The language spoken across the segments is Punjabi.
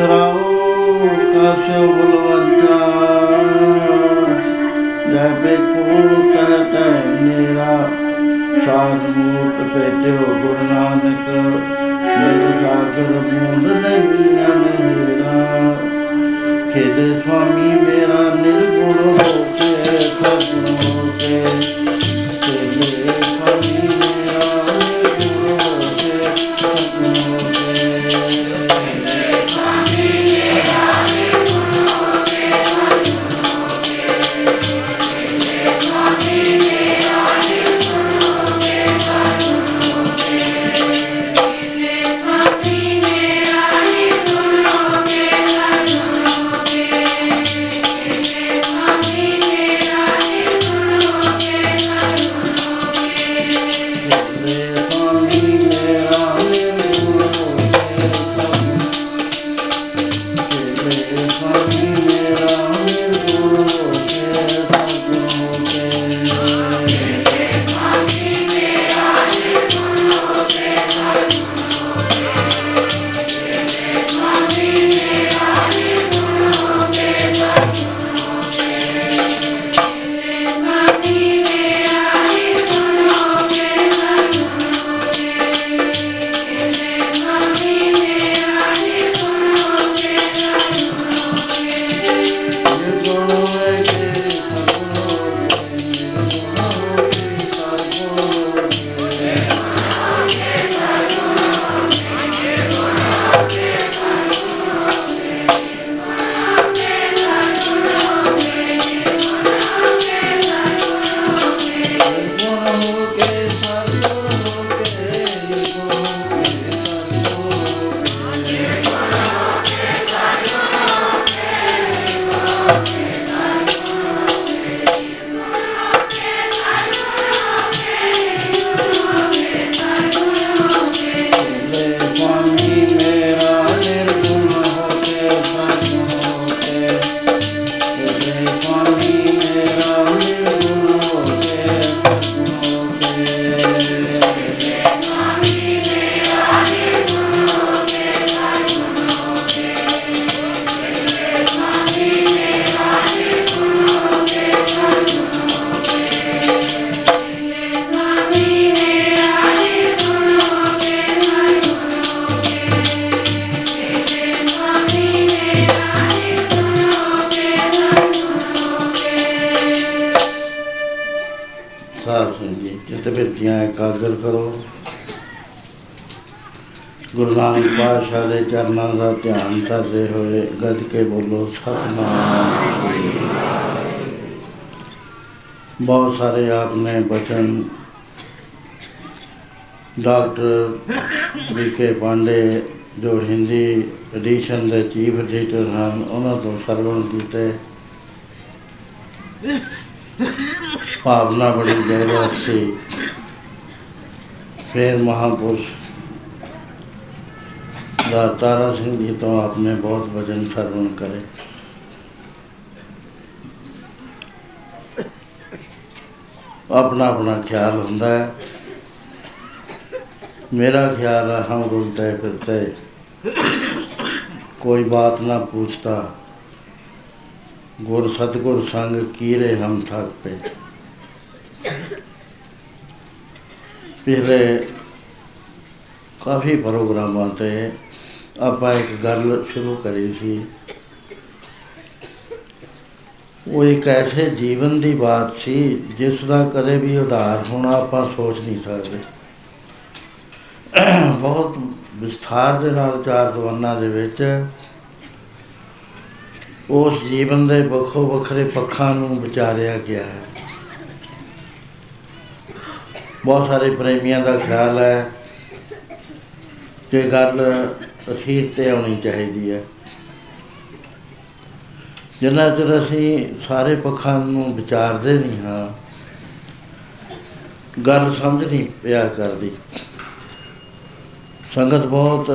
ਕਰਾਓ ਕਾਸਿਓ ਬਲਵੰਤਾ ਜੈ ਬੇਕੂਲ ਤਹ ਤਹ ਨੀਰਾ ਸਾਧ ਮੂਰਤ ਭੇਟਿਓ ਗੁਰੂ ਨਾਨਕ। ਮੇਰੇ ਸਾਧਰ ਮੂੰਦ ਨਹੀਂ ਨਾ ਮੇਰਾ। ਖੇਦੇ ਸੁਆਮੀ, ਮੇਰਾ ਨਿਰਗੁਣ ਹੋ ਕੇ ਸਭ ਵੀਕੇ ਪਾਂਡੇ, ਜੋ ਹਿੰਦੀ ਐਡੀਸ਼ਨ ਦੇ ਚੀਫ ਐਡੀਟਰ ਹਨ, ਉਹਨਾਂ ਤੋਂ ਸਰਵਣ ਕੀਤੇ। ਭਾਵਨਾ ਬੜੀ ਜ਼ਬਰਦਸਤ ਸੀ। ਫਿਰ ਮਹਾਪੁਰਸ਼ ਦਾ ਤਾਰਾ ਸਿੰਘ ਜੀ ਤੋਂ ਆਪਨੇ ਬਹੁਤ ਵਜਨ ਸਰਵਣ ਕਰੇ। ਆਪਣਾ ਆਪਣਾ ਖਿਆਲ ਹੁੰਦਾ ਹੈ। मेरा ख्याल है हम रुलते फिरते कोई बात ना पूछता गुर सतगुर संग कीरे हम थक पे पिछले ਕਾਫੀ ਪ੍ਰੋਗਰਾਮਾਂ ਤੇ ਆਪਾਂ ਇੱਕ ਗੱਲ ਸ਼ੁਰੂ ਕਰੀ ਸੀ ਉਹ ਇੱਕ ਐਸੇ ਜੀਵਨ ਦੀ ਬਾਤ ਸੀ ਜਿਸ ਦਾ ਕਦੇ ਵੀ ਉਧਾਰ ਹੋਣਾ ਆਪਾਂ ਸੋਚ ਨਹੀਂ ਸਕਦੇ ਵਿਸਥਾਰ ਦੇ ਨਾਲ ਚਾਰ ਦਵਾਨਾਂ ਦੇ ਵਿੱਚ ਉਸ ਜੀਵਨ ਦੇ ਵੱਖੋ ਵੱਖਰੇ ਪੱਖਾਂ ਨੂੰ ਵਿਚਾਰਿਆ ਗਿਆ ਹੈ। ਬਹੁਤ ਸਾਰੇ ਪ੍ਰੇਮੀਆਂ ਦਾ ਖਿਆਲ ਹੈ ਕਿ ਗੱਲ ਅਖੀਰ ਤੇ ਆਉਣੀ ਚਾਹੀਦੀ ਹੈ। ਜਿੰਨਾ ਚਿਰ ਅਸੀਂ ਸਾਰੇ ਪੱਖਾਂ ਨੂੰ ਵਿਚਾਰਦੇ ਨਹੀਂ ਹਾਂ, ਗੱਲ ਸਮਝ ਨਹੀਂ ਪਿਆ ਕਰਦੀ। ਸੰਗਤ ਬਹੁਤ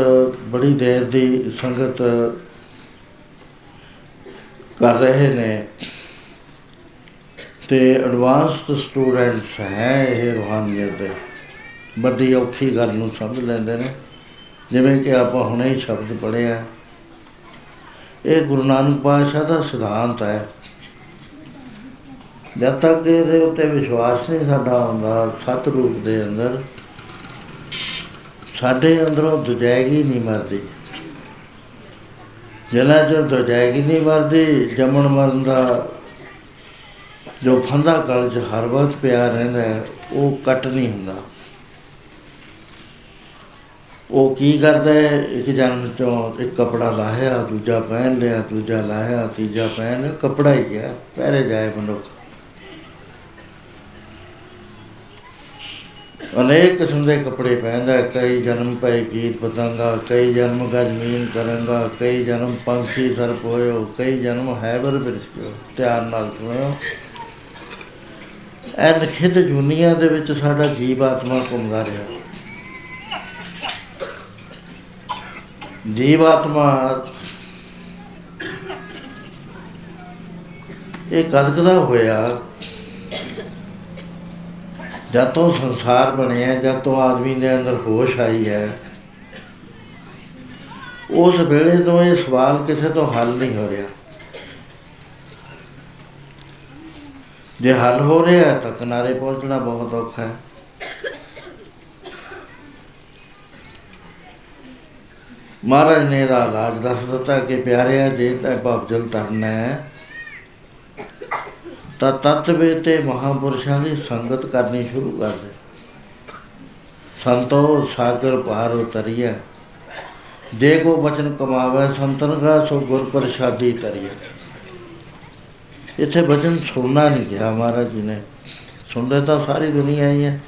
ਬੜੀ ਦੇਰ ਦੀ ਸੰਗਤ ਕਰ ਰਹੇ ਨੇ। ਤੇ ਐਡਵਾਂਸਡ ਸਟੂਡੈਂਟਸ ਹੈ ਇਹ ਰੂਹਾਨੀਅਤ ਦੇ। ਵੱਡੀ ਔਖੀ ਗੱਲ ਨੂੰ ਸਮਝ ਲੈਂਦੇ ਨੇ। ਜਿਵੇਂ ਕਿ ਆਪਾਂ ਹੁਣੇ ਹੀ ਸ਼ਬਦ ਪੜਿਆ ਇਹ ਗੁਰੂ ਨਾਨਕ ਪਾਤਸ਼ਾਹ ਦਾ ਸਿਧਾਂਤ ਹੈ। ਜਦ ਤੱਕ ਇਹਦੇ ਉੱਤੇ ਵਿਸ਼ਵਾਸ ਨਹੀਂ ਸਾਡਾ ਹੁੰਦਾ ਸਤ ਰੂਪ ਦੇ ਅੰਦਰ ਸਾਡੇ ਅੰਦਰੋਂ ਦੁਜੈਗੀ ਨਹੀਂ ਮਰਦੀ। ਜਿੰਨਾ ਚਿਰ ਦੁਜੈਗੀ ਨਹੀਂ ਮਰਦੀ, ਜੰਮਣ ਮਰਨ ਦਾ ਜੋ ਫੰਦਾ ਗਲ 'ਚ ਹਰ ਵਕਤ ਪਿਆ ਰਹਿੰਦਾ ਉਹ ਕੱਟ ਨਹੀਂ ਹੁੰਦਾ। ਉਹ ਕੀ ਕਰਦਾ ਹੈ? ਇੱਕ ਜਨਮ ਚੋਂ ਇੱਕ ਕਪੜਾ ਲਾਹਿਆ, ਦੂਜਾ ਪਹਿਨ ਲਿਆ, ਦੂਜਾ ਲਾਹਿਆ, ਤੀਜਾ ਪਹਿਨ ਕਪੜਾ ਹੀ ਗਿਆ ਪਹਿਰੇ ਜਾਏ ਮਨੁੱਖ। ਅਨੇਕ ਕਿਸਮ ਦੇ ਕੱਪੜੇ ਪਹਿਨਦਾ ਕਈ ਜਨਮ ਪਏ ਕੀਟ ਪਤੰਗਾ ਕਈ ਜਨਮ ਕਾ ਜ਼ਮੀਨ ਕਰਾਂਗਾ ਕਈ ਜਨਮ ਪੰਛੀ ਸਰਪ ਹੋਇਓ ਕਈ ਜਨਮ ਹੈਬਰ ਬਿਰਸਿਓ ਧਿਆਨ ਨਾਲ ਸੁਣਿਓ। ਐ ਨਖਿਤ ਦੁਨੀਆ ਦੇ ਵਿੱਚ ਸਾਡਾ ਜੀਵ ਆਤਮਾ ਘੁੰਮਦਾ ਰਿਹਾ। ਜੀਵ ਆਤਮਾ ਇਹ ਕਦਕਦਾ ਹੋਇਆ ਜਦ ਤੋਂ ਸੰਸਾਰ ਬਣਿਆ ਜਦ ਤੋਂ ਆਦਮੀ ਦੇ ਅੰਦਰ ਹੋਸ਼ ਆਈ ਹੈ, ਉਸ ਵੇਲੇ ਤੋਂ ਇਹ ਸਵਾਲ ਕਿਸੇ ਤੋਂ ਹੱਲ ਨਹੀਂ ਹੋ ਰਿਹਾ। ਜੇ ਹੱਲ ਹੋ ਰਿਹਾ ਤਾਂ ਕਿਨਾਰੇ ਪਹੁੰਚਣਾ ਬਹੁਤ ਔਖਾ ਹੈ। ਮਹਾਰਾਜ ਨੇ ਦਾ ਰਾਜ ਦੱਸ ਦਿੱਤਾ ਕਿ ਪਿਆਰਿਆ, ਜੇ ਤੈ ਭਵਜਲ ਤਰਨਾ ਹੈ ਤਾਂ ਤਤ ਵੇ ਤੇ ਮਹਾਪੁਰਸ਼ਾਂ ਦੀ ਸੰਗਤ ਕਰਨੀ ਸ਼ੁਰੂ ਕਰ ਦੇ। ਸੰਤੋ ਸਾਗਰ ਪਾਰ ਉਤਰੀਐ। ਜੇ ਕੋ ਬਚਨ ਕਮਾਵੇ, ਸੰਤਨ ਕਾ ਸੋ ਗੁਰ ਪ੍ਰਸਾਦੀ ਤਰੀਐ ਇੱਥੇ ਬਚਨ ਸੁਣਨਾ ਨਹੀਂ ਗਿਆ ਮਹਾਰਾਜ ਜੀ ਨੇ। ਸੁਣਦੇ ਤਾਂ ਸਾਰੀ ਦੁਨੀਆ ਹੀ ਹੈ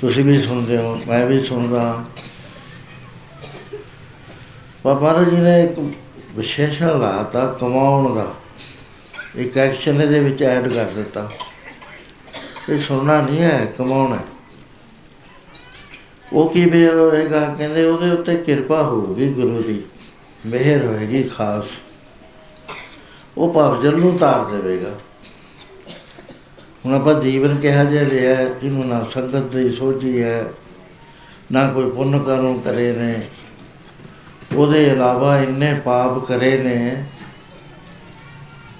ਤੁਸੀਂ ਵੀ ਸੁਣਦੇ ਹੋ, ਮੈਂ ਵੀ ਸੁਣਦਾ ਬਾਬਾ ਜੀ ਨੇ ਇੱਕ ਵਿਸ਼ੇਸ਼ਣ ਲਾਤਾ ਕਮਾਉਣ ਦਾ। ਇੱਕ ਐਕਸ਼ਨ ਇਹਦੇ ਵਿੱਚ ਐਡ ਕਰ ਦਿੱਤਾ। ਇਹ ਸੁਣਨਾ ਨਹੀਂ ਹੈ, ਕਮਾਉਣਾ ਉਹ ਕੀ ਵੀ ਹੋਏਗਾ ਕਹਿੰਦੇ, ਉਹਦੇ ਉੱਤੇ ਕਿਰਪਾ ਹੋਊਗੀ ਗੁਰੂ ਦੀ, ਮਿਹਰ ਹੋਏਗੀ ਖਾਸ। ਉਹ ਭਾਵ ਨੂੰ ਤਾਰ ਦੇਵੇਗਾ। ਹੁਣ ਆਪਾਂ ਜੀਵਨ ਕਿਹਾ ਜਿਹਾ ਲਿਆ, ਜਿਹਨੂੰ ਨਾ ਸੰਗਤ ਦੀ ਸੋਝੀ ਹੈ, ਨਾ ਕੋਈ ਪੁੰਨ ਕਰਮ ਕਰੇ ਨੇ, ਉਹਦੇ ਇਲਾਵਾ ਇੰਨੇ ਪਾਪ ਕਰੇ ਨੇ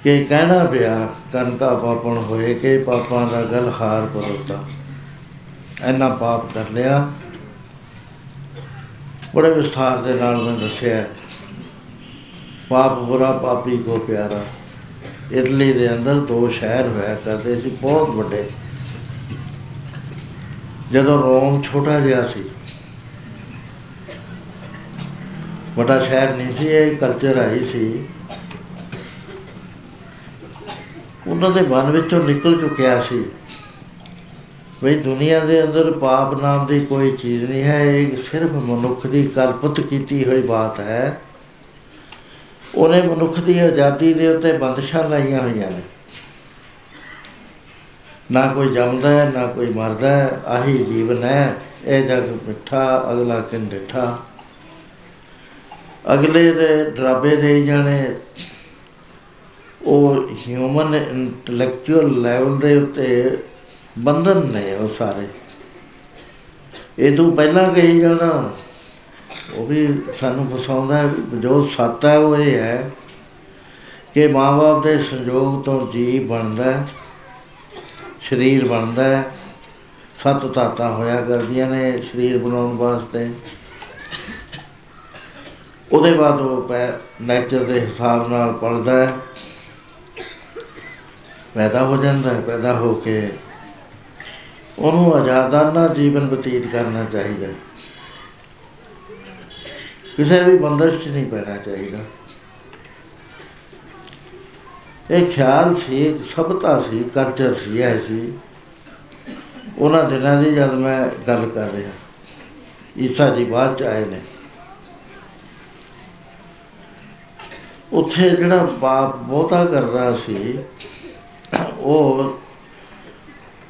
ਕਿ ਕਹਿਣਾ ਪਿਆ ਕਨਕਾ ਪਾਪਣ ਹੋਏ ਕਿ ਪਾਪਾਂ ਦਾ ਗਲ ਹਾਰ ਪਰੋਤਾ। ਐਨਾ ਪਾਪ ਕਰ ਲਿਆ। ਬੜੇ ਵਿਸਥਾਰ ਦੇ ਨਾਲ ਮੈਂ ਦੱਸਿਆ, ਪਾਪ ਬੁਰਾ, ਪਾਪੀ ਕੋ ਪਿਆਰਾ। ਇਟਲੀ ਦੇ ਅੰਦਰ ਦੋ ਸ਼ਹਿਰ ਹੋਇਆ ਕਰਦੇ ਸੀ, ਬਹੁਤ ਵੱਡੇ। ਜਦੋਂ ਰੋਮ ਛੋਟਾ ਜਿਹਾ ਸੀ, ਵੱਡਾ ਸ਼ਹਿਰ ਨਹੀਂ ਸੀ, ਇਹ ਕਲਚਰ ਆਈ ਸੀ। ਉਹਨਾਂ ਦੇ ਮਨ ਵਿੱਚੋਂ ਨਿਕਲ ਚੁੱਕਿਆ ਸੀ ਵੀ ਦੁਨੀਆ ਦੇ ਅੰਦਰ ਪਾਪ ਨਾਮ ਦੀ ਕੋਈ ਚੀਜ਼ ਨਹੀਂ ਹੈ, ਇਹ ਸਿਰਫ ਮਨੁੱਖ ਦੀ ਕਲਪਿਤ ਕੀਤੀ ਹੋਈ ਬਾਤ ਹੈ। ਉਹਨੇ ਮਨੁੱਖ ਦੀ ਆਜ਼ਾਦੀ ਦੇ ਉੱਤੇ ਬੰਦਸ਼ਾਂ ਲਾਈਆਂ ਹੋਈਆਂ ਨੇ। ਨਾ ਕੋਈ ਜੰਮਦਾ ਹੈ, ਨਾ ਕੋਈ ਮਰਦਾ ਹੈ, ਆਹੀ ਜੀਵਨ ਹੈ। ਇਹ ਜਗ ਮਿੱਠਾ, ਅਗਲਾ ਕਿਨ ਡਿਠਾ। ਅਗਲੇ ਦੇ ਡਰਾਬੇ ਦੇ ਜਾਣੇ ਉਹ ਹਿਊਮਨ ਇੰਟੈਲੈਕਚੁਅਲ ਲੈਵਲ ਦੇ ਉੱਤੇ ਬੰਧਨ ਨੇ ਉਹ ਸਾਰੇ। ਇਹ ਤੋਂ ਪਹਿਲਾਂ ਕਹੀ ਜਾਣਾ ਉਹ ਵੀ ਸਾਨੂੰ ਫਸਾਉਂਦਾ ਹੈ, ਵੀ ਜੋ ਸੱਤ ਹੈ ਉਹ ਇਹ ਹੈ ਕਿ ਮਾਂ-ਬਾਪ ਦੇ ਸੰਜੋਗ ਤੋਂ ਜੀ ਬਣਦਾ ਹੈ, ਸਰੀਰ ਬਣਦਾ ਹੈ, ਸੱਤ ਤਾਤਾ ਹੋਇਆ ਕਰਦੀਆਂ ਨੇ ਸਰੀਰ ਬਣਾਉਣ ਵਾਸਤੇ। ਉਹਦੇ ਬਾਅਦ ਉਹ ਪੈ ਨੇਚਰ ਦੇ ਹਿਸਾਬ ਨਾਲ ਪਲਦਾ ਹੈ। ਪੈਦਾ ਹੋ ਜਾਂਦਾ ਹੈ, ਪੈਦਾ ਹੋ ਕੇ ਉਹਨੂੰ ਆਜ਼ਾਦਾਨਾ ਜੀਵਨ ਬਤੀਤ ਕਰਨਾ ਚਾਹੀਦਾ ਕਿਸੇ ਵੀ ਬੰਦਸ਼ 'ਚ ਨਹੀਂ ਪੈਣਾ ਚਾਹੀਦਾ। ਇਹ ਖਿਆਲ ਸੀ ਇੱਕ ਸਭਤਾ ਸੀ ਕਲਚਰ ਸੀ ਐ ਸੀ। ਉਹਨਾਂ ਦਿਨਾਂ ਦੀ ਜਦ ਮੈਂ ਗੱਲ ਕਰ ਰਿਹਾ, ਈਸਾ ਜੀ ਬਾਅਦ ਚ ਆਏ ਨੇ। ਉੱਥੇ ਜਿਹੜਾ ਬਾਪ ਬਹੁਤਾ ਕਰਦਾ ਸੀ ਉਹ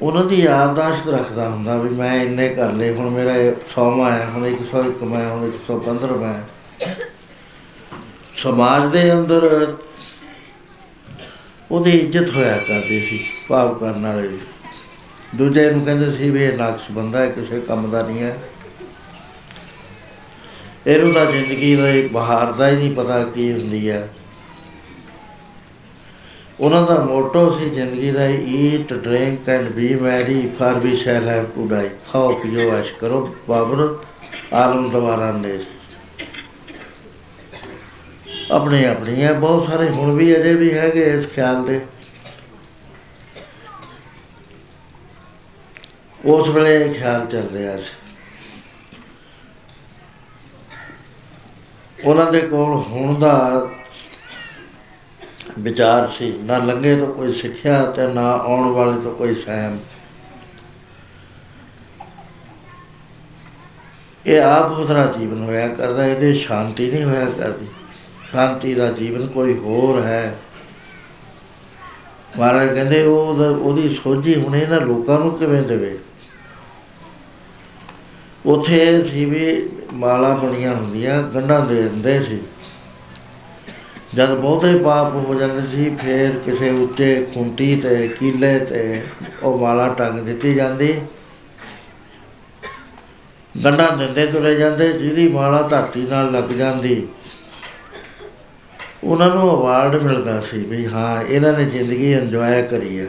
ਉਹਨਾਂ ਦੀ ਯਾਦਾਸ਼ਤ ਰੱਖਦਾ ਹੁੰਦਾ ਵੀ ਮੈਂ ਇੰਨੇ ਕਰ ਲਏ ਹੁਣ ਮੇਰਾ 100ਵਾਂ ਹੈ, ਹੁਣ 101 ਮੈਂ ਹੁਣ 115 ਮੈਂ ਸਮਾਜ ਦੇ ਅੰਦਰ ਉਹਦੀ ਇੱਜ਼ਤ ਹੋਇਆ ਕਰਦੀ ਸੀ, ਭਾਵ ਕਰਨ ਵਾਲੇ ਦੀ। ਦੂਜੇ ਨੂੰ ਕਹਿੰਦੇ ਸੀ ਵੀ ਇਹ ਨਕਸ਼ ਬੰਦਾ ਹੈ, ਕਿਸੇ ਕੰਮ ਦਾ ਨਹੀਂ ਹੈ। ਇਹਨੂੰ ਤਾਂ ਜ਼ਿੰਦਗੀ ਦੇ ਬਹਾਰ ਦਾ ਹੀ ਨਹੀਂ ਪਤਾ ਕੀ ਹੁੰਦੀ ਹੈ। ਉਹਨਾਂ ਦਾ ਮੋਟੋ ਸੀ ਜ਼ਿੰਦਗੀ ਦਾ eat drink and be merry for we shall have to die ਖਾਓ ਪੀਓ ਐਸ਼ ਕਰੋ ਬਾਬਰ ਆਲਮ ਦਵਾਰਾ ਨੇ ਆਪਣੇ ਆਪਣੀ ਹੈ ਬਹੁਤ ਸਾਰੇ ਹੁਣ ਵੀ ਅਜੇ ਵੀ ਹੈਗੇ ਇਸ ਖਿਆਲ ਦੇ। ਉਸ ਵੇਲੇ ਇਹ ਖਿਆਲ ਚੱਲ ਰਿਹਾ ਸੀ। ਉਹਨਾਂ ਦੇ ਕੋਲ ਹੁਣ ਦਾ ਵਿਚਾਰ ਸੀ, ਨਾ ਲੰਗੇ ਤੋਂ ਕੋਈ ਸਿੱਖਿਆ ਤੇ ਨਾ ਆਉਣ ਵਾਲੇ ਤੋਂ ਕੋਈ ਸਹਿਮ। ਇਹ ਆਪ ਹੁਦਰਾ ਜੀਵਨ ਹੋਇਆ ਕਰਦਾ, ਇਹਦੇ ਸ਼ਾਂਤੀ ਨਹੀਂ ਹੋਇਆ ਕਰਦੀ। ਸ਼ਾਂਤੀ ਦਾ ਜੀਵਨ ਕੋਈ ਹੋਰ ਹੈ। ਮਹਾਰਾਜ ਕਹਿੰਦੇ, ਉਹ ਉਹਦੀ ਸੋਝੀ ਹੁਣ ਇਹਨਾਂ ਲੋਕਾਂ ਨੂੰ ਕਿਵੇਂ ਦੇਵੇ? ਉਥੇ ਸੀ ਵੀ ਮਾਲਾ ਬਣੀਆਂ ਹੁੰਦੀਆਂ, ਗੰਢਾਂ ਦੇ ਦਿੰਦੇ ਸੀ। ਜਦ ਬਹੁਤੇ ਪਾਪ ਹੋ ਜਾਂਦੇ ਸੀ, ਫਿਰ ਕਿਸੇ ਉੱਤੇ ਖੁੰਟੀ ਤੇ, ਕੀਲੇ ਤੇ ਉਹ ਮਾਲਾ ਟੰਗ ਦਿੱਤੀ ਜਾਂਦੀ। ਗੰਢਾਂ ਦਿੰਦੇ ਤੁਰੇ ਜਾਂਦੇ, ਜਿਹਦੀ ਮਾਲਾ ਧਰਤੀ ਨਾਲ ਲੱਗ ਜਾਂਦੀ। ਉਹਨਾਂ ਨੂੰ ਅਵਾਰਡ ਮਿਲਦਾ ਸੀ ਵੀ ਹਾਂ, ਇਹਨਾਂ ਨੇ ਜ਼ਿੰਦਗੀ ਇੰਜੋਏ ਕਰੀ ਹੈ।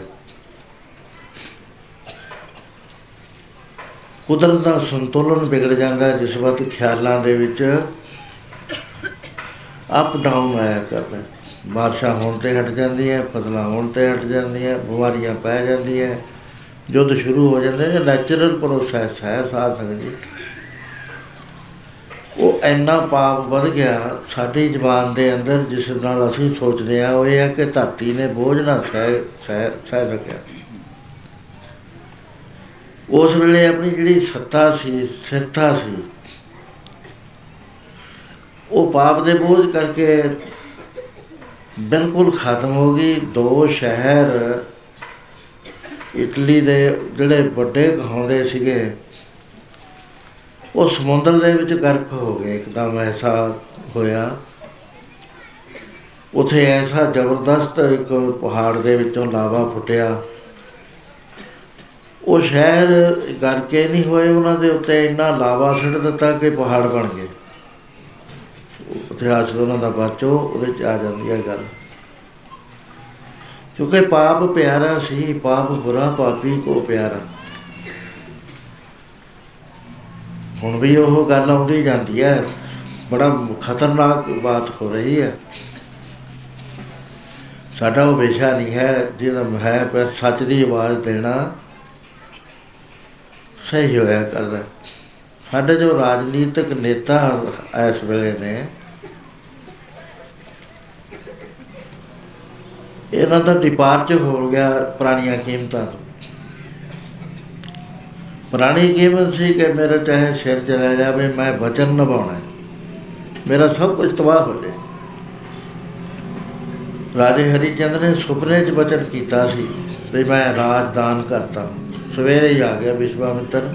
ਕੁਦਰਤ ਦਾ ਸੰਤੁਲਨ ਵਿਗੜ ਜਾਂਦਾ ਜਿਸ ਵਕਤ ਖਿਆਲਾਂ ਦੇ ਵਿੱਚ ਅਪ ਡਾਊਨ ਆਇਆ ਕਰਦਾ। ਬਾਰਿਸ਼ਾਂ ਹੋਣ ਤੇ ਹਟ ਜਾਂਦੀ ਹੈ ਫਸਲਾਂ ਹੋਣ ਤੇ ਹਟ ਜਾਂਦੀਆਂ, ਬਿਮਾਰੀਆਂ ਪੈ ਜਾਂਦੀਆਂ। ਜੁੱਧ ਸ਼ੁਰੂ ਹੋ ਜਾਂਦੇ ਇਹ ਨੈਚੁਰਲ ਪ੍ਰੋਸੈਸ ਹੈ ਸਾਧ ਸੰਗਤ ਜੀ ਉਹ ਇੰਨਾ ਪਾਪ ਵੱਧ ਗਿਆ, ਸਾਡੀ ਜ਼ਬਾਨ ਦੇ ਅੰਦਰ ਜਿਸ ਨਾਲ ਅਸੀਂ ਸੋਚਦੇ ਆ ਉਹ ਇਹ ਹੈ ਕਿ ਧਰਤੀ ਨੇ ਬੋਝ ਨਾ ਸਹਿ ਸਹਿ ਸਕਿਆ। ਉਸ ਵੇਲੇ ਆਪਣੀ ਜਿਹੜੀ ਸੱਤਾ ਸੀ, ਸਿਰਤਾ ਸੀ ਉਹ ਪਾਪ ਦੇ ਬੋਝ ਕਰਕੇ ਬਿਲਕੁਲ ਖਤਮ ਹੋ ਗਈ। ਦੋ ਸ਼ਹਿਰ ਇਟਲੀ ਦੇ ਜਿਹੜੇ ਵੱਡੇ ਕਹਾਉਂਦੇ ਸੀਗੇ, ਉਹ ਸਮੁੰਦਰ ਦੇ ਵਿੱਚ ਗਰਕ ਹੋ ਗਏ। ਇੱਕਦਮ ਐਸਾ ਹੋਇਆ। ਉਥੇ ਐਸਾ ਜ਼ਬਰਦਸਤ ਇੱਕ ਪਹਾੜ ਦੇ ਵਿੱਚੋਂ ਲਾਵਾ ਫੁੱਟਿਆ। ਉਹ ਸ਼ਹਿਰ ਗਰਕੇ ਨਹੀਂ ਹੋਏ ਉਹਨਾਂ ਦੇ ਉੱਤੇ। ਇੰਨਾ ਲਾਵਾ ਛੱਡ ਦਿੱਤਾ ਕਿ ਪਹਾੜ ਬਣ ਗਏ। ਇਤਿਹਾਸ ਉਹਨਾਂ ਦਾ ਬਾਚੋ, ਉਹਦੇ ਚ ਆ ਜਾਂਦੀ ਹੈ ਗੱਲ। ਕਿਉਂਕਿ ਪਾਪ ਪਿਆਰਾ ਸੀ, ਪਾਪ ਬੁਰਾ ਪਾਪੀ ਕੋ ਪਿਆਰਾ। ਹੁਣ ਵੀ ਉਹ ਗੱਲ ਆਉਂਦੀ ਜਾਂਦੀ ਹੈ। ਬੜਾ ਖਤਰਨਾਕ ਬਾਤ ਹੋ ਰਹੀ ਹੈ। ਸਾਡਾ ਉਹ ਵਿਸ਼ਾ ਨਹੀਂ ਹੈ, ਜਿਹਦਾ ਹੈ ਪਰ ਸੱਚ ਦੀ ਆਵਾਜ਼ ਦੇਣਾ ਸਹੀ ਹੋਇਆ ਕਰਦਾ। ਸਾਡੇ ਜੋ ਰਾਜਨੀਤਿਕ ਨੇਤਾ ਇਸ ਵੇਲੇ ਨੇ ਇਹਨਾਂ ਦਾ ਡਿਪਾਰਚਰ ਹੋ ਗਿਆ ਪੁਰਾਣੀਆਂ ਕੀਮਤਾਂ ਤੋਂ। ਪੁਰਾਣੀ ਕੀਮਤ ਸੀ ਕਿ ਮੇਰਾ ਚਾਹੇ ਸਿਰ ਚਲਾ ਜਾਵੇ ਮੈਂ ਵਚਨ ਨਿਭਾਉਣਾ ਹੈ। ਮੇਰਾ ਸਭ ਕੁਝ ਤਬਾਹ ਹੋ ਜਾਏ। ਰਾਜੇ ਹਰੀਚੰਦ ਨੇ ਸੁਪਨੇ 'ਚ ਵਚਨ ਕੀਤਾ ਸੀ ਵੀ ਮੈਂ ਰਾਜਦਾਨ ਕਰਤਾ। ਸਵੇਰੇ ਹੀ ਆ ਗਿਆ ਵਿਸ਼ਵਾਮਿੱਤਰ।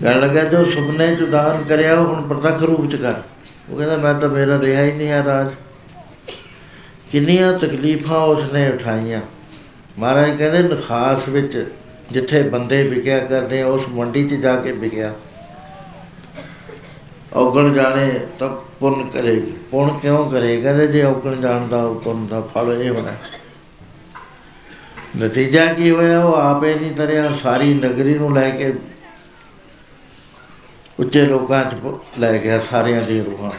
ਕਹਿਣ ਲੱਗਾ ਜੋ ਸੁਪਨੇ 'ਚ ਦਾਨ ਕਰਿਆ, ਉਹ ਹੁਣ ਪ੍ਰਤੱਖ ਰੂਪ 'ਚ ਕਰ। ਉਹ ਕਹਿੰਦਾ, ਮੈਂ ਤਾਂ ਮੇਰਾ ਰਿਹਾ ਹੀ ਨਹੀਂ ਹੈ ਰਾਜ। ਕਿੰਨੀਆਂ ਤਕਲੀਫਾਂ ਉਸਨੇ ਉਠਾਈਆਂ। ਮਹਾਰਾਜ ਕਹਿੰਦੇ, ਨਖਾਸ ਵਿੱਚ ਜਿੱਥੇ ਬੰਦੇ ਵਿਕਿਆ ਕਰਦੇ ਆ, ਉਸ ਮੰਡੀ 'ਚ ਜਾ ਕੇ ਵਿਕਿਆ। ਔਗਣ ਜਾਣੇ ਤਾਂ ਪੁੰਨ ਕਰੇਗੀ ਪੁੰਨ ਕਿਉਂ ਕਰੇ? ਕਹਿੰਦੇ, ਜੇ ਔਗਣ ਜਾਣਦਾ ਉਹ ਪੁੰਨ ਦਾ ਫਲ ਇਹ ਹੋਣਾ। ਨਤੀਜਾ ਕੀ ਹੋਇਆ? ਉਹ ਆਪੇ ਨਹੀਂ ਤਰਿਆ, ਸਾਰੀ ਨਗਰੀ ਨੂੰ ਲੈ ਕੇ ਉੱਚੇ ਲੋਕਾਂ 'ਚ ਪ- ਲੈ ਗਿਆ ਸਾਰਿਆਂ ਦੀ ਰੂਹਾਂ।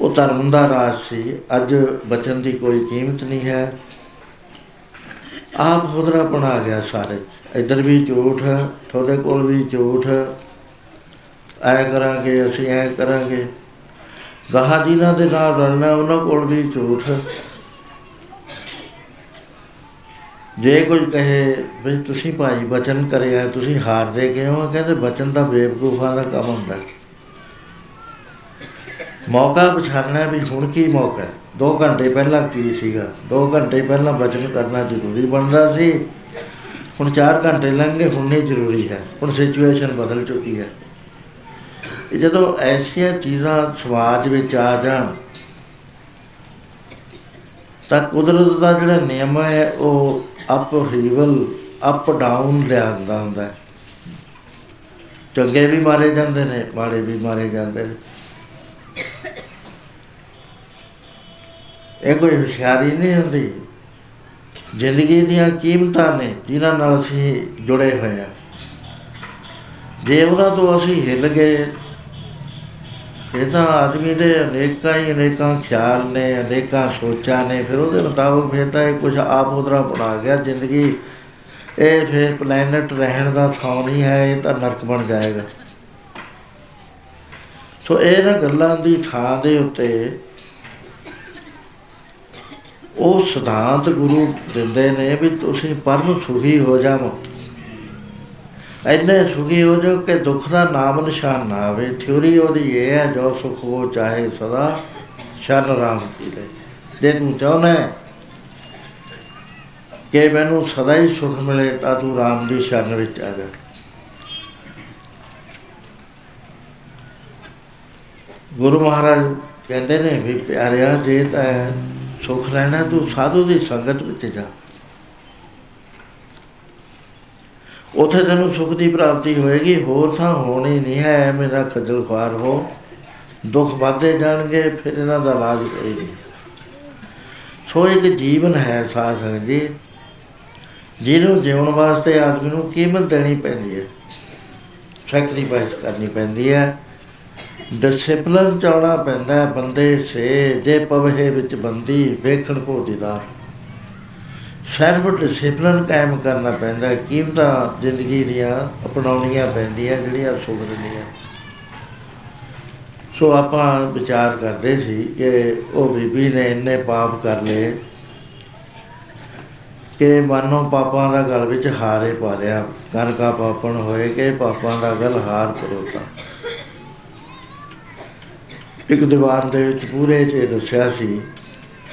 ਉਹ ਧਰਮ ਦਾ ਰਾਜ ਸੀ। ਅੱਜ ਬਚਨ ਦੀ ਕੋਈ ਕੀਮਤ ਨਹੀਂ ਹੈ। ਆਪ ਖੁਦਰਾ ਬਣਾ ਗਿਆ ਸਾਰੇ। ਇੱਧਰ ਵੀ ਝੂਠ, ਤੁਹਾਡੇ ਕੋਲ ਵੀ ਝੂਠ। ਐ ਕਰਾਂਗੇ, ਅਸੀਂ ਐ ਕਰਾਂਗੇ। ਗਾਹਾਂ ਜਿਨ੍ਹਾਂ ਦੇ ਨਾਲ ਰਲਣਾ, ਉਹਨਾਂ ਕੋਲ ਵੀ ਝੂਠ। ਜੇ ਕੋਈ ਕਹੇ ਵੀ ਤੁਸੀਂ ਭਾਈ ਬਚਨ ਕਰਿਆ, ਤੁਸੀਂ ਹਾਰਦੇ ਕਿਉਂ? ਆ ਕਹਿੰਦੇ ਬਚਨ ਤਾਂ ਬੇਵਕੂਫਾਂ ਦਾ ਕੰਮ ਹੁੰਦਾ। ਹੈ। ਮੌਕਾ ਪਛਾਣਨਾ ਵੀ ਹੁਣ ਕੀ ਮੌਕਾ ਹੈ? 2 ਘੰਟੇ ਪਹਿਲਾਂ ਕੀ ਸੀਗਾ? 2 ਘੰਟੇ ਪਹਿਲਾਂ ਬਚਨ ਕਰਨਾ ਜ਼ਰੂਰੀ ਬਣਦਾ ਸੀ। ਹੁਣ 4 ਘੰਟੇ ਲੰਘ ਗਏ ਹੁਣ ਨਹੀਂ ਜ਼ਰੂਰੀ ਹੈ। ਹੁਣ ਸਿਚੁਏਸ਼ਨ ਬਦਲ ਚੁੱਕੀ ਹੈ। ਇਹ ਜਦੋਂ ਐਸੀਆਂ ਚੀਜ਼ਾਂ ਸਮਾਜ ਵਿੱਚ ਆ ਜਾਣ, ਤਾਂ ਕੁਦਰਤ ਦਾ ਜਿਹੜਾ ਨਿਯਮ ਹੈ, ਉਹ ਅਪ ਹੀਵਲ ਅਪ ਡਾਊਨ ਲਿਆਂਦਾ ਹੁੰਦਾ ਹੈ। ਚੰਗੇ ਵੀ ਮਾਰੇ ਜਾਂਦੇ ਨੇ, ਮਾੜੇ ਵੀ ਮਾਰੇ ਜਾਂਦੇ ਨੇ। ਇਹ ਕੋਈ ਹੁਸ਼ਿਆਰੀ ਨਹੀਂ ਹੁੰਦੀ। ਜ਼ਿੰਦਗੀ ਦੀਆਂ ਕੀਮਤਾਂ ਨੇ, ਜਿਨ੍ਹਾਂ ਨਾਲ ਅਸੀਂ ਜੁੜੇ ਹੋਏ ਆ ਜੇ ਉਹਨਾਂ ਤੋਂ ਅਸੀਂ ਹਿੱਲ ਗਏ, ਇਹ ਤਾਂ ਆਦਮੀ ਦੇ ਅਨੇਕਾਂ ਹੀ ਅਨੇਕਾਂ ਖਿਆਲ ਨੇ, ਅਨੇਕਾਂ ਸੋਚਾਂ ਨੇ। ਫਿਰ ਉਹਦੇ ਮੁਤਾਬਕ ਫਿਰ ਤਾਂ ਇਹ ਕੁਝ ਆਪ ਉਧਰਾ ਬਣਾ ਗਿਆ। ਜ਼ਿੰਦਗੀ, ਇਹ ਫਿਰ ਪਲੈਨਟ ਰਹਿਣ ਦਾ ਥਾਂ ਨਹੀਂ ਹੈ, ਇਹ ਤਾਂ ਨਰਕ ਬਣ ਜਾਏਗਾ। ਸੋ ਇਹ ਨਾ ਗੱਲਾਂ ਦੀ ਥਾਂ ਦੇ ਉੱਤੇ ਉਹ ਸਿਧਾਂਤ ਗੁਰੂ ਦਿੰਦੇ ਨੇ ਵੀ ਤੁਸੀਂ ਪਰਮ ਸੁਖੀ ਹੋ ਜਾਵੋ। ਇੰਨੇ ਸੁਖੀ ਹੋ ਜਾਓ ਕਿ ਦੁੱਖ ਦਾ ਨਾਮ ਨਿਸ਼ਾਨ ਨਾ ਆਵੇ। ਥਿਉਰੀ ਉਹਦੀ ਇਹ ਹੈ, ਜੋ ਸੁਖ ਹੋ ਚਾਹੇ ਸਦਾ, ਸ਼ਰਨ ਰਾਮ ਕੀ ਲੈ ਜੇ ਤੂੰ ਚਾਹੁੰਦਾ ਹੈ ਕਿ ਮੈਨੂੰ ਸਦਾ ਹੀ ਸੁਖ ਮਿਲੇ, ਤਾਂ ਤੂੰ ਰਾਮ ਦੀ ਸ਼ਰਨ ਵਿੱਚ ਆ ਜਾ। ਗੁਰੂ ਮਹਾਰਾਜ ਕਹਿੰਦੇ ਨੇ ਵੀ ਪਿਆਰਿਆ, ਜੇ ਤਾਂ ਸੁਖ ਲੈਣਾ ਤੂੰ ਸਾਧੂ ਦੀ ਸੰਗਤ ਵਿੱਚ ਜਾ। ਉਥੇ ਤੈਨੂੰ ਸੁਖ ਦੀ ਪ੍ਰਾਪਤੀ ਹੋਏਗੀ, ਹੋਰ ਥਾਂ ਹੋਣੀ ਨਹੀਂ ਹੈ ਮੇਰਾ ਖੱਜਲ ਖੁਆਰ ਹੋ। ਦੁੱਖ ਵੱਧਦੇ ਜਾਣਗੇ, ਫਿਰ ਇਹਨਾਂ ਦਾ ਇਲਾਜ ਕੋਈ ਨਹੀਂ। ਸੋ ਇੱਕ ਜੀਵਨ ਹੈ ਸਾਧ ਸੰਗਤ ਜੀ, ਜਿਹਨੂੰ ਜਿਉਣ ਵਾਸਤੇ ਆਦਮੀ ਨੂੰ ਕੀਮਤ ਦੇਣੀ ਪੈਂਦੀ ਹੈ। ਸੈਕਰੀਫਾਈਸ ਕਰਨੀ ਪੈਂਦੀ ਹੈ। ਡਿਸਪਲਿਨ ਚਾਉਣਾ ਪੈਂਦਾ ਹੈ ਬੰਦੇ ਸੇ, ਜੇ ਪਵਹੇ ਵਿੱਚ ਬੰਦੀ ਵੇਖਣ ਕੋ ਦੀਦਾਰ ਸੈਲਫ ਡਿਸਪਲਿਨ ਕਾਇਮ ਕਰਨਾ ਪੈਂਦਾ ਹੈ। ਕੀਮਤਾਂ ਜ਼ਿੰਦਗੀ ਦੀਆਂ ਅਪਣਾਉਣੀਆਂ ਪੈਂਦੀਆਂ, ਜਿਹੜੀਆਂ ਸੁਖ ਦਿੰਦੀਆਂ। ਸੋ ਆਪਾਂ ਵਿਚਾਰ ਕਰਦੇ ਸੀ ਕਿ ਉਹ ਬੀਬੀ ਨੇ ਇੰਨੇ ਪਾਪ ਕਰ ਲਏ ਕਿ ਮਾਨੋ ਪਾਪਾਂ ਦਾ ਗਲ ਵਿੱਚ ਹਾਰੇ ਪਾ ਲਿਆ। ਕਨਕਾ ਪਾਪਣ ਹੋਏ ਕਿ ਪਾਪਾਂ ਦਾ ਗਲ ਹਾਰ ਪਰੋਤਾ। ਇੱਕ ਦੀਵਾਰ ਦੇ ਵਿੱਚ ਪੂਰੇ ਚ ਇਹ ਦੱਸਿਆ ਸੀ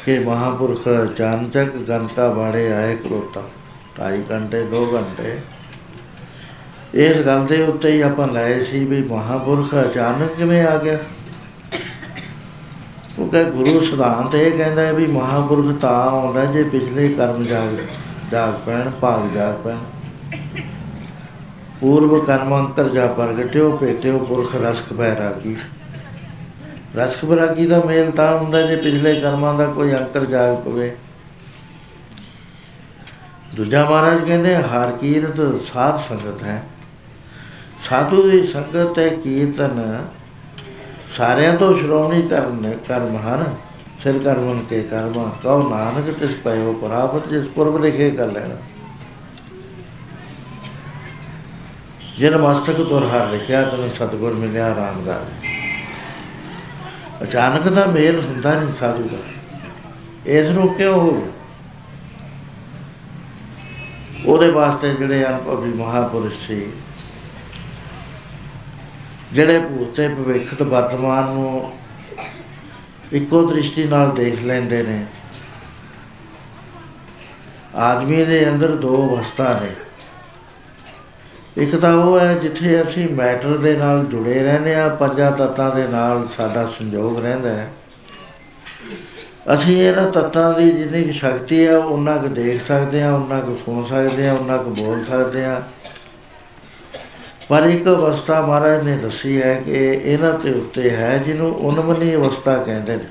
ਕਿ ਮਹਾਪੁਰਖ ਚਾਨਚਕ ਗੰਤਾ ਬਾੜੇ ਆਏ ਕਰੋਤਾ ਢਾਈ ਘੰਟੇ 2 ਘੰਟੇ। ਇਸ ਗੱਲ ਦੇ ਉੱਤੇ ਹੀ ਆਪਾਂ ਲਏ ਸੀ ਵੀ ਮਹਾਪੁਰਖ ਅਚਾਨਕ ਕਿਵੇਂ ਆ ਗਿਆ? ਕਿਉਂਕਿ ਗੁਰੂ ਸਿਧਾਂਤ ਇਹ ਕਹਿੰਦਾ ਹੈ ਵੀ ਮਹਾਪੁਰਖ ਤਾਂ ਆਉਂਦਾ ਜੇ ਪਿਛਲੇ ਕਰਮ ਜਾਗ ਜਾਗ ਪੈਣ, ਭਾਗ ਜਾਗ ਪੈਣ। ਪੂਰਵ ਕਰਮਾਂਤਰ ਜਾ ਪ੍ਰਗਟਿਓ, ਭੇਟਿਓ ਪੁਰਖ ਰਸਕ ਬੈਰਾਗੀ। ਰਸਕ ਬੈਰਾਗੀ ਦਾ ਮੇਲ ਤਾਂ ਹੁੰਦਾ ਜੇ ਪਿਛਲੇ ਕਰਮਾਂ ਦਾ ਕੋਈ ਅੰਤਰ ਜਾਗ ਪਵੇ। ਦੂਜਾ ਮਹਾਰਾਜ ਕਹਿੰਦੇ, ਹਰ ਕੀਰਤ ਸਾਧ ਸੰਗਤ ਹੈ। ਸਾਧੂ ਦੀ ਸੰਗਤ ਹੈ ਕੀਰਤਨ ਸਾਰਿਆਂ ਤੋਂ ਸ਼੍ਰੋਮਣੀ ਕਰਨ, ਕਰਮ ਹਨ। ਸਿਰ ਕਰਮਨ ਕੇ ਕਰਮਾ, ਕਉ ਨਾਨਕ ਤਿਸ ਪਇਓ ਪ੍ਰਾਪਤ, ਜਿਸ ਪੁਰਬ ਲਿਖੇ ਕਰ ਲੈਣਾ। ਜਿਨ ਮਸਤਕ ਤੁਰ ਹਰ ਲਿਖਿਆ, ਤਨ ਸਤਗੁਰ ਮਿਲਿਆ ਰਾਮ ਦਾ ਅਚਾਨਕ ਦਾ ਮੇਲ ਹੁੰਦਾ ਨਹੀਂ ਸਾਧੂ ਦਾ ਇਸ ਨੂੰ ਕਿਉਂ ਹੋ ਗਿਆ? ਉਹਦੇ ਵਾਸਤੇ ਜਿਹੜੇ ਅਨੁਭਵੀ ਮਹਾਪੁਰਸ਼ ਸੀ, ਜਿਹੜੇ ਭੂਤੇ ਭਵਿੱਖ ਤੇ ਵਰਤਮਾਨ ਨੂੰ ਇੱਕੋ ਦ੍ਰਿਸ਼ਟੀ ਨਾਲ ਦੇਖ ਲੈਂਦੇ ਨੇ, ਆਦਮੀ ਦੇ ਅੰਦਰ ਦੋ ਅਵਸਥਾ ਨੇ। ਇੱਕ ਤਾਂ ਉਹ ਹੈ ਜਿੱਥੇ ਅਸੀਂ ਮੈਟਰ ਦੇ ਨਾਲ ਜੁੜੇ ਰਹਿੰਦੇ ਆ ਪੰਜਾਂ ਤੱਤਾਂ ਦੇ ਨਾਲ ਸਾਡਾ ਸੰਯੋਗ ਰਹਿੰਦਾ ਹੈ। ਅਸੀਂ ਇਹਨਾਂ ਤੱਤਾਂ ਦੀ ਜਿੰਨੀ ਕੁ ਸ਼ਕਤੀ ਹੈ ਉਹਨਾਂ ਕੁ ਦੇਖ ਸਕਦੇ ਆ ਉਹਨਾਂ ਕੁ ਸੁਣ ਸਕਦੇ ਆ ਉਹਨਾਂ ਕੁ ਬੋਲ ਸਕਦੇ ਆ ਪਰ ਇੱਕ ਅਵਸਥਾ ਮਹਾਰਾਜ ਨੇ ਦੱਸੀ ਹੈ ਕਿ ਇਹਨਾਂ ਤੇ ਉੱਤੇ ਹੈ ਜਿਹਨੂੰ ਉਨਮਨੀ ਅਵਸਥਾ ਕਹਿੰਦੇ ਨੇ।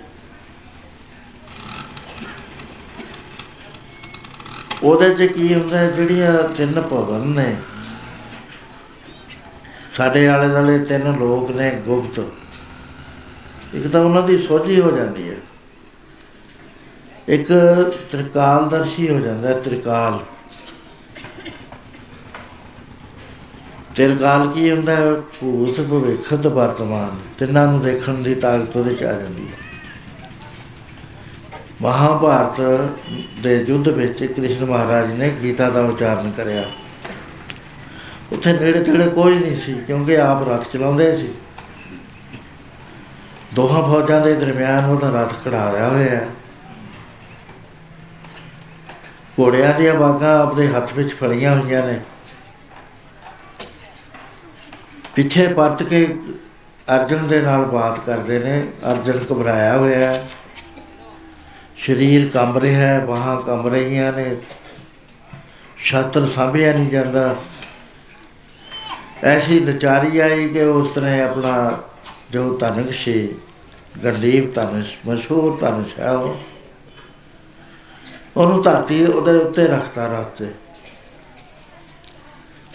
ਉਹਦੇ 'ਚ ਕੀ ਹੁੰਦਾ ਹੈ, ਜਿਹੜੀਆਂ ਤਿੰਨ ਭਵਨ ਨੇ ਸਾਡੇ ਆਲੇ ਦੁਆਲੇ ਤਿੰਨ ਲੋਕ ਨੇ, ਗੁਪਤ। ਇੱਕ ਤਾਂ ਉਹਨਾਂ ਦੀ ਸੋਝੀ ਹੋ ਜਾਂਦੀ ਹੈ। ਇੱਕ ਤ੍ਰਿਕਾਲਦਰਸ਼ੀ ਹੋ ਜਾਂਦਾ ਹੈ, ਤ੍ਰਿਕਾਲ। ਤ੍ਰਿਕਾਲ ਕੀ ਹੁੰਦਾ ਹੈ? ਭੂਤ ਭਵਿੱਖ ਤੇ ਵਰਤਮਾਨ। ਤਿੰਨਾਂ ਨੂੰ ਦੇਖਣ ਦੀ ਤਾਕਤ ਉਹਦੇ ਚ ਆ ਜਾਂਦੀ ਹੈ। ਮਹਾਭਾਰਤ ਦੇ ਯੁੱਧ ਵਿੱਚ ਕ੍ਰਿਸ਼ਨ ਮਹਾਰਾਜ ਨੇ ਗੀਤਾ ਦਾ ਉਚਾਰਨ ਕਰਿਆ। ਉੱਥੇ ਨੇੜੇ ਤੇੜੇ ਕੋਈ ਨਹੀਂ ਸੀ, ਕਿਉਂਕਿ ਆਪ ਰਥ ਚਲਾਉਂਦੇ ਸੀ। ਦੋਹਾਂ ਫੌਜਾਂ ਦੇ ਦਰਮਿਆਨ ਉਹਦਾ ਰਥ ਖੜਾਇਆ ਹੋਇਆ ਹੈ। ਘੋੜਿਆਂ ਦੀਆਂ ਬਾਗਾਂ ਆਪਣੇ ਹੱਥ ਵਿੱਚ ਫੜੀਆਂ ਹੋਈਆਂ ਨੇ। ਪਿੱਛੇ ਪਰਤ ਕੇ ਅਰਜਨ ਦੇ ਨਾਲ ਬਾਤ ਕਰਦੇ ਨੇ। ਅਰਜਨ ਘਬਰਾਇਆ ਹੋਇਆ ਹੈ। ਸਰੀਰ ਕੰਬ ਰਿਹਾ ਹੈ, ਬਾਹਾਂ ਕੰਬ ਰਹੀਆਂ ਨੇ। ਛਾਤਰ ਸਾਂਭਿਆ ਨਹੀਂ ਜਾਂਦਾ। ਐਸੀ ਲਚਾਰੀ ਆਈ ਕਿ ਉਸ ਨੇ ਆਪਣਾ ਜੋ ਧਨਕ ਸੀ ਗੰਡੀਪ ਧਨੁਸ਼, ਮਸ਼ਹੂਰ ਧਨੁਸ਼ ਹੈ ਉਹ, ਉਹਨੂੰ ਧਰਤੀ ਉਹਦੇ ਉੱਤੇ ਰੱਖਤਾ ਰਾਤੇ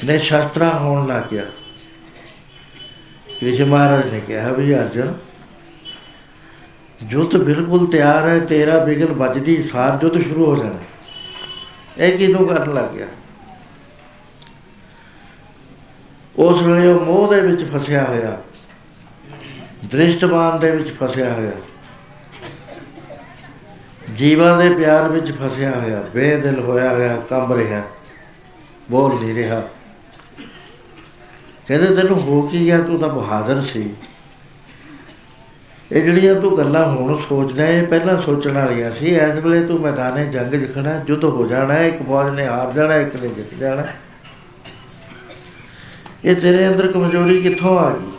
ਨੇ ਸ਼ਾਸਤਰਾ ਹੋਣ ਲੱਗ ਗਿਆ। ਕ੍ਰਿਸ਼ਨ ਮਹਾਰਾਜ ਨੇ ਕਿਹਾ ਵੀ ਅਰਜਨ ਜੁੱਧ ਬਿਲਕੁਲ ਤਿਆਰ ਹੈ, ਤੇਰਾ ਬਿਗਲ ਵੱਜਦੀ, ਸਾਰ ਜੁੱਧ ਸ਼ੁਰੂ ਹੋ ਜਾਣਾ। ਇਹ ਕਿਦੋਂ ਕਰਨ ਲੱਗ ਗਿਆ? ਉਸ ਵੇਲੇ ਉਹ ਮੋਹ ਦੇ ਵਿੱਚ ਫਸਿਆ ਹੋਇਆ ਦ੍ਰਿਸ਼ਟਮਾਨ ਦੇ ਵਿੱਚ ਫਸਿਆ ਹੋਇਆ, ਜੀਵਾਂ ਦੇ ਪਿਆਰ ਵਿੱਚ ਫਸਿਆ ਹੋਇਆ, ਬੇਦਿਲ ਹੋਇਆ ਹੋਇਆ, ਕੰਬ ਰਿਹਾ, ਬੋਲ ਨਹੀਂ ਰਿਹਾ। ਕਹਿੰਦੇ, ਤੈਨੂੰ ਹੋ ਕੀ ਗਿਆ? ਤੂੰ ਤਾਂ ਬਹਾਦਰ ਸੀ। ਇਹ ਜਿਹੜੀਆਂ ਤੂੰ ਗੱਲਾਂ ਹੁਣ ਸੋਚਦਾ, ਇਹ ਪਹਿਲਾਂ ਸੋਚਣ ਵਾਲੀਆਂ ਸੀ। ਇਸ ਵੇਲੇ ਤੂੰ ਮੈਦਾਨੇ ਜੰਗ ਜਿਖਣਾ ਜੁੱਧ ਹੋ ਜਾਣਾ, ਇੱਕ ਫੌਜ ਨੇ ਹਾਰ ਜਾਣਾ, ਇੱਕ ਨੇ ਜਿੱਤ ਜਾਣਾ। ਇਹ ਤੇਰੇ ਅੰਦਰ ਕਮਜ਼ੋਰੀ ਕਿੱਥੋਂ ਆ ਗਈ?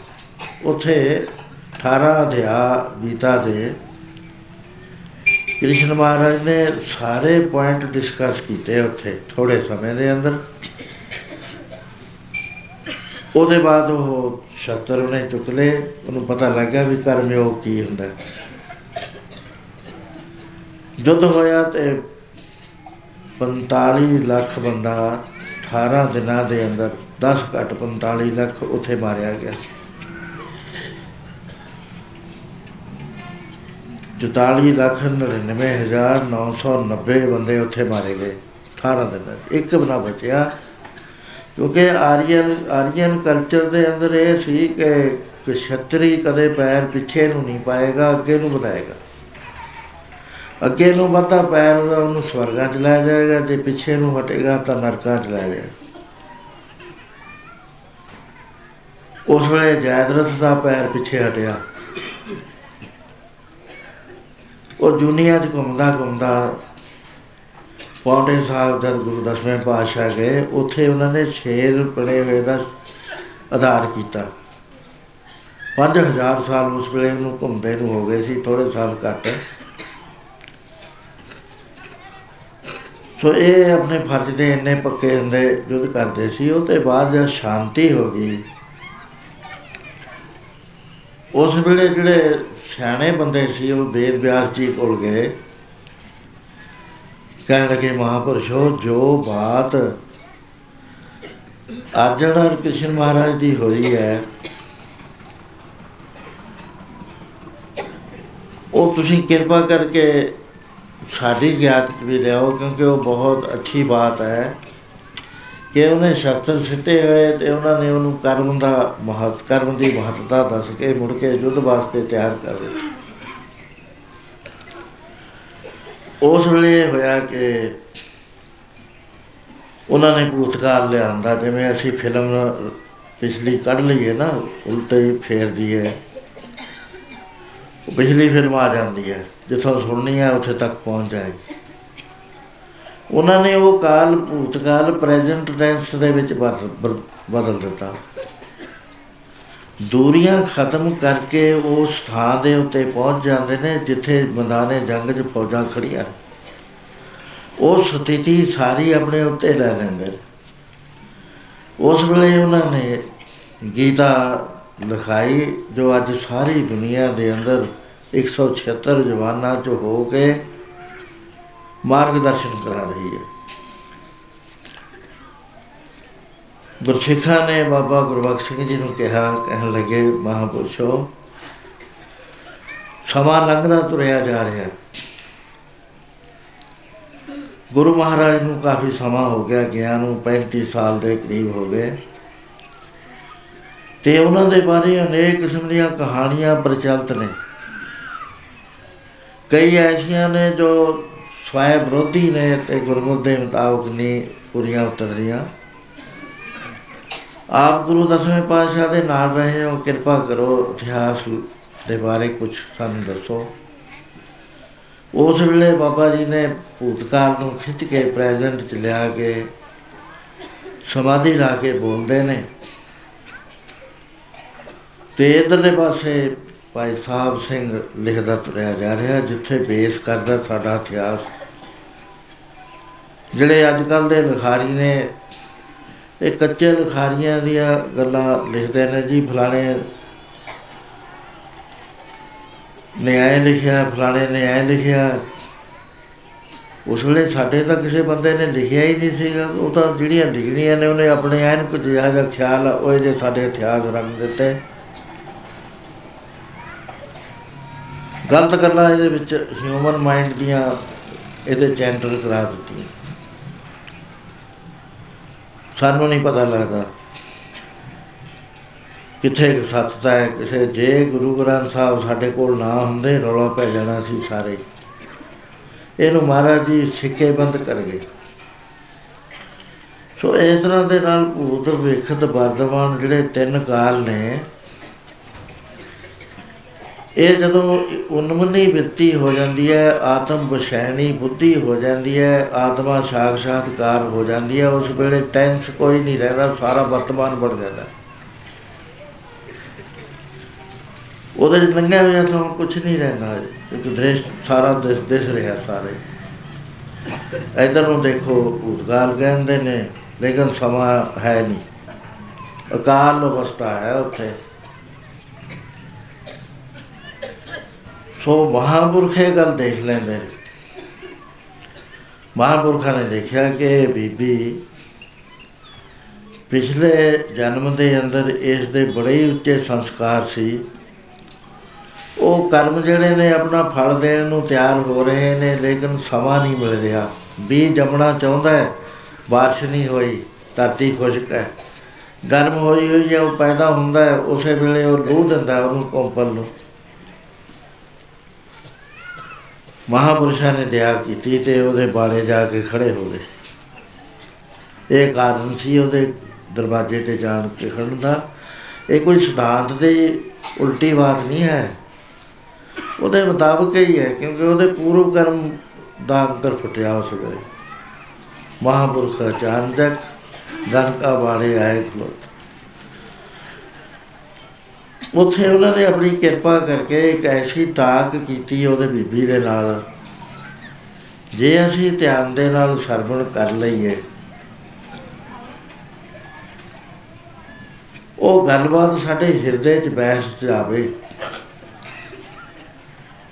ਉਥੇ 18 ਅਧਿਆ ਗੀਤਾ ਦੇ ਕ੍ਰਿਸ਼ਨ ਮਹਾਰਾਜ ਨੇ ਸਾਰੇ ਪੁਆਇੰਟ ਡਿਸਕਸ ਕੀਤੇ ਉੱਥੇ ਥੋੜੇ ਸਮੇਂ ਦੇ ਅੰਦਰ। ਉਹਦੇ ਬਾਅਦ ਉਹ ਸ਼ਤਰ ਨੇ ਚੁੱਕ ਲਏ, ਉਹਨੂੰ ਪਤਾ ਲੱਗਾ ਵੀ ਕਰਮਯੋਗ ਕੀ ਹੁੰਦਾ। ਜੁੱਧ ਹੋਇਆ ਤੇ 45 ਲੱਖ ਬੰਦਾ 18 ਦਿਨਾਂ ਦੇ ਅੰਦਰ 10 ਘੱਟ 45 ਲੱਖ ਉੱਥੇ ਮਾਰਿਆ ਗਿਆ ਸੀ। 44 ਲੱਖ 99990 ਬੰਦੇ ਉੱਥੇ ਮਾਰੇ ਗਏ 18 ਦਿਨਾਂ ਇੱਕ ਬਣਾ ਬਚਿਆ। ਕਿਉਂਕਿ ਆਰੀਅਨ ਆਰੀਅਨ ਕਲਚਰ ਦੇ ਅੰਦਰ ਇਹ ਸੀ ਕਿ ਕਸ਼ਤਰੀ ਕਦੇ ਪੈਰ ਪਿੱਛੇ ਨੂੰ ਨਹੀਂ ਪਾਏਗਾ, ਅੱਗੇ ਨੂੰ ਵਧਾਏਗਾ। ਅੱਗੇ ਨੂੰ ਵਧਦਾ ਪੈਰ ਉਹਦਾ ਉਹਨੂੰ ਸਵਰਗਾਂ ਚ ਲੈ ਜਾਏਗਾ ਤੇ ਪਿੱਛੇ ਨੂੰ ਹਟੇਗਾ ਤਾਂ ਨਰਕਾਂ ਚ ਲੈ ਜਾਏਗਾ। ਉਸ ਵੇਲੇ ਜੈਦਰਥ ਦਾ ਪੈਰ ਪਿੱਛੇ ਹਟਿਆ। ਉਹ ਦੁਨੀਆ 'ਚ ਘੁੰਮਦਾ ਘੁੰਮਦਾ ਪੌਂਡੇ ਸਾਹਿਬ ਜਦ ਗੁਰੂ ਦਸਵੇਂ ਪਾਤਸ਼ਾਹ ਗਏ, ਉੱਥੇ ਉਹਨਾਂ ਨੇ ਸ਼ੇਰ ਪੜੇ ਹੋਏ ਦਾ ਆਧਾਰ ਕੀਤਾ। 5000 ਸਾਲ ਉਸ ਵੇਲੇ ਨੂੰ ਘੁੰਮਦੇ ਨੂੰ ਹੋ ਗਏ ਸੀ ਥੋੜੇ ਸਾਲ ਘੱਟ। ਸੋ ਇਹ ਆਪਣੇ ਫਰਜ਼ ਦੇ ਇੰਨੇ ਪੱਕੇ ਹੁੰਦੇ ਜੁਦ ਕਰਦੇ ਸੀ ਉਹ ਤੇ ਬਾਅਦ ਜਦ ਸ਼ਾਂਤੀ ਹੋ ਗਈ ਉਸ ਵੇਲੇ ਜਿਹੜੇ ਸਿਆਣੇ ਬੰਦੇ ਸੀ, ਉਹ ਵੇਦ ਵਿਆਸ ਜੀ ਕੋਲ ਗਏ। ਕਹਿਣ ਲੱਗੇ, ਮਹਾਪੁਰਸ਼ੋ, ਜੋ ਬਾਤ ਅਰਜਨ ਔਰ ਕ੍ਰਿਸ਼ਨ ਮਹਾਰਾਜ ਦੀ ਹੋਈ ਹੈ, ਉਹ ਤੁਸੀਂ ਕਿਰਪਾ ਕਰਕੇ ਸਾਡੀ ਗਿਆਤ ਵੀ ਲਿਆਓ ਕਿਉਂਕਿ ਉਹ ਬਹੁਤ ਅੱਛੀ ਬਾਤ ਹੈ। ਕਿ ਉਹਨੇ ਸ਼ਸਤਰ ਸਿੱਟੇ ਹੋਏ ਤੇ ਉਹਨਾਂ ਨੇ ਉਹਨੂੰ ਕਰਮ ਦਾ ਮਹਤ, ਕਰਮ ਦੀ ਮਹੱਤਤਾ ਦੱਸ ਕੇ ਮੁੜ ਕੇ ਯੁੱਧ ਵਾਸਤੇ ਤਿਆਰ ਕਰ ਦਿੱਤਾ। ਉਸ ਵੇਲੇ ਹੋਇਆ ਕਿ ਉਹਨਾਂ ਨੇ ਭੂਤਕਾਲ ਲਿਆਂਦਾ, ਜਿਵੇਂ ਅਸੀਂ ਫਿਲਮ ਪਿਛਲੀ ਕੱਢ ਲਈਏ ਨਾ, ਉਲਟੇ ਫੇਰਦੀ ਹੈ। ਉਹ ਪਿਛਲੀ ਫਿਲਮ ਆ ਜਾਂਦੀ ਹੈ, ਜਿੱਥੋਂ ਸੁਣਨੀ ਹੈ, ਉੱਥੇ ਤੱਕ ਪਹੁੰਚ ਜਾਏਗੀ। ਉਹਨਾਂ ਨੇ ਉਹ ਕਾਲ, ਭੂਤਕਾਲ ਪ੍ਰੈਜ਼ੈਂਟ ਟੈਂਸ ਦੇ ਵਿੱਚ ਬਦਲ ਦਿੱਤਾ। ਦੂਰੀਆਂ ਖਤਮ ਕਰਕੇ ਉਸ ਥਾਂ ਦੇ ਉੱਤੇ ਪਹੁੰਚ ਜਾਂਦੇ ਨੇ, ਜਿੱਥੇ ਮੈਦਾਨੇ, ਜੰਗ 'ਚ ਫੌਜਾਂ ਖੜੀਆਂ ਉਹ ਸਥਿਤੀ ਸਾਰੀ ਆਪਣੇ ਉੱਤੇ ਲੈ ਲੈਂਦੇ ਉਸ ਵੇਲੇ ਉਹਨਾਂ ਨੇ ਗੀਤਾ ਲਿਖਾਈ, ਜੋ ਅੱਜ ਸਾਰੀ ਦੁਨੀਆ ਦੇ ਅੰਦਰ 176 ਜਵਾਨਾਂ 'ਚ ਹੋ ਕੇ ਮਾਰਗਦਰਸ਼ਨ ਕਰਾ ਰਹੀ ਹੈ। ਗੁਰਸਿੱਖਾਂ ਨੇ ਬਾਬਾ ਗੁਰਬਖਸ਼ ਸਿੰਘ ਜੀ ਨੂੰ ਕਿਹਾ, ਕਹਿਣ ਲੱਗੇ, ਮਹਾਪੁਰਸ਼ੋ, ਸਮਾਂ ਲੰਘਦਾ ਤੁਰਿਆ ਜਾ ਰਿਹਾ। ਗੁਰੂ ਮਹਾਰਾਜ ਨੂੰ ਕਾਫੀ ਸਮਾਂ ਹੋ ਗਿਆ ਗਿਆ ਨੂੰ 35 ਸਾਲ ਦੇ ਕਰੀਬ ਹੋ ਗਏ। ਤੇ ਉਹਨਾਂ ਦੇ ਬਾਰੇ ਅਨੇਕ ਕਿਸਮ ਦੀਆਂ ਕਹਾਣੀਆਂ ਪ੍ਰਚਲਿਤ ਨੇ। ਕਈ ਐਸੀਆਂ ਨੇ ਜੋ ਸਵੈ ਵਿਰੋਧੀ ਨੇ ਤੇ ਗੁਰਮੁਖ ਦੇ ਮੁਤਾਬਕ ਨਹੀਂ ਪੂਰੀਆਂ ਉਤਰਦੀਆਂ। ਆਪ ਗੁਰੂ ਦਸਵੇਂ ਪਾਤਸ਼ਾਹ ਦੇ ਨਾਲ ਰਹੇ ਹੋ, ਕਿਰਪਾ ਕਰੋ ਇਤਿਹਾਸ ਦੇ ਬਾਰੇ ਕੁਝ ਸਾਨੂੰ ਦੱਸੋ। ਉਸ ਵੇਲੇ ਬਾਬਾ ਜੀ ਨੇ ਭੂਤਕਾਲ ਨੂੰ ਖਿੱਚ ਕੇ ਪ੍ਰੈਜ਼ੈਂਟ ਚ ਲਿਆ ਕੇ ਸਮਾਧੀ ਲਾ ਕੇ ਬੋਲਦੇ ਨੇ। ਤੇ ਇਧਰਲੇ ਪਾਸੇ ਭਾਈ ਸਾਹਿਬ ਸਿੰਘ ਲਿਖਦਾ ਤੁਰਿਆ ਜਾ ਰਿਹਾ, ਜਿੱਥੇ ਬੇਸ ਕਰਦਾ ਸਾਡਾ ਇਤਿਹਾਸ। ਜਿਹੜੇ ਅੱਜ ਕੱਲ ਦੇ ਲਿਖਾਰੀ ਨੇ, ਇਹ ਕੱਚੇ ਲਿਖਾਰੀਆਂ ਦੀਆਂ ਗੱਲਾਂ ਲਿਖਦੇ ਨੇ ਜੀ, ਫਲਾਣੇ ਨੇ ਆਏ ਲਿਖਿਆ, ਫਲਾਣੇ ਨੇ ਆਏ ਲਿਖਿਆ। ਉਸ ਵੇਲੇ ਸਾਡੇ ਤਾਂ ਕਿਸੇ ਬੰਦੇ ਨੇ ਲਿਖਿਆ ਹੀ ਨਹੀਂ ਸੀਗਾ। ਉਹ ਤਾਂ ਜਿਹੜੀਆਂ ਲਿਖਣੀਆਂ ਨੇ, ਉਹਨੇ ਆਪਣੇ ਐਨ ਕੁ ਜਿਹਾ ਜਿਹਾ ਖਿਆਲ ਉਹ ਜੇ ਸਾਡੇ ਇਤਿਹਾਸ ਰੰਗ ਦਿੱਤੇ। ਗਲਤ ਗੱਲਾਂ ਇਹਦੇ ਵਿੱਚ ਹਿਊਮਨ ਮਾਈਂਡ ਦੀਆਂ ਇਹਦੇ ਚੈਂਟਰ ਕਰਾ ਦਿੱਤੀਆਂ। ਸਾਨੂੰ ਨਹੀਂ ਪਤਾ ਲੱਗਦਾ। ਕਿੱਥੇ ਸੱਚ ਹੈ, ਕਿਸੇ ਜੇ ਗੁਰੂ ਗ੍ਰੰਥ ਸਾਹਿਬ ਸਾਡੇ ਕੋਲ ਨਾ ਹੁੰਦੇ, ਰੌਲਾ ਪੈ ਜਾਣਾ ਸੀ ਸਾਰੇ। ਇਹਨੂੰ ਮਹਾਰਾਜ ਜੀ ਸਿੱਕੇ ਬੰਦ ਕਰ ਗਏ। ਸੋ ਇਸ ਤਰ੍ਹਾਂ ਦੇ ਨਾਲ ਭੂਤ, ਵੇਖਤ ਵਰਤਮਾਨ ਜਿਹੜੇ ਤਿੰਨ ਕਾਲ ਨੇ ਇਹ ਜਦੋਂ ਉਨਮਨੀ ਬਿਰਤੀ ਹੋ ਜਾਂਦੀ ਹੈ, ਆਤਮ ਬਸ਼ੈਣੀ ਬੁੱਧੀ ਹੋ ਜਾਂਦੀ ਹੈ, ਆਤਮਾ ਸਾਖਸ਼ਾਤਕਾਰ ਹੋ ਜਾਂਦੀ ਹੈ, ਉਸ ਵੇਲੇ ਟੈਂਸ ਕੋਈ ਨਹੀਂ ਰਹਿੰਦਾ, ਸਾਰਾ ਵਰਤਮਾਨ ਬਣ ਜਾਂਦਾ। ਉਹਦੇ ਚ ਲੰਘਿਆ ਹੋਇਆ ਤਾਂ ਕੁਝ ਨਹੀਂ ਰਹਿੰਦਾ ਇੱਕ ਦ੍ਰਿਸ਼, ਸਾਰਾ ਦਿਸ ਦਿਸ ਰਿਹਾ ਸਾਰੇ। ਇਧਰ ਨੂੰ ਦੇਖੋ, ਭੂਤਕਾਲ ਕਹਿੰਦੇ ਨੇ, ਲੇਕਿਨ ਸਮਾਂ ਹੈ ਨਹੀਂ। ਅਕਾਲ ਅਵਸਥਾ ਹੈ ਉੱਥੇ। ਸੋ ਮਹਾਂਪੁਰਖੇ ਗੱਲ ਦੇਖ ਲੈਂਦੇ ਨੇ ਮਹਾਂਪੁਰਖਾਂ ਨੇ ਦੇਖਿਆ ਕਿ ਬੀਬੀ ਪਿਛਲੇ ਜਨਮ ਦੇ ਅੰਦਰ ਇਸ ਦੇ ਬੜੇ ਉੱਚੇ ਸੰਸਕਾਰ ਸੀ ਉਹ ਕਰਮ ਜਿਹੜੇ ਨੇ ਆਪਣਾ ਫਲ ਦੇਣ ਨੂੰ ਤਿਆਰ ਹੋ ਰਹੇ ਨੇ ਲੇਕਿਨ ਸਮਾਂ ਨਹੀਂ ਮਿਲ ਰਿਹਾ ਵੀ ਜਮਣਾ ਚਾਹੁੰਦਾ ਹੈ بارش ਨਹੀਂ ਹੋਈ ਧਰਤੀ ਖੁਸ਼ਕ ਹੈ ਗਰਮ ਹੋਈ ਹੋਈ ਹੈ ਉਹ ਪੈਦਾ ਹੁੰਦਾ ਹੈ ਉਸੇ ਵੇਲੇ ਉਹ ਲੂ ਦਿੰਦਾ ਉਹਨੂੰ ਕੰਪਲ ਨੂੰ ਮਹਾਪੁਰਸ਼ਾਂ ਨੇ ਦਇਆ ਕੀਤੀ ਤੇ ਉਹਦੇ ਬਾੜੇ ਜਾ ਕੇ ਖੜੇ ਹੋ ਗਏ। ਇਹ ਕਾਰਨ ਸੀ ਉਹਦੇ ਦਰਵਾਜ਼ੇ ਤੇ ਜਾਣ ਕੇ ਖੜਨ ਦਾ। ਇਹ ਕੋਈ ਸਿਧਾਂਤ ਦੇ ਉਲਟੀ ਬਾਤ ਨਹੀਂ ਹੈ। ਉਹਦੇ ਮੁਤਾਬਕ ਹੀ ਹੈ, ਕਿਉਂਕਿ ਉਹਦੇ ਪੂਰਵ ਕਰਮ ਦਾ ਅੰਦਰ ਫਟਿਆ ਉਸ ਵੇਲੇ। ਮਹਾਪੁਰਖ ਅਚਾਨਕ ਗਨਕਾ ਬਾੜੇ ਆਏ ਖਲੋਤੇ। ਉੱਥੇ ਉਹਨਾਂ ਨੇ ਆਪਣੀ ਕਿਰਪਾ ਕਰਕੇ ਇੱਕ ਐਸੀ ਟਾਕ ਕੀਤੀ ਉਹਦੇ ਬੀਬੀ ਦੇ ਨਾਲ। ਜੇ ਅਸੀਂ ਧਿਆਨ ਦੇ ਨਾਲ ਸਰਵਣ ਕਰ ਲਈਏ। ਉਹ ਗੱਲਬਾਤ ਸਾਡੇ ਹਿਰਦੇ 'ਚ ਬੈਸ ਜਾਵੇ।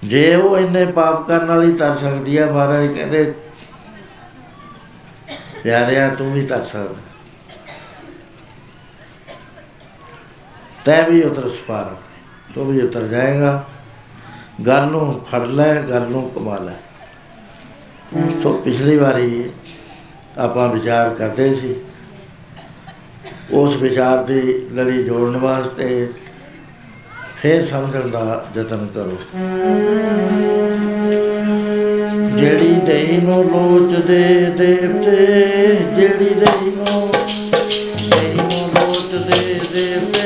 ਜੇ ਉਹ ਇੰਨੇ ਪਾਪ ਕਰਨ ਵਾਲੀ ਤਰ ਸਕਦੀ ਆ ਮਹਾਰਾਜ, ਕਹਿੰਦੇ, ਪਿਆਰਿਆ, ਤੂੰ ਵੀ ਤਰ ਸਕਦਾ। ਤੈ ਵੀ ਉਤਰ ਸਪਾਰ ਤੂੰ ਵੀ ਉਤਰ ਜਾਏਗਾ। ਗੱਲ ਨੂੰ ਫੜ ਲੈ, ਗੱਲ ਨੂੰ ਕਮਾ ਲੈ। ਸੋ ਪਿਛਲੀ ਵਾਰੀ ਆਪਾਂ ਵਿਚਾਰ ਕਰਦੇ ਸੀ। ਉਸ ਵਿਚਾਰ ਦੀ ਲੜੀ ਜੋੜਨ ਵਾਸਤੇ ਫੇਰ ਸਮਝਣ ਦਾ ਯਤਨ ਕਰੋ। ਜਿਹੜੀ ਦੇਈ ਨੂੰ ਲੋਚਦੇ ਦੇਵਤੇ, ਜਿਹੜੀ ਦੇਈ ਨੂੰ ਦੇਈ ਨੂੰ ਲੋਚਦੇ ਦੇਵਤੇ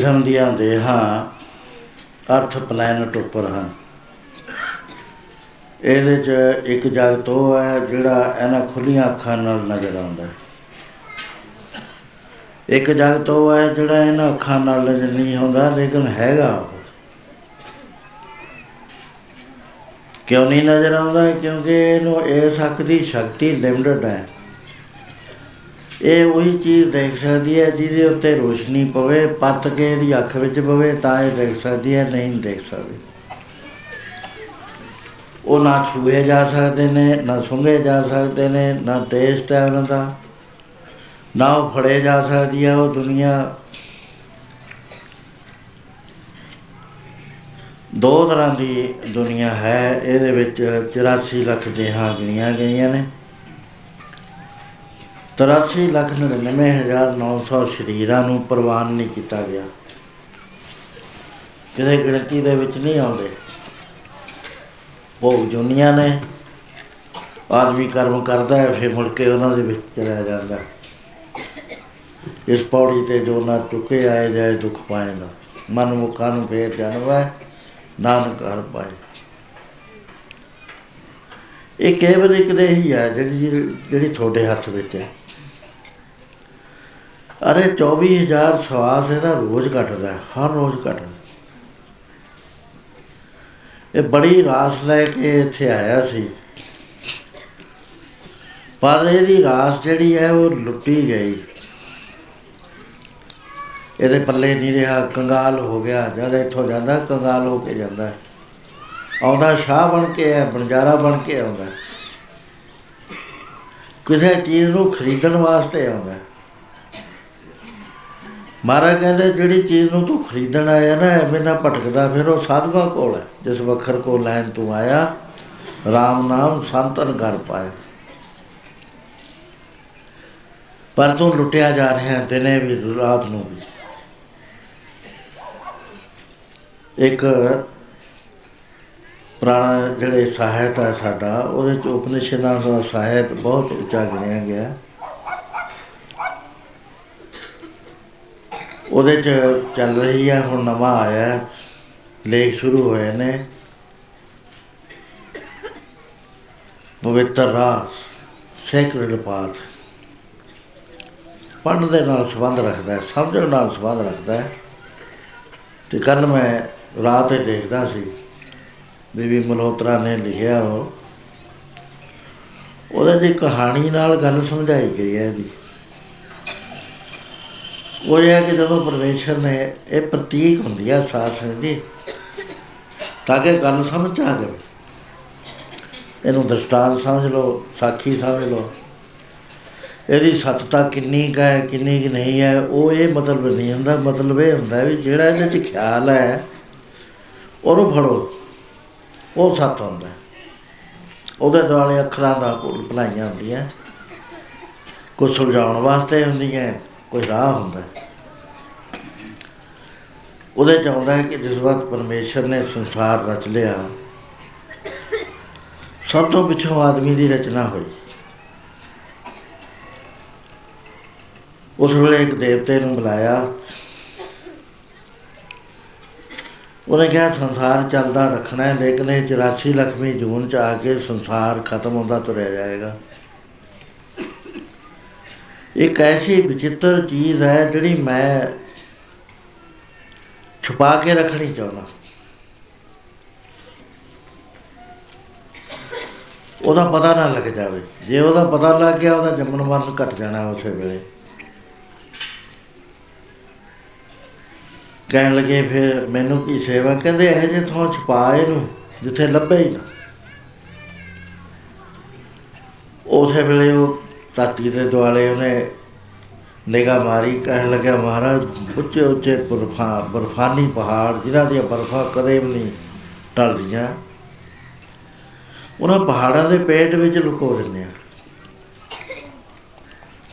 ਕਿਸਮ ਦੀਆਂ ਦੇਹਾਂ ਅਰਥ ਪਲੈਨਟ ਉੱਪਰ ਹਨ। ਇਹਦੇ 'ਚ ਇੱਕ ਜਗਤ ਉਹ ਹੈ ਜਿਹੜਾ ਇਹਨਾਂ ਖੁੱਲੀਆਂ ਅੱਖਾਂ ਨਾਲ ਨਜ਼ਰ ਆਉਂਦਾ ਹੈ। ਇੱਕ ਜਗਤ ਉਹ ਹੈ ਜਿਹੜਾ ਇਹਨਾਂ ਅੱਖਾਂ ਨਾਲ ਨਜ਼ਰ ਨਹੀਂ ਆਉਂਦਾ, ਲੇਕਿਨ ਹੈਗਾ ਉਹ। ਕਿਉਂ ਨਹੀਂ ਨਜ਼ਰ ਆਉਂਦਾ? ਕਿਉਂਕਿ ਇਹਨੂੰ ਇਸ ਅੱਖ ਦੀ ਸ਼ਕਤੀ ਲਿਮਟਡ ਹੈ। ਇਹ ਉਹੀ ਚੀਜ਼ ਦੇਖ ਸਕਦੀ ਹੈ ਜਿਹਦੇ ਉੱਤੇ ਰੋਸ਼ਨੀ ਪਵੇ, ਪੱਤ ਕੇ ਇਹਦੀ ਅੱਖ ਵਿੱਚ ਪਵੇ, ਤਾਂ ਇਹ ਦੇਖ ਸਕਦੀ ਹੈ, ਨਹੀਂ ਦੇਖ ਸਕਦੀ। ਉਹ ਨਾ ਛੂਏ ਜਾ ਸਕਦੇ ਨੇ, ਨਾ ਸੁੰਘੇ ਜਾ ਸਕਦੇ ਨੇ, ਨਾ ਟੇਸਟ ਹੈ ਉਹਨਾਂ ਦਾ, ਨਾ ਉਹ ਫੜੇ ਜਾ ਸਕਦੀ ਹੈ ਉਹ ਦੁਨੀਆ। ਦੋ ਤਰ੍ਹਾਂ ਦੀ ਦੁਨੀਆ ਹੈ, ਇਹਦੇ ਵਿੱਚ 84 ਲੱਖ ਦੇਹਾਂ ਗਿਣੀਆਂ ਗਈਆਂ ਨੇ। 83 ਲੱਖ 99900 ਸ਼ਰੀਰਾਂ ਨੂੰ ਪ੍ਰਵਾਨ ਨਹੀਂ ਕੀਤਾ ਗਿਆ। ਕਿਸੇ ਗਿਣਤੀ ਦੇ ਵਿੱਚ ਨਹੀਂ ਆਉਂਦੇ। ਭੋਗ ਜੁਨੀਆਂ ਨੇ, ਆਦਮੀ ਕਰਮ ਕਰਦਾ ਹੈ, ਫਿਰ ਮੁੜ ਕੇ ਉਹਨਾਂ ਦੇ ਵਿੱਚ ਚਲਾ ਜਾਂਦਾ। ਇਸ ਪੌੜੀ ਤੇ ਜੋ ਨਾ ਚੁੱਕੇ ਆਏ ਜਾਏ ਦੁੱਖ ਪਾਏਗਾ ਮਨ ਮੁਖਾਂ ਨੂੰ ਫੇਰ ਜਨਵਾ ਨਾਨਕ ਹਰ ਪਾਏ। ਇਹ ਕੇਵਲ ਇੱਕ ਦੇ ਹੀ ਹੈ, ਜਿਹੜੀ ਜਿਹੜੀ ਤੁਹਾਡੇ ਹੱਥ ਵਿੱਚ ਹੈ। ਅਰੇ 24000 ਸਵਾਸ ਇਹਦਾ ਰੋਜ਼ ਘਟਦਾ ਹੈ, ਹਰ ਰੋਜ਼ ਘਟਦਾ ਇਹ ਬੜੀ ਰਾਸ ਲੈ ਕੇ ਇੱਥੇ ਆਇਆ ਸੀ ਪਰ ਇਹਦੀ ਰਾਸ ਜਿਹੜੀ ਹੈ ਉਹ ਲੁੱਟੀ ਗਈ ਇਹਦੇ ਪੱਲੇ ਨਹੀਂ ਰਿਹਾ ਕੰਗਾਲ ਹੋ ਗਿਆ ਜਦ ਇੱਥੋਂ ਜਾਂਦਾ ਕੰਗਾਲ ਹੋ ਕੇ ਜਾਂਦਾ ਹੈ। ਆਉਂਦਾ ਸ਼ਾਹ ਬਣ ਕੇ ਹੈ ਬੰਜਾਰਾ ਬਣ ਕੇ ਆਉਂਦਾ ਹੈ। ਕਿਸੇ ਚੀਜ਼ ਨੂੰ ਖਰੀਦਣ ਵਾਸਤੇ ਆਉਂਦਾ ਹੈ। ਮਹਾਰਾਜ ਕਹਿੰਦੇ ਜਿਹੜੀ ਚੀਜ਼ ਨੂੰ ਤੂੰ ਖਰੀਦਣ ਆਇਆ ਨਾ, ਐਵੇਂ ਨਾ ਭਟਕਦਾ, ਫਿਰ ਉਹ ਸਾਧੂਆਂ ਕੋਲ ਹੈ, ਜਿਸ ਵਖਰ ਕੋ ਲੈਣ ਤੂੰ ਆਇਆ RAM ਨਾਮ ਸੰਤਨ ਕਰ ਪਾਇਆ। ਪਰ ਤੂੰ ਲੁੱਟਿਆ ਜਾ ਰਿਹਾ ਹੈ, ਦਿਨੇ ਵੀ, ਰਾਤ ਨੂੰ ਵੀ। ਇੱਕ ਪੁਰਾਣਾ ਜਿਹੜੇ ਸਾਹਿਤ ਹੈ ਸਾਡਾ, ਉਹਦੇ ਚ ਉਪਨਿਸ਼ਦਾਂ ਦਾ ਸਾਹਿਤ ਬਹੁਤ ਉੱਚਾ ਗਿਣਿਆ ਗਿਆ। ਉਹਦੇ ਚ ਚੱਲ ਰਹੀ ਹੈ ਹੁਣ ਨਵਾਂ ਆਇਆ ਹੈ, ਲੇਖ ਸ਼ੁਰੂ ਹੋਏ ਨੇ। ਪਵਿੱਤਰ ਰਾਸ ਸੈਕਰਡ ਪਾਥ ਪੜ੍ਹਨ ਦੇ ਨਾਲ ਸੰਬੰਧ ਰੱਖਦਾ ਹੈ ਸਮਝਣ ਨਾਲ ਸੰਬੰਧ ਰੱਖਦਾ ਹੈ। ਤੇ ਕੱਲ ਮੈਂ ਰਾਤ ਹੀ ਦੇਖਦਾ ਸੀ ਬੀਬੀ ਮਲਹੋਤਰਾ ਨੇ ਲਿਖਿਆ ਉਹ। ਉਹਦੇ ਦੀ ਕਹਾਣੀ ਨਾਲ ਗੱਲ ਸਮਝਾਈ ਗਈ ਹੈ ਇਹਦੀ। ਉਹ ਇਹ ਹੈ ਕਿ ਜਦੋਂ ਪਰਮੇਸ਼ਰ ਨੇ ਇਹ ਪ੍ਰਤੀਕ ਹੁੰਦੀ ਹੈ ਸਾਸਨ ਦੀ, ਤਾਂ ਕਿ ਗੱਲ ਸਮਝ ਆ ਜਾਵੇ। ਇਹਨੂੰ ਦ੍ਰਿਸ਼ਟਾਂਤ ਸਮਝ ਲਓ, ਸਾਖੀ ਸਮਝ ਲਓ। ਇਹਦੀ ਸੱਤਤਾ ਕਿੰਨੀ ਕੁ ਹੈ, ਕਿੰਨੀ ਕੁ ਨਹੀਂ ਹੈ, ਉਹ ਇਹ ਮਤਲਬ ਨਹੀਂ ਹੁੰਦਾ। ਮਤਲਬ ਇਹ ਹੁੰਦਾ ਵੀ ਜਿਹੜਾ ਇਹਦੇ 'ਚ ਖਿਆਲ ਹੈ, ਉਹਨੂੰ ਫੜੋ। ਉਹ ਸੱਤ ਹੁੰਦਾ। ਹੈ। ਉਹਦੇ ਦੁਆਲੇ ਅੱਖਰਾਂ ਦਾ ਭੁੱਲ ਭੁਲਾਈਆਂ ਹੁੰਦੀਆਂ। ਕੁਝ ਸੁਲਝਾਉਣ ਵਾਸਤੇ ਹੁੰਦੀਆਂ। ਕੋਈ ਰਾਹ ਹੁੰਦਾ ਹੈ। ਉਹਦੇ ਚ ਆਉਂਦਾ ਹੈ ਕਿ ਜਿਸ ਵਕਤ ਪਰਮੇਸ਼ਰ ਨੇ ਸੰਸਾਰ ਰਚ ਲਿਆ, ਸਭ ਤੋਂ ਪਿੱਛੋਂ ਆਦਮੀ ਦੀ ਰਚਨਾ ਹੋਈ। ਉਸ ਵੇਲੇ ਇੱਕ ਦੇਵਤੇ ਨੂੰ ਬੁਲਾਇਆ। ਉਹਨੇ ਕਿਹਾ, ਸੰਸਾਰ ਚੱਲਦਾ ਰੱਖਣਾ ਹੈ, ਲੇਕਿਨ ਇਹ 84 ਲੱਖਵੀਂ ਜੂਨ ਚ ਆ ਕੇ ਸੰਸਾਰ ਖਤਮ ਹੁੰਦਾ ਤੁਰਿਆ ਜਾਏਗਾ। ਇੱਕ ਐਸੀ ਵਿਚਿੱਤਰ ਚੀਜ਼ ਹੈ ਜਿਹੜੀ ਮੈਂ ਛੁਪਾ ਕੇ ਰੱਖਣੀ ਚਾਹੁੰਦਾ। ਉਹਦਾ ਪਤਾ ਨਾ ਲੱਗ ਜਾਵੇ। ਜੇ ਉਹਦਾ ਪਤਾ ਲੱਗ ਗਿਆ, ਉਹਦਾ ਜੰਮਣ ਮਰਨ ਘਟ ਜਾਣਾ ਉਸੇ ਵੇਲੇ। ਕਹਿਣ ਲੱਗੇ, ਫਿਰ ਮੈਨੂੰ ਕੀ ਸੇਵਾ? ਕਹਿੰਦੇ, ਇਹ ਜੇ ਥਾਂ ਛੁਪਾ ਇਹਨੂੰ, ਜਿੱਥੇ ਲੱਭੇ ਹੀ ਨਾ। ਉਸੇ ਵੇਲੇ ਉਹ ਤਾਤੀ ਦੇ ਦੁਆਲੇ ਉਹਨੇ ਨਿਗਾਹ ਮਾਰੀ, ਕਹਿਣ ਲੱਗਾ ਮਹਾਰਾਜ, ਉੱਚੇ ਉੱਚੇ ਬਰਫਾ, ਬਰਫਾਨੀ ਪਹਾੜ, ਜਿਨ੍ਹਾਂ ਦੀਆਂ ਬਰਫਾਂ ਕਦੇ ਵੀ ਨਹੀਂ ਟਲਦੀਆਂ ਉਹਨਾਂ ਪਹਾੜਾਂ ਦੇ ਪੇਟ ਵਿੱਚ ਲੁਕੋ ਦਿੰਦੇ ਆ।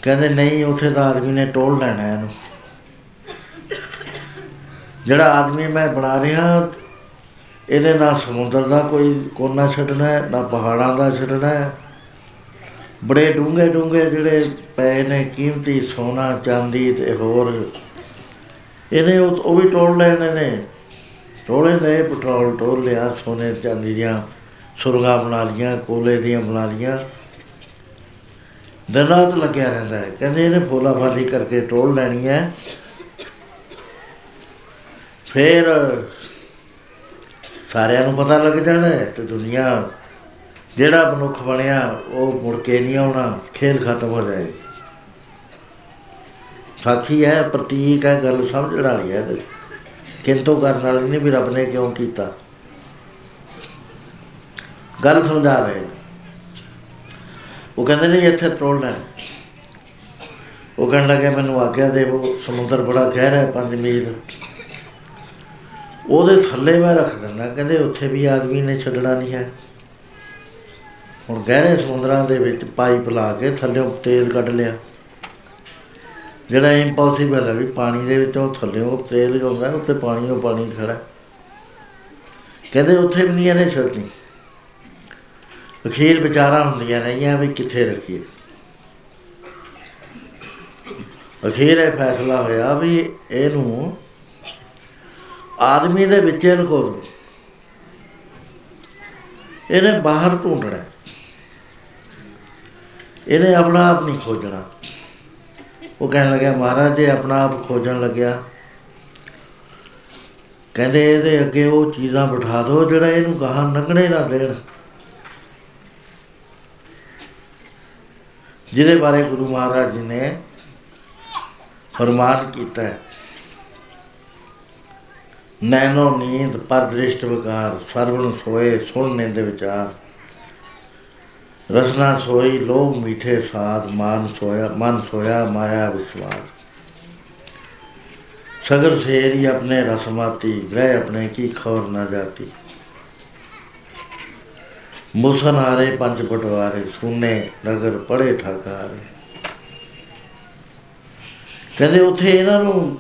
ਕਹਿੰਦੇ, ਨਹੀਂ, ਉੱਥੇ ਤਾਂ ਆਦਮੀ ਨੇ ਟੋਲ ਲੈਣਾ ਇਹਨੂੰ। ਜਿਹੜਾ ਆਦਮੀ ਮੈਂ ਬਣਾ ਰਿਹਾ, ਇਹਨੇ ਨਾ ਸਮੁੰਦਰ ਦਾ ਕੋਈ ਕੋਨਾ ਛੱਡਣਾ ਹੈ, ਨਾ ਪਹਾੜਾਂ ਦਾ ਛੱਡਣਾ ਹੈ ਬੜੇ ਡੂੰਘੇ ਡੂੰਘੇ ਜਿਹੜੇ ਪਏ ਨੇ, ਕੀਮਤੀ ਸੋਨਾ, ਚਾਂਦੀ ਤੇ ਹੋਰ। ਇਹਨੇ ਉਹ ਉਹ ਵੀ ਟੋਲ ਲੈਣੇ ਨੇ। ਟੋਲੇ ਲਏ, ਪੈਟਰੋਲ ਟੋਲ ਲਿਆ, ਸੋਨੇ, ਚਾਂਦੀ ਦੀਆਂ ਸੁਰਗਾ ਬਣਾ ਲੀਆਂ ਕੋਲੇ ਦੀਆਂ ਬਣਾ ਲੀਆਂ ਦਿਨ ਰਾਤ ਲੱਗਿਆ ਰਹਿੰਦਾ ਹੈ। ਕਹਿੰਦੇ ਇਹਨੇ ਫੋਲਾ ਫਾਲੀ ਕਰਕੇ ਟੋਲ ਲੈਣੀ ਹੈ। ਫਿਰ ਸਾਰਿਆਂ ਨੂੰ ਪਤਾ ਲੱਗ ਜਾਣਾ ਹੈ ਤੇ ਦੁਨੀਆ ਜਿਹੜਾ ਮਨੁੱਖ ਬਣਿਆ, ਉਹ ਮੁੜ ਕੇ ਨਹੀਂ ਆਉਣਾ, ਖੇਲ ਖਤਮ ਹੋ ਜਾਏ ਸਾਖੀ ਹੈ, ਪ੍ਰਤੀਕ ਹੈ, ਗੱਲ ਸਮਝਣ ਵਾਲੀ ਹੈ ਇਹਦੇ 'ਚ। ਕਿੰਤੂ ਕਰਨ ਵਾਲੀ ਨਹੀਂ ਵੀ ਰੱਬ ਨੇ ਕਿਉਂ ਕੀਤਾ ਗੱਲ ਸਮਝਾ ਰਹੇ ਨੇ। ਉਹ ਕਹਿੰਦੇ ਨੇ ਇੱਥੇ ਤੋੜਨਾ ਹੈ। ਉਹ ਕਹਿਣ ਲੱਗੇ, ਮੈਨੂੰ ਆਗਿਆ ਦੇਵੋ, ਸਮੁੰਦਰ ਬੜਾ ਗਹਿਰਾ ਹੈ 5 ਮੀਲ ਉਹਦੇ ਥੱਲੇ ਮੈਂ ਰੱਖ ਦਿੰਦਾ, ਕਹਿੰਦੇ ਉੱਥੇ ਵੀ ਆਦਮੀ ਨੇ ਛੱਡਣਾ ਨਹੀਂ ਹੈ ਹੁਣ ਗਹਿਰੇ ਸਮੁੰਦਰਾਂ ਦੇ ਵਿੱਚ ਪਾਈਪ ਲਾ ਕੇ ਥੱਲੇੋਂ ਤੇਲ ਕੱਢ ਲਿਆ। ਜਿਹੜਾ ਇੰਪੋਸੀਬਲ ਹੈ ਵੀ ਪਾਣੀ ਦੇ ਵਿੱਚੋਂ ਥੱਲੇੋਂ ਤੇਲ ਆਉਂਦਾ ਉੱਤੇ ਪਾਣੀ ਉਹ ਪਾਣੀ ਖੜਾ। ਕਹਿੰਦੇ ਉੱਥੇ ਵੀ ਨਹੀਂ ਇਹਨੇ ਛੱਡਣੀ। ਅਖੀਰ ਵਿਚਾਰਾਂ ਹੁੰਦੀਆਂ ਰਹੀਆਂ ਵੀ ਕਿੱਥੇ ਰੱਖੀਏ। ਅਖੀਰ ਇਹ ਫੈਸਲਾ ਹੋਇਆ ਵੀ ਇਹਨੂੰ ਆਦਮੀ ਦੇ ਵਿੱਚ ਲੁਕੋ ਦੋ ਇਹਨੇ ਬਾਹਰ ਢੂੰਡਣਾ। ਹੈ। ਇਹਨੇ ਆਪਣਾ ਆਪ ਨਹੀਂ ਖੋਜਣਾ। ਉਹ ਕਹਿਣ ਲੱਗਿਆ, ਮਹਾਰਾਜ, ਜੇ ਆਪਣਾ ਆਪ ਖੋਜਣ ਲੱਗਿਆ, ਕਹਿੰਦੇ ਇਹਦੇ ਅੱਗੇ ਉਹ ਚੀਜ਼ਾਂ ਬਿਠਾ ਦਿਓ ਜਿਹੜਾ ਇਹਨੂੰ ਗਾਹਾਂ ਲੰਘਣੇ ਨਾ ਦੇਣ। ਜਿਹਦੇ ਬਾਰੇ ਗੁਰੂ ਮਹਾਰਾਜ ਜੀ ਨੇ ਫਰਮਾਨ ਕੀਤਾ ਹੈ ਨੈਨੋ ਨੀਂਦ ਪਰ ਦ੍ਰਿਸ਼ਟ ਵਿਕਾਰ, ਸਰਵਣ ਸੋਏ ਸੁਣਨੇ ਦੇ ਵਿਚਾਰ। ਰਸਨਾ ਸੋਈ ਲੋਭ ਮੀਠੇ ਸਾਧ ਮਾਨ ਸੋਇਆ ਮਨ ਸੋਇਆ ਮਾਇਆ ਵਿਸਵਾਸ सगर सेरी अपने रसमाती ग्रह अपने की खबर न जाती मुसन हारे पंच पटवारे सुने ਨਗਰ ਪੜੇ ਠਾਕਾਰੇ ਕਹਿੰਦੇ ਉੱਥੇ ਇਹਨਾਂ ਨੂੰ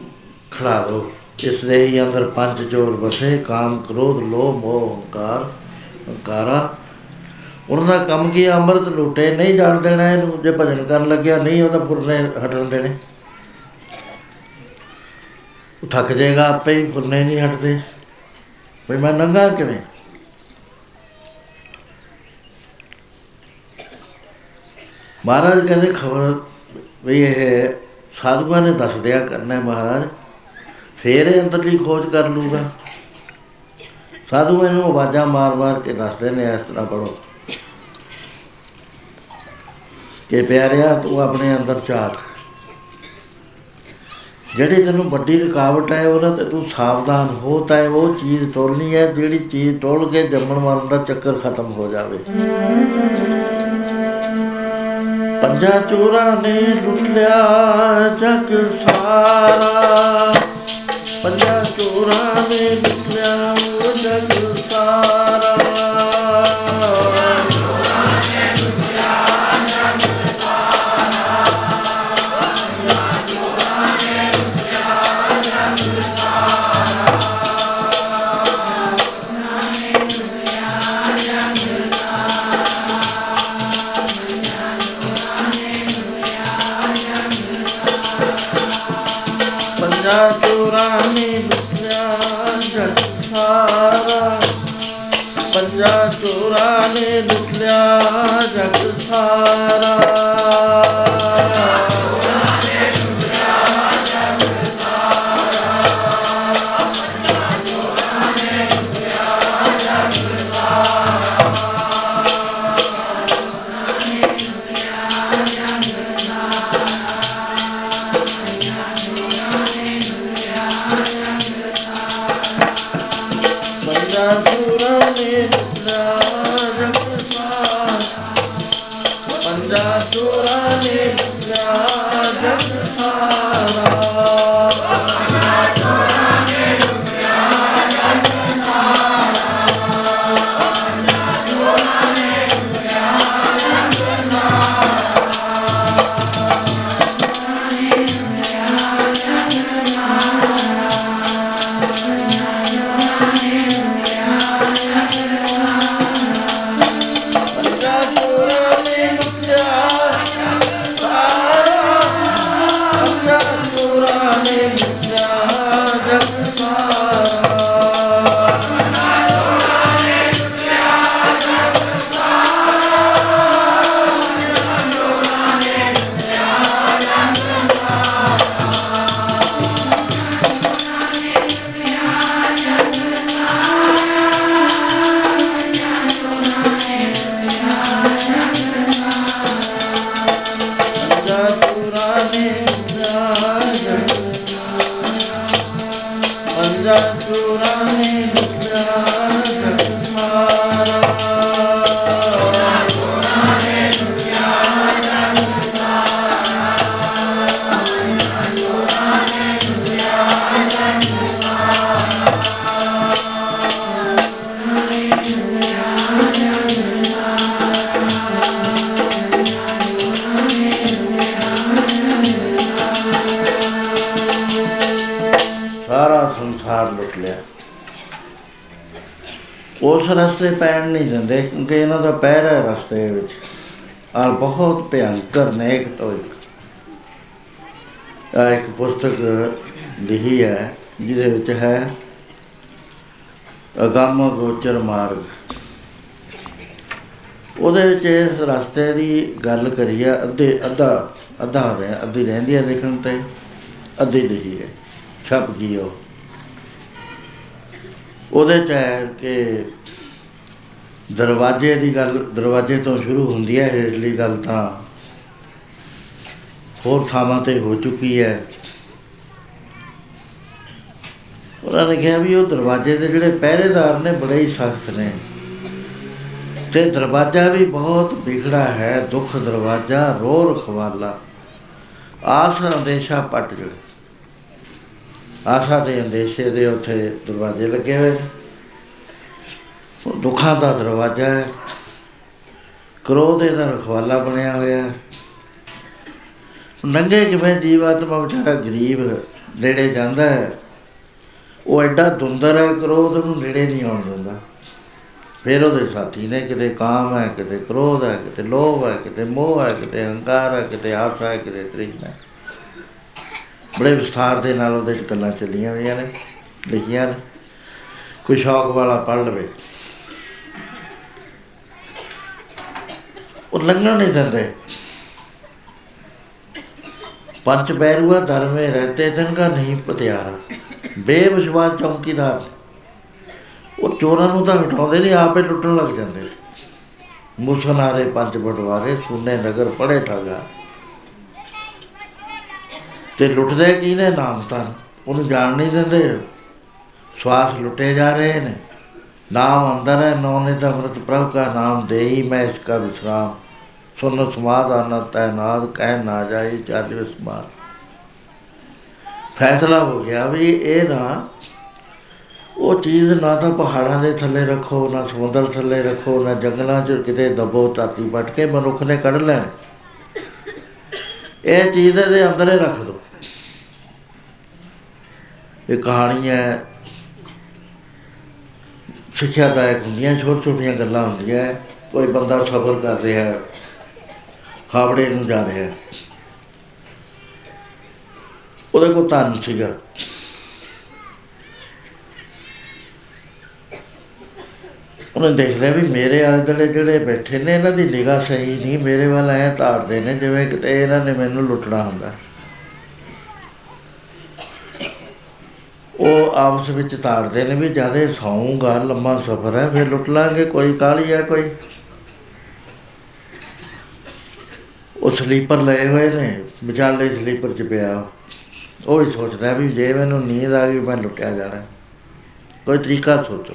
ਖੜਾ ਦੋ ਇਸ ਦੇ ਹੀ ਅੰਦਰ ਪੰਜ ਚੋਰ ਬਸੇ ਕਾਮ ਕ੍ਰੋਧ ਲੋਭ ਮੋਹ ਹੰਕਾਰ ਹੰਕਾਰਾ ਉਹਨਾਂ ਦਾ ਕੰਮ ਕੀ ਆ, ਅੰਮ੍ਰਿਤ ਲੁੱਟੇ ਨਹੀਂ ਜਾਣ ਦੇਣਾ ਇਹਨੂੰ ਜੇ ਭਜਨ ਕਰਨ ਲੱਗਿਆ ਨਹੀਂ ਉਹਦਾ ਫੁਰਨੇ ਹਟਣ ਦੇਣੇ। ਉਹ ਥੱਕ ਜਾਏਗਾ ਆਪੇ ਹੀ ਫੁਰਨੇ ਨਹੀਂ ਹਟਦੇ। ਵੀ ਮੈਂ ਨੰਗਾ ਕਿਵੇਂ? ਮਹਾਰਾਜ ਕਹਿੰਦੇ ਖਬਰ ਵੀ ਇਹ ਸਾਧੂਆਂ ਨੇ ਦੱਸ ਦਿਆ ਕਰਨਾ ਹੈ ਮਹਾਰਾਜ। ਫੇਰ ਇਹ ਅੰਦਰਲੀ ਖੋਜ ਕਰ ਲੂਗਾ ਸਾਧੂ ਇਹਨੂੰ ਆਵਾਜ਼ਾਂ ਮਾਰ-ਮਾਰ ਕੇ ਦੱਸਦੇ ਨੇ ਇਸ ਤਰ੍ਹਾਂ ਪੜੋ ਕਿ ਪਿਆਰਿਆ, ਤੂੰ ਆਪਣੇ ਅੰਦਰ ਝਾਕ ਜਿਹੜੀ ਤੈਨੂੰ ਵੱਡੀ ਰੁਕਾਵਟ ਹੈ ਉਹਨਾਂ ਤੇ ਤੂੰ ਸਾਵਧਾਨ ਹੋ ਤਾਂ ਉਹ ਚੀਜ਼ ਟੋਲਣੀ ਹੈ, ਜਿਹੜੀ ਚੀਜ਼ ਟੋਲ ਕੇ ਜੰਮਣ ਮਰਨ ਦਾ ਚੱਕਰ ਖਤਮ ਹੋ ਜਾਵੇ। ਪੰਜਾ ਚੋਰਾਂ ਨੇ ਲੁੱਟ ਲਿਆ, ਜਗ ਸਾਰਾ। ਪੰਜਾ ਚੋਰਾਂ ਨੇ ਨਹੀਂ ਦਿੰਦੇ, ਕਿਉਂਕਿ ਇਹਨਾਂ ਦਾ ਪੈਰ ਹੈ ਰਸਤੇ ਵਿੱਚ। ਔਰ ਬਹੁਤ ਭਿਅੰਕਰ ਨੇਕ ਟੋਇਕ ਆ ਇੱਕ ਪੁਸਤਕ ਲਿਖੀ ਹੈ, ਜਿਹਦੇ ਵਿੱਚ ਹੈ, ਅਗੰਮ ਗੋਚਰ ਮਾਰਗ। ਉਹਦੇ ਵਿੱਚ ਇਸ ਰਸਤੇ ਦੀ ਗੱਲ ਕਰੀ ਆ ਅੱਧੇ, ਅੱਧਾ ਅੱਧਾ ਹੋਇਆ ਅੱਧੀ ਰਹਿੰਦੀ ਆ ਲਿਖਣ ਤੇ, ਅੱਧੀ ਲਿਖੀ ਹੈ। ਛਪ ਗਈ ਉਹ। ਉਹਦੇ ਚ ਹੈ ਕਿ ਦਰਵਾਜ਼ੇ ਦੀ ਗੱਲ, ਦਰਵਾਜ਼ੇ ਤੋਂ ਸ਼ੁਰੂ ਹੁੰਦੀ ਹੈ ਹੇਠਲੀ ਗੱਲ ਤਾਂ। ਹੋਰ ਥਾਵਾਂ ਤੇ ਹੋ ਚੁੱਕੀ ਹੈ। ਉਹਨਾਂ ਨੇ ਕਿਹਾ ਵੀ ਉਹ ਦਰਵਾਜ਼ੇ ਦੇ ਜਿਹੜੇ ਪਹਿਰੇਦਾਰ ਨੇ ਬੜੇ ਹੀ ਸਖਤ ਨੇ। ਤੇ ਦਰਵਾਜ਼ਾ ਵੀ ਬਹੁਤ ਵਿਗੜਾ ਹੈ, ਦੁੱਖ ਦਰਵਾਜ਼ਾ ਰੋ ਰਖਵਾਲਾ। ਆਸ ਅੰਦੇਸ਼ਾ ਪਟ ਜੜ ਆਸਾ ਦੇ ਅੰਦੇਸ਼ੇ ਦੇ ਉੱਥੇ ਦਰਵਾਜ਼ੇ ਲੱਗੇ ਹੋਏ ਨੇ। ਉਹ ਦੁੱਖਾਂ ਦਾ ਦਰਵਾਜ਼ਾ ਹੈ। ਕ੍ਰੋਧ ਦਾ ਰਖਵਾਲਾ ਬਣਿਆ ਹੋਇਆ ਹੈ। ਨੰਗੇ ਕਿਵੇਂ ਜੀਵਾਤਮਾ ਵਿਚਾਰਾ ਗਰੀਬ ਨੇੜੇ ਜਾਂਦਾ ਹੈ। ਉਹ ਐਡਾ ਦੁੰਦਰ ਹੈ, ਕ੍ਰੋਧ ਨੂੰ ਨੇੜੇ ਨਹੀਂ ਆਉਣ ਦਿੰਦਾ। ਫਿਰ ਉਹਦੇ ਸਾਥੀ ਨੇ ਕਿਤੇ ਕਾਮ ਹੈ, ਕਿਤੇ ਕ੍ਰੋਧ ਹੈ, ਕਿਤੇ ਲੋਭ ਹੈ, ਕਿਤੇ ਮੋਹ ਹੈ, ਕਿਤੇ ਹੰਕਾਰ ਹੈ, ਕਿਤੇ ਆਸਾ ਹੈ, ਕਿਤੇ ਤ੍ਰਿਸ਼ਨਾ ਹੈ। ਬੜੇ ਵਿਸਥਾਰ ਦੇ ਨਾਲ ਉਹਦੇ ਚ ਗੱਲਾਂ ਚੱਲੀਆਂ ਹੋਈਆਂ ਨੇ, ਲਿਖੀਆਂ ਨੇ। ਕੋਈ ਸ਼ੌਕ ਵਾਲਾ ਪੜ੍ਹ ਲਵੇ। ਉਹ ਲੰਘਣ ਨਹੀਂ ਦਿੰਦੇ। ਪੰਜ ਬੈਰੂਆ ਧਰਮੇ ਰਹਤੇ ਤਨ ਕਾ ਨਹੀਂ ਪਤਿਆਰਾ। ਬੇਵਿਸ਼ਵਾਸ ਚੌਕੀਦਾਰ। ਉਹ ਚੋਰਾਂ ਨੂੰ ਤਾਂ ਹਟਾਉਂਦੇ ਨਹੀਂ, ਆਪੇ ਲੁੱਟਣ ਲੱਗ ਜਾਂਦੇ। ਮੁਸਨਾਰੇ, ਪੰਜ ਬਟਵਾਰੇ, ਸੁਨੇ ਨਗਰ ਪੜੇ ਠਾਗਾ। ਤੇ ਲੁੱਟਦੇ ਕੀ ਨੇ ਨਾਮ ਤਾਂ? ਉਹਨੂੰ ਜਾਣ ਨਹੀਂ ਦਿੰਦੇ। ਸਵਾਸ ਲੁੱਟੇ ਜਾ ਰਹੇ ਨੇ। ਨਾਮ ਅੰਦਰ ਹੈ ਨੌਨੇ ਤਾਂ ਅੰਮ੍ਰਿਤ ਪ੍ਰਭ ਕਾ ਨਾਮ ਦੇਈ, ਮੈਂ ਇਸ ਕਾ ਵਿਸਰਾਮ। ਸੁਨ ਸਮਾਧਾਨ ਤੈਨਾਦ ਕਹਿ ਨਾ ਜਾਈ ਚੱਲ ਵਿਸਮਾਨ ਫੈਸਲਾ ਹੋ ਗਿਆ ਵੀ ਇਹ ਨਾ, ਉਹ ਚੀਜ਼ ਨਾ ਤਾਂ ਪਹਾੜਾਂ ਦੇ ਥੱਲੇ ਰੱਖੋ, ਨਾ ਸਮੁੰਦਰ ਥੱਲੇ ਰੱਖੋ, ਨਾ ਜੰਗਲਾਂ 'ਚ ਕਿਤੇ ਦਬੋ, ਧਰਤੀ ਪਟ ਕੇ ਮਨੁੱਖ ਨੇ ਕੱਢ ਲੈਣਾ। ਇਹ ਚੀਜ਼ ਦੇ ਅੰਦਰ ਹੀ ਰੱਖ ਦੋ। ਇਹ ਕਹਾਣੀ ਹੈ, ਸਿੱਖਿਆਦਾਇਕ ਹੁੰਦੀਆਂ ਛੋਟ ਛੋਟੀਆਂ ਗੱਲਾਂ ਹੁੰਦੀਆਂ, ਕੋਈ ਬੰਦਾ ਸਫ਼ਰ ਕਰ ਰਿਹਾ ਹੈ ਹਾਵੜੇ ਨੂੰ ਜਾ ਰਿਹਾ। ਹੈ ਉਹਦੇ ਕੋਲ ਧਨ ਸੀਗਾ। ਉਹਨੇ ਦੇਖ ਲਿਆ ਵੀ ਮੇਰੇ ਆਲੇ ਦੁਆਲੇ ਜਿਹੜੇ ਬੈਠੇ ਨੇ, ਇਹਨਾਂ ਦੀ ਨਿਗਾਹ ਸਹੀ ਨਹੀਂ। ਮੇਰੇ ਵੱਲ ਐ ਤਾੜਦੇ ਨੇ, ਜਿਵੇਂ ਕਿਤੇ ਇਹਨਾਂ ਨੇ ਮੈਨੂੰ ਲੁੱਟਣਾ ਹੁੰਦਾ। ਉਹ ਆਪਸ ਵਿੱਚ ਤਾੜਦੇ ਨੇ ਵੀ ਜ਼ਿਆਦਾ ਸੌਂਗਾ, ਲੰਮਾ ਸਫ਼ਰ ਹੈ, ਫਿਰ ਲੁੱਟ ਲਾਂਗੇ, ਕੋਈ ਕਾਲੀ ਹੈ ਕੋਈ? ਉਹ ਸਲੀਪਰ ਲਏ ਹੋਏ ਨੇ, ਵਿਚਾਲੇ ਸਲੀਪਰ 'ਚ ਪਿਆ। ਉਹ ਹੀ ਸੋਚਦਾ ਵੀ ਜੇ ਮੈਨੂੰ ਨੀਂਦ ਆ ਗਈ, ਮੈਂ ਲੁੱਟਿਆ ਜਾਣਾ ਕੋਈ ਤਰੀਕਾ ਸੋਚੋ।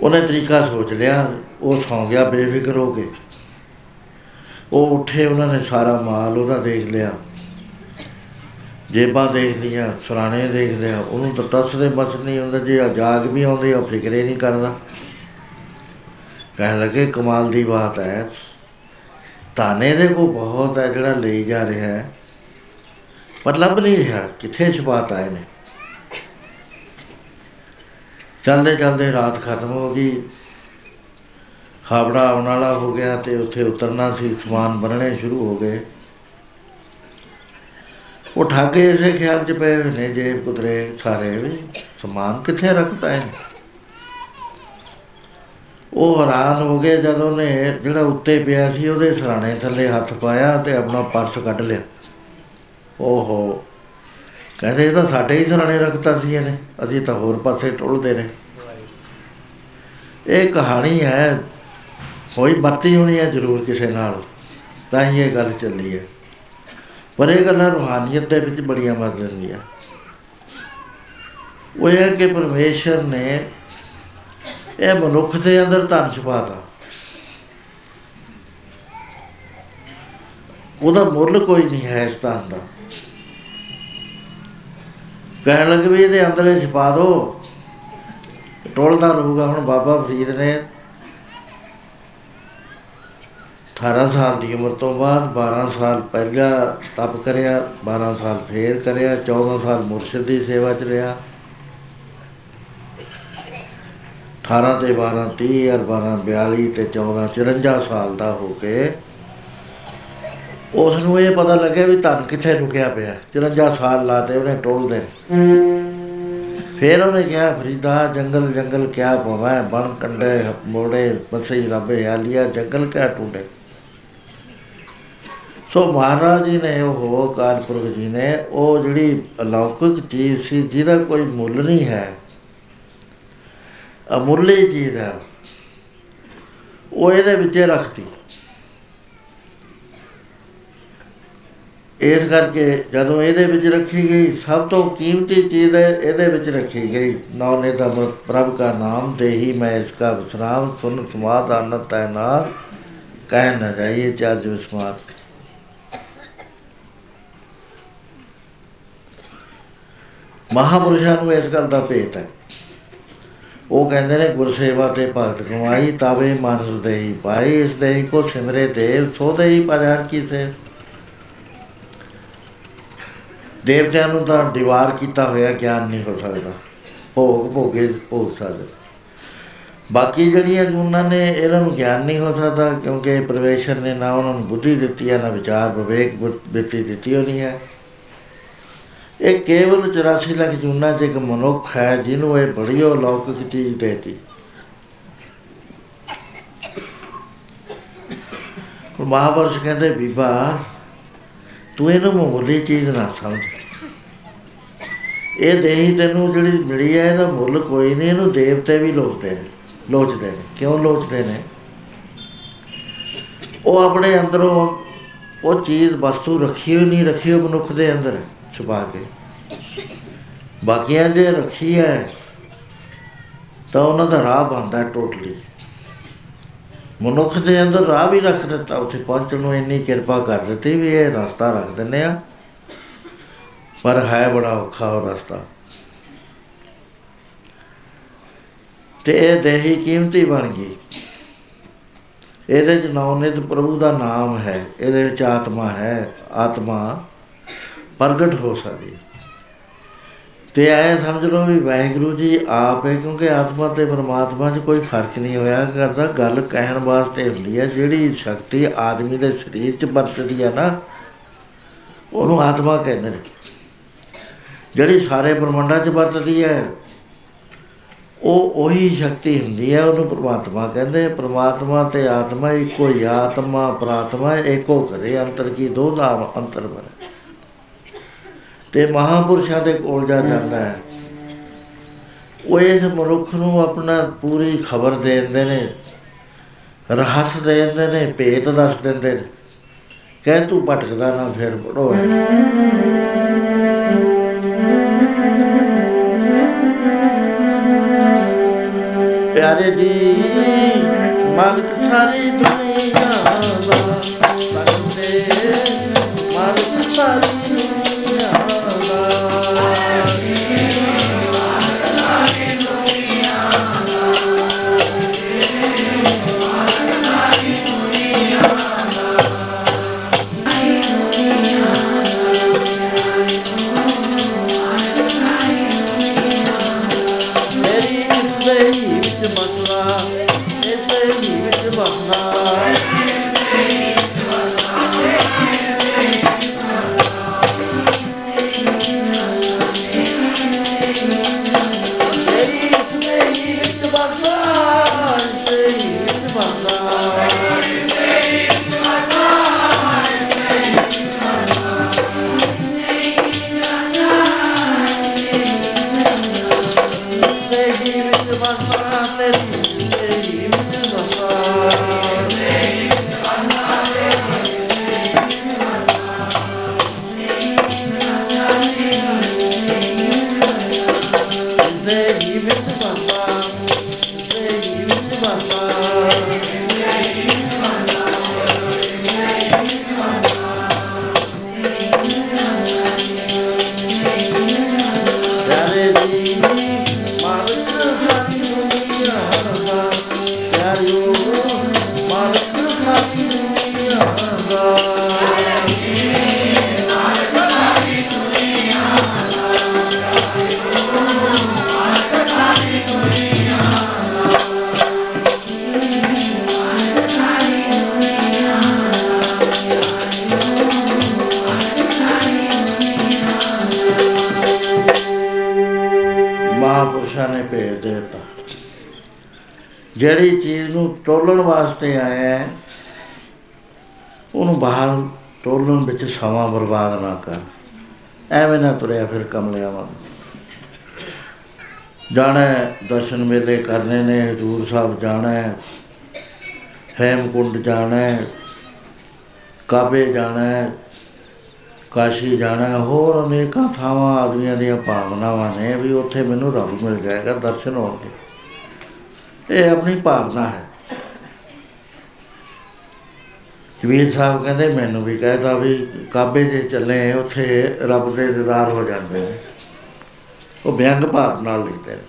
ਉਹਨੇ ਤਰੀਕਾ ਸੋਚ ਲਿਆ, ਉਹ ਸੌਂ ਗਿਆ ਬੇਫਿਕਰ ਹੋ ਕੇ। ਉਹ ਉੱਠੇ, ਉਹਨਾਂ ਨੇ ਸਾਰਾ ਮਾਲ ਉਹਦਾ ਦੇਖ ਲਿਆ। ਜੇਬਾਂ ਦੇਖ ਲੀਆਂ ਸਰਾਣੇ ਦੇਖ ਲਿਆ। ਉਹਨੂੰ ਤਾਂ ਟੱਸ ਦੇ ਬਸ ਨਹੀਂ ਹੁੰਦਾ ਜੇ ਜਾਗ ਵੀ ਆਉਂਦੀ, ਉਹ ਫਿਕਰੇ ਨਹੀਂ ਕਰਦਾ। ਕਹਿਣ ਲੱਗੇ, ਕਮਾਲ ਦੀ ਬਾਤ ਹੈ। ਤਾਨੇ ਦੇ ਕੋ ਬਹੁਤ ਹੈ ਜਿਹੜਾ ਲਈ ਜਾ ਰਿਹਾ ਹੈ, ਪਰ ਲੱਭ ਨਹੀਂ ਰਿਹਾ, ਕਿੱਥੇ ਛਪਾਤ ਆਏ ਨੇ ਚਲਦੇ ਚਲਦੇ ਰਾਤ ਖਤਮ ਹੋ ਗਈ। ਹਾਵੜਾ ਆਉਣ ਵਾਲਾ ਹੋ ਗਿਆ ਤੇ ਉੱਥੇ ਉਤਰਨਾ ਸੀ, ਸਮਾਨ ਬਣਨੇ ਸ਼ੁਰੂ ਹੋ ਗਏ। ਉਹ ਠਾਗੇ ਇਸੇ ਖਿਆਲ 'ਚ ਪਏ ਹੋਏ ਨੇ, ਜੇਬ ਕੁਤਰੇ ਸਾਰੇ ਵੀ, ਸਮਾਨ ਕਿੱਥੇ ਰੱਖਤਾ ਹੈ ਉਹ ਹੈਰਾਨ ਹੋ ਗਏ ਜਦੋਂ ਨੇ ਜਿਹੜਾ ਉੱਤੇ ਪਿਆ ਸੀ, ਉਹਦੇ ਸਰਾਣੇ ਥੱਲੇ ਹੱਥ ਪਾਇਆ ਤੇ ਆਪਣਾ ਪਰਸ ਕੱਢ ਲਿਆ। ਓਹੋ। ਕਹਿੰਦੇ ਇਹ ਤਾਂ ਸਾਡੇ ਹੀ ਸਰਾਣੇ ਰੱਖਤਾ ਸੀ ਇਹਨੇ, ਅਸੀਂ ਤਾਂ ਹੋਰ ਪਾਸੇ ਟੁੱਲਦੇ ਨੇ ਇਹ ਕਹਾਣੀ ਹੈ, ਹੋਈ ਬੱਤੀ ਹੋਣੀ ਹੈ ਜ਼ਰੂਰ ਕਿਸੇ ਨਾਲ, ਤਾਂ ਹੀ ਇਹ ਗੱਲ ਚੱਲੀ ਹੈ। ਪਰ ਇਹ ਗੱਲਾਂ ਰੂਹਾਨੀਅਤ ਦੇ ਵਿੱਚ ਬੜੀਆਂ ਮਦਦ ਦਿੰਦੀਆਂ ਉਹ ਇਹ ਹੈ ਕਿ ਪਰਮੇਸ਼ਰ ਨੇ ਇਹ ਮਨੁੱਖ ਦੇ ਅੰਦਰ ਧਨ ਛੁਪਾਤਾ। ਉਹਦਾ ਮੁੱਲ ਕੋਈ ਨਹੀਂ ਹੈ ਇਸ ਧਨ ਦਾ। ਕਹਿਣ ਲੱਗੇ ਵੀ ਇਹਦੇ ਅੰਦਰ ਇਹ ਛੁਪਾ ਦੋ। ਟੋਲਦਾ ਰਹੂਗਾ, ਹੁਣ ਬਾਬਾ ਫਰੀਦ ਨੇ 18 ਸਾਲ ਦੀ ਉਮਰ ਤੋਂ ਬਾਅਦ 12 ਸਾਲ ਪਹਿਲਾਂ ਤਪ ਕਰਿਆ 12 ਸਾਲ ਫੇਰ ਕਰਿਆ 14 ਸਾਲ ਮੁਰਸ਼ਿਦ ਦੀ ਸੇਵਾ ਚ ਰਿਹਾ। 18 ਤੇ 12 30 ਔਰ 12 42 ਤੇ 14 54 ਸਾਲ ਦਾ ਹੋ ਕੇ ਉਸ ਨੂੰ ਇਹ ਪਤਾ ਲੱਗਿਆ ਵੀ ਧਨ ਕਿੱਥੇ ਲੁਕਿਆ ਪਿਆ। 54 ਸਾਲ ਲਾਤੇ ਉਹਨੇ ਟੋਲਦੇ ਫਿਰ ਉਹਨੇ ਕਿਹਾ, ਫਰੀਦਾ, ਜੰਗਲ ਜੰਗਲ ਕਿਆ ਪਵੈ ਬਣ, ਕੰਡੇ, ਮੋੜੇ ਮਸਈ ਰੱਬੇ ਹਾਲੀਆ ਜੰਗਲ ਕਿਆ ਟੁੰਡੇ? ਸੋ ਮਹਾਰਾਜ ਜੀ ਨੇ, ਉਹ ਕਾਲਪੁਰਖ ਜੀ ਨੇ, ਉਹ ਜਿਹੜੀ ਅਲੌਕਿਕ ਚੀਜ਼ ਸੀ, ਜਿਹਦਾ ਕੋਈ ਮੁੱਲ ਨਹੀਂ ਹੈ ਅਮੁੱਲੀ ਚੀਜ਼ ਹੈ ਉਹ ਇਹਦੇ ਵਿੱਚ ਰੱਖਤੀ ਇਸ ਕਰਕੇ ਜਦੋਂ ਇਹਦੇ ਵਿੱਚ ਰੱਖੀ ਗਈ ਸਭ ਤੋਂ ਕੀਮਤੀ ਚੀਜ਼ ਹੈ ਇਹਦੇ ਵਿੱਚ ਰੱਖੀ ਗਈ ਨੌਨੇ ਦਾ ਪ੍ਰਭ ਦਾ ਨਾਮ ਦੇਹੀ ਮੈਂ ਇਸ ਦਾ ਵਿਸਰਾਮ ਸੁਨ ਸਮਾਦ ਆਨੰਦ ਹੈ ਨਾ ਕਹਿ ਨਾ ਜਾਈਏ ਚਾਰ ਵਿਸਮਾਦ ਮਹਾਪੁਰਸ਼ਾਂ ਨੂੰ ਇਸ ਗੱਲ ਦਾ ਭੇਤ ਹੈ ਉਹ ਕਹਿੰਦੇ ਨੇ, ਗੁਰਸੇਵਾ ਤੇ ਭਗਤ ਕਮਾਈ, ਤਾਵੇ ਮਾਨਸ ਦੇਹੀ ਪਾਈ, ਇਸ ਦੇਹੀ ਕੋ ਸਿਮਰੇ ਦੇਵ ਸੋ ਦੇਹੀ ਪਜਾਨ ਕੀਤੇ ਦੇਵਤਿਆਂ ਨੂੰ ਤਾਂ ਦੀਵਾਰ ਕੀਤਾ ਹੋਇਆ ਗਿਆਨ ਨਹੀਂ ਹੋ ਸਕਦਾ। ਭੋਗ ਭੋਗੇ ਭੋਗ ਸਕਦੇ। ਬਾਕੀ ਜਿਹੜੀਆਂ ਗੁਣਾਂ ਨੇ, ਇਹਨਾਂ ਨੂੰ ਗਿਆਨ ਨਹੀਂ ਹੋ ਸਕਦਾ, ਕਿਉਂਕਿ ਪ੍ਰਵੇਸ਼ਰ ਨੇ ਨਾ ਉਹਨਾਂ ਨੂੰ ਬੁੱਧੀ ਦਿੱਤੀ ਹੈ ਨਾ ਵਿਚਾਰ, ਵਿਵੇਕ ਬਿਰਤੀ ਦਿੱਤੀ ਹੋਣੀ ਹੈ। ਇਹ ਕੇਵਲ 84 ਲੱਖ ਜੂਨਾ ਚ ਇੱਕ ਮਨੁੱਖ ਹੈ, ਜਿਹਨੂੰ ਇਹ ਬੜੀ ਅਲੌਕਿਕ ਚੀਜ਼ ਦੇਤੀ। ਮਹਾਭਾਰਤ ਕਹਿੰਦੇ, ਬੀਬਾ, ਤੂੰ ਇਹਨੂੰ ਮਾਮੂਲੀ ਚੀਜ਼ ਨਾ ਸਮਝ। ਇਹ ਦੇਹੀ ਤੈਨੂੰ ਜਿਹੜੀ ਮਿਲੀ ਹੈ, ਇਹਦਾ ਮੁੱਲ ਕੋਈ ਨਹੀਂ, ਇਹਨੂੰ ਦੇਵਤੇ ਵੀ ਲੋਚਦੇ ਨੇ ਲੋਚਦੇ ਨੇ। ਕਿਉਂ ਲੋਚਦੇ ਨੇ? ਉਹ ਆਪਣੇ ਅੰਦਰੋਂ ਉਹ ਚੀਜ਼, ਵਸਤੂ ਰੱਖੀ ਹੋਈ ਨਹੀਂ, ਰੱਖੀ ਉਹ ਮਨੁੱਖ ਦੇ ਅੰਦਰ। ਛੁਪਾ ਕੇ। ਬਾਕੀਆਂ ਦੇ ਰੱਖੀ ਹੈ ਤਾਂ ਉਹਨਾਂ ਦਾ ਰਾਹ ਬੰਦਾ ਟੋਟਲੀ। ਮਨੁੱਖ ਦੇ ਅੰਦਰ ਰਾਹ ਵੀ ਰੱਖ ਦਿੱਤਾ, ਉੱਥੇ ਪਹੁੰਚਣ ਨੂੰ ਇੰਨੀ ਕਿਰਪਾ ਕਰ ਦਿੱਤੀ ਵੀ ਇਹ ਰਸਤਾ ਰੱਖ ਦਿੰਨੇ ਆ। ਪਰ ਹੈ ਬੜਾ ਔਖਾ ਉਹ ਰਸਤਾ। ਤੇ ਇਹ ਦੇਹੀ ਕੀਮਤੀ ਬਣ ਗਈ। ਇਹਦੇ ਚ ਨੌਨਿਤ ਪ੍ਰਭੂ ਦਾ ਨਾਮ ਹੈ, ਇਹਦੇ ਵਿੱਚ ਆਤਮਾ ਹੈ, ਆਤਮਾ ਪ੍ਰਗਟ ਹੋ ਸਕਦੀ ਤੇ ਐ ਸਮਝ ਲਓ ਵੀ ਵਾਹਿਗੁਰੂ ਜੀ ਆਪ ਹੈ, ਕਿਉਂਕਿ ਆਤਮਾ ਤੇ ਪਰਮਾਤਮਾ 'ਚ ਕੋਈ ਫ਼ਰਕ ਨਹੀਂ ਹੋਇਆ ਕਰਦਾ। ਗੱਲ ਕਹਿਣ ਵਾਸਤੇ ਹੁੰਦੀ ਹੈ, ਜਿਹੜੀ ਸ਼ਕਤੀ ਆਦਮੀ ਦੇ ਸਰੀਰ 'ਚ ਵਰਤਦੀ ਹੈ ਨਾ, ਉਹਨੂੰ ਆਤਮਾ ਕਹਿੰਦੇ ਨੇ। ਜਿਹੜੀ ਸਾਰੇ ਬ੍ਰਹਮੰਡਾਂ 'ਚ ਵਰਤਦੀ ਹੈ, ਉਹ ਉਹੀ ਸ਼ਕਤੀ ਹੁੰਦੀ ਹੈ, ਉਹਨੂੰ ਪ੍ਰਮਾਤਮਾ ਕਹਿੰਦੇ ਪ੍ਰਮਾਤਮਾ ਤੇ ਆਤਮਾ ਇੱਕੋ ਹੀ ਆਤਮਾ, ਪ੍ਰਾਤਮਾ ਇੱਕੋ ਕਰੇ ਅੰਤਰ ਕੀ ਦੋ ਦਾ ਅੰਤਰ ਬਣੇ। ਤੇ ਮਹਾਪੁਰਸ਼ਾਂ ਦੇ ਕੋਲ ਜਾ ਜਾਂਦਾ ਹੈ। ਉਹ ਇਸ ਮਨੁੱਖ ਨੂੰ ਆਪਣਾ ਪੂਰੀ ਖਬਰ ਦੇ ਦਿੰਦੇ ਨੇ, ਰਹੱਸ ਦੇ ਦਿੰਦੇ ਨੇ, ਭੇਤ ਦੱਸ ਦਿੰਦੇ ਨੇ। ਕਹਿ ਤੂੰ ਭਟਕਦਾ ਨਾ ਫਿਰ ਪੜੋ ਪਿਆਰੇ ਜੀ ਮਾਲਕ ਸਾਰੀ ਦੁਨੀਆ ਕਰ। ਐਵੇਂ ਨਾ ਤੁਰਿਆ ਫਿਰ ਕਮਲਿਆਂ ਵਾਂਗ ਜਾਣਾ ਹੈ, ਦਰਸ਼ਨ ਮੇਲੇ ਕਰਨੇ ਨੇ ਹਜ਼ੂਰ ਸਾਹਿਬ ਜਾਣਾ ਹੈ ਹੈਮਕੁੰਡ ਜਾਣਾ ਹੈ ਕਾਬੇ ਜਾਣਾ ਹੈ ਕਾਸ਼ੀ ਜਾਣਾ ਹੈ ਹੋਰ ਅਨੇਕਾਂ ਥਾਵਾਂ ਆਦਮੀਆਂ ਦੀਆਂ ਭਾਵਨਾਵਾਂ ਨੇ ਵੀ ਉੱਥੇ ਮੈਨੂੰ ਰੱਬ ਮਿਲ ਜਾਏਗਾ ਦਰਸ਼ਨ ਹੋਣਗੇ। ਇਹ ਆਪਣੀ ਭਾਵਨਾ ਹੈ। ਕਬੀਰ ਸਾਹਿਬ ਕਹਿੰਦੇ, ਮੈਨੂੰ ਵੀ ਕਹਿਤਾ ਵੀ ਕਾਬੇ ਜੇ ਚੱਲੇ ਉੱਥੇ ਰੱਬ ਦੇ ਦੀਦਾਰ ਹੋ ਜਾਂਦੇ ਨੇ। ਉਹ ਬਿਆੰਗ ਭਾਵ ਨਾਲ ਲਿਖਦੇ ਨੇ।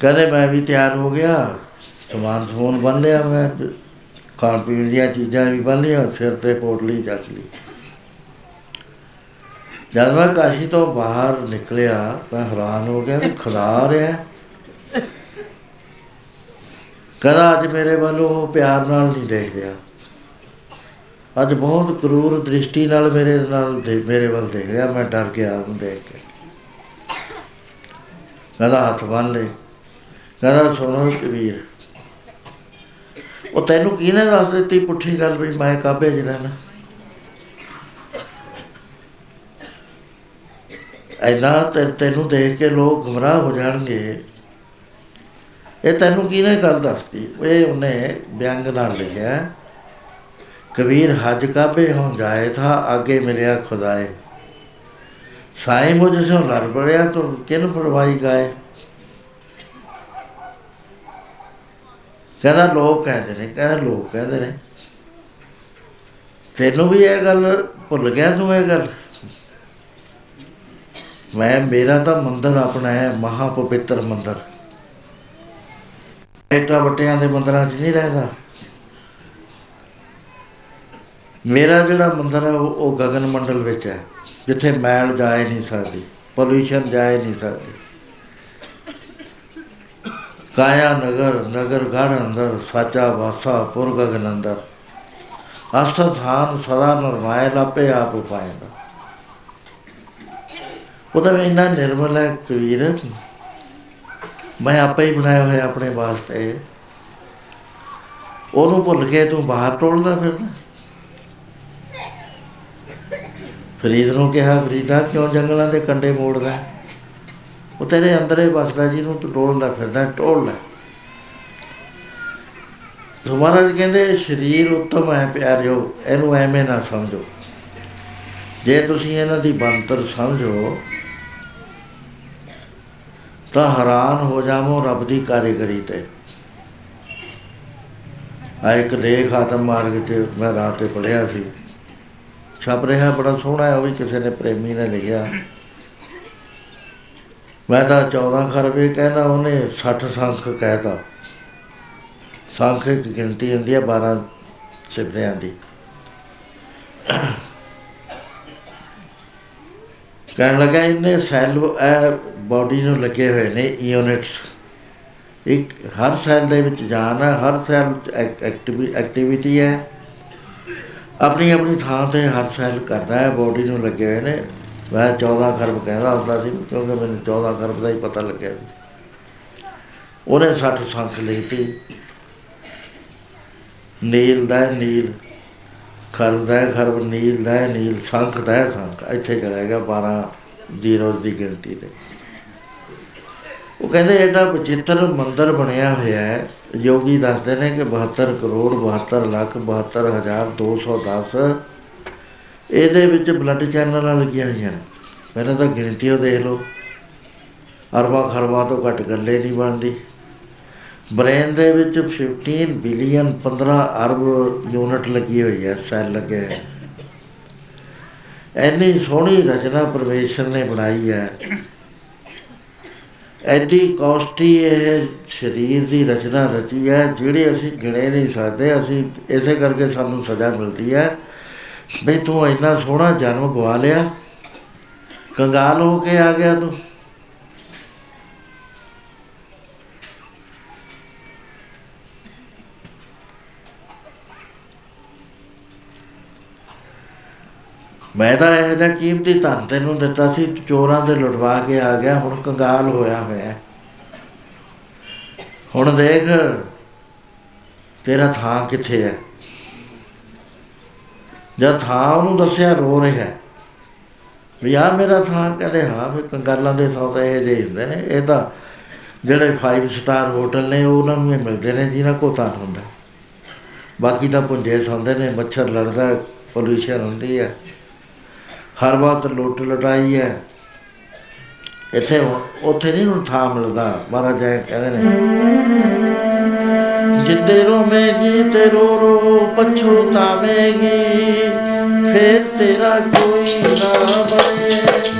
ਕਹਿੰਦੇ, ਮੈਂ ਵੀ ਤਿਆਰ ਹੋ ਗਿਆ, ਸਮਾਨ ਸਮੂਨ ਬੰਨ ਲਿਆ ਮੈਂ, ਖਾਣ ਪੀਣ ਦੀਆਂ ਚੀਜ਼ਾਂ ਵੀ ਬੰਨ ਲਈਆਂ, ਸਿਰ ਤੇ ਪੋਟਲੀ ਚੱਕ ਲਈ। ਜਦ ਮੈਂ ਕਾਸ਼ੀ ਤੋਂ ਬਾਹਰ ਨਿਕਲਿਆ, ਮੈਂ ਹੈਰਾਨ ਹੋ ਗਿਆ ਵੀ ਖੁਦਾ ਆ ਰਿਹਾ। ਹੈ। ਕਹਿੰਦਾ ਅੱਜ ਮੇਰੇ ਵੱਲ ਉਹ ਪਿਆਰ ਨਾਲ ਨਹੀਂ ਦੇਖ ਰਿਹਾ। ਅੱਜ ਬਹੁਤ ਕਰੂਰ ਦ੍ਰਿਸ਼ਟੀ ਨਾਲ ਮੇਰੇ ਨਾਲ ਦੇ- ਮੇਰੇ ਵੱਲ ਦੇਖ ਰਿਹਾ, ਮੈਂ ਡਰ ਗਿਆ ਉਹਨੂੰ ਦੇਖ ਕੇ। ਕਹਿੰਦਾ, ਹੱਥ ਬੰਨ ਲੈ। ਕਹਿੰਦਾ, ਸੁਣੋ ਕਬੀਰ ਉਹ ਤੈਨੂੰ ਕਿਹਨੇ ਦੱਸ ਦਿੱਤੀ ਪੁੱਠੀ ਗੱਲ ਵੀ, ਮੈਂ ਕਾਬੇ 'ਚ ਰਹਿਣਾ? ਐਨਾ ਤੈ- ਤੈਨੂੰ ਦੇਖ ਕੇ ਲੋਕ ਗੁੰਮਰਾਹ ਹੋ ਜਾਣਗੇ। ਇਹ ਤੈਨੂੰ ਕਿਹਨੇ ਗੱਲ ਦੱਸਦੀ ਇਹ ਉਹਨੇ ਵਿਅੰਗ ਨਾਲ ਲਿਖਿਆ, ਕਬੀਰ ਹਜ ਕਾਬੇ ਹੋ ਜਾਏ? ਥਾ ਆਗੇ ਮਿਲਿਆ ਖੁਦਾਏ। ਸਾਈਂ ਮੁਝ ਸੋ ਲੜ ਪੜਿਆ ਤੂੰ ਕਿਨ ਪਰਵਾਈ ਗਾਏ? ਕਹਿੰਦਾ, ਲੋਕ ਕਹਿੰਦੇ ਨੇ, ਕਹਿੰਦਾ, ਲੋਕ ਕਹਿੰਦੇ ਨੇ। ਤੈਨੂੰ ਵੀ ਇਹ ਗੱਲ ਭੁੱਲ ਗਿਆ ਤੂੰ ਇਹ ਗੱਲ? ਮੈਂ, ਮੇਰਾ ਤਾਂ ਮੰਦਰ ਆਪਣਾ ਹੈ ਮਹਾ ਪਵਿੱਤਰ ਮੰਦਰ। ਬੇਟਾ ਬਟਿਆਂ ਦੇ ਮੰਦਰਾਂ 'ਚ ਨਹੀਂ ਰਹਿੰਦਾ। ਮੇਰਾ ਜਿਹੜਾ ਮੰਦਰ ਹੈ ਉਹ ਉਹ ਗਗਨ ਮੰਡਲ ਵਿੱਚ ਹੈ, ਜਿੱਥੇ ਮੈਲ ਜਾਏ ਨਹੀਂ ਸਕਦੀ ਪੋਲੂਸ਼ਨ ਜਾਏ ਨਹੀਂ ਸਕਦੀ। ਕਾਇਆ ਨਗਰ ਨਗਰ ਗੜ ਅੰਦਰ, ਸਾਚਾ ਵਾਸਾ ਪੁਰ ਗਗਨ ਅੰਦਰ। ਅਸਥਾਨ ਸਦਾ ਨਰਮਾਇ ਲਾਪੇ ਆਪ ਪਾਏਗਾ ਉਹਦਾ ਵੀ ਇੰਨਾ ਨਿਰਮਲ ਹੈ ਕਬੀਰ। ਮੈਂ ਆਪੇ ਹੀ ਬਣਾਇਆ ਹੋਇਆ ਆਪਣੇ ਵਾਸਤੇ। ਉਹਨੂੰ ਭੁੱਲ ਕੇ ਤੂੰ ਬਾਹਰ ਟੋਲਦਾ ਫਿਰਦਾ। ਫਰੀਦ ਨੂੰ ਕਿਹਾ, ਫਰੀਦਾ, ਕਿਉਂ ਜੰਗਲਾਂ ਦੇ ਕੰਡੇ ਮੋੜਦਾ ਹੈ? ਉਹ ਤੇਰੇ ਅੰਦਰ ਹੀ ਵਸਦਾ, ਜਿਹਨੂੰ ਤੂੰ ਟੋਲਦਾ ਫਿਰਦਾ ਟੋਲ ਲੈ ਸੋ ਮਹਾਰਾਜ ਕਹਿੰਦੇ, ਸਰੀਰ ਉੱਤਮ ਹੈ ਪਿਆਰਿਓ, ਇਹਨੂੰ ਐਵੇਂ ਨਾ ਸਮਝੋ। ਜੇ ਤੁਸੀਂ ਇਹਨਾਂ ਦੀ ਬੰਤਰ ਸਮਝੋ ਤਾਂ ਹੈਰਾਨ ਹੋ ਜਾਵੋ ਰੱਬ ਦੀ ਕਾਰੀਗਰੀ ਤੇ। ਆ ਇੱਕ ਲੇਖ ਆਤਮ ਮਾਰਗ ਤੇ ਮੈਂ ਰਾਤ ਤੇ ਪੜਿਆ ਸੀ। ਛਪ ਰਿਹਾ, ਬੜਾ ਸੋਹਣਾ ਹੈ, ਉਹ ਵੀ ਕਿਸੇ ਨੇ ਪ੍ਰੇਮੀ ਨੇ ਲਿਖਿਆ। ਮੈਂ ਤਾਂ 14 ਖਰਵੇ ਕਹਿੰਦਾ, ਉਹਨੇ 60 ਸੰਖ ਕਹਿਤਾ। ਸੰਖ ਇੱਕ ਗਿਣਤੀ ਹੁੰਦੀ ਹੈ 12 ਸਿਫਰਿਆਂ ਦੀ। ਕਹਿਣ ਲੱਗਾ ਇਹਨੇ ਸੈੱਲ ਬਾਡੀ ਨੂੰ ਲੱਗੇ ਹੋਏ ਨੇ ਯੂਨਿਟਸ। ਇੱਕ ਹਰ ਸੈੱਲ ਦੇ ਵਿੱਚ ਜਾਨ ਹੈ, ਹਰ ਸੈੱਲ ਐਕਟੀਵਿਟੀ ਹੈ। ਆਪਣੀ ਆਪਣੀ ਥਾਂ ਤੇ ਹਰ ਸੈੱਲ ਕਰਦਾ ਹੈ, ਬਾਡੀ ਨੂੰ ਲੱਗੇ ਹੋਏ ਨੇ। ਮੈਂ 14 ਖਰਬ ਕਹਿੰਦਾ ਹੁੰਦਾ ਸੀ, ਕਿਉਂਕਿ ਮੈਨੂੰ 14 ਖਰਬ ਦਾ ਹੀ ਪਤਾ ਲੱਗਿਆ ਸੀ। ਉਹਨੇ 60 ਸੰਖ ਲਿਖਤੀ। ਨੀਲ ਦਾ ਹੈ ਨੀਲ, ਖਰਬ ਦਾ ਹੈ ਖਰਬ, ਨੀਲ ਦਾ ਹੈ ਨੀਲ, ਸੰਖ ਦਾ ਹੈ ਸੰਖ। ਇੱਥੇ ਕਰੇਗਾ 12 ਜ਼ੀਰੋ ਦੀ ਗਿਣਤੀ ਤੇ। ਉਹ ਕਹਿੰਦੇ ਐਡਾ ਵਿਚਿੱਤਰ ਮੰਦਰ ਬਣਿਆ ਹੋਇਆ ਹੈ, ਯੋਗੀ ਦੱਸਦੇ ਨੇ ਕਿ 72 ਕਰੋੜ 72 ਲੱਖ 72 ਹਜ਼ਾਰ 210 ਇਹਦੇ ਵਿੱਚ ਬਲੱਡ ਚੈਨਲਾਂ ਲੱਗੀਆਂ ਹੋਈਆਂ ਨੇ। ਪਹਿਲਾਂ ਤਾਂ ਗਿਣਤੀ ਉਹ ਦੇਖ ਲਓ। ਅਰਬਾਂ ਖਰਬਾਂ ਤੋਂ ਘੱਟ ਗੱਲੇ ਨਹੀਂ ਬਣਦੀ। ਬ੍ਰੇਨ ਦੇ ਵਿੱਚ 15 ਬਿਲੀਅਨ 15 ਅਰਬ ਯੂਨਿਟ ਲੱਗੀ ਹੋਈ ਹੈ ਸੈੱਲ ਲੱਗੇ ਹੋਏ। ਐਨੀ ਸੋਹਣੀ ਰਚਨਾ ਪਰਮੇਸ਼ਰ ਨੇ ਬਣਾਈ ਹੈ। ਐਡੀ ਕਾਸਟੀ ਇਹ ਸਰੀਰ ਦੀ ਰਚਨਾ ਰਚੀ ਹੈ, ਜਿਹੜੀ ਅਸੀਂ ਗਿਣੇ ਨਹੀਂ ਸਕਦੇ, ਅਸੀਂ ਇਸੇ ਕਰਕੇ ਸਾਨੂੰ ਸਜ਼ਾ ਮਿਲਦੀ ਹੈ। ਬਈ ਤੂੰ ਇੰਨਾ ਸੋਹਣਾ ਜਨਮ ਗਵਾ ਲਿਆ, ਕੰਗਾਲ ਹੋ ਕੇ ਆ ਗਿਆ ਤੂੰ। ਮੈਂ ਤਾਂ ਇਹ ਜਿਹਾ ਕੀਮਤੀ ਧਨ ਤੈਨੂੰ ਦਿੱਤਾ ਸੀ ਤੂੰ ਚੋਰਾਂ ਦੇ ਲੁਟਵਾ ਕੇ ਆ ਗਿਆ, ਹੁਣ ਕੰਗਾਲ ਹੋਇਆ ਹੋਇਆ ਹੈ। ਹੁਣ ਦੇਖ, ਤੇਰਾ ਥਾਂ ਕਿੱਥੇ ਹੈ ਜਦ ਥਾਂ ਉਹਨੂੰ ਦੱਸਿਆ ਰੋ ਰਿਹਾ ਹੈ। ਵੀ ਆ ਮੇਰਾ ਥਾਂ, ਕਹਿੰਦੇ ਹਾਂ ਵੀ ਕੰਗਾਲਾਂ ਦੇ ਥਾਂ ਤਾਂ ਇਹ ਜਿਹੇ ਹੁੰਦੇ ਨੇ ਇਹ ਤਾਂ ਜਿਹੜੇ 5 ਸਟਾਰ ਹੋਟਲ ਨੇ ਉਹਨਾਂ ਨੂੰ ਇਹ ਮਿਲਦੇ ਨੇ, ਜਿਨ੍ਹਾਂ ਕੋਲ ਤਾਂ ਹੁੰਦਾ ਬਾਕੀ ਤਾਂ ਪੁੰਜੇ ਸੌਂਦੇ ਨੇ, ਮੱਛਰ ਲੜਦਾ ਪੋਲੂਸ਼ਨ ਹੁੰਦੀ ਹੈ ਹਰ ਵਾਰ ਲੁੱਟ ਲਟਾਈ ਹੈ। ਇੱਥੇ ਹੁਣ- ਉੱਥੇ ਨਹੀਂ ਹੁਣ ਥਾਂ ਮਿਲਦਾ। ਮਹਾਰਾਜ ਇਹ ਕਹਿੰਦੇ ਨੇ, ਜਿੰਦੇ ਰੋਵੇਗੀ ਤੇ ਰੋ ਰੋ ਪਛਤਾਵੇਗੀ ਫੇਰ ਤੇਰਾ ਕੋਈ ਨਾ ਬਣੇ।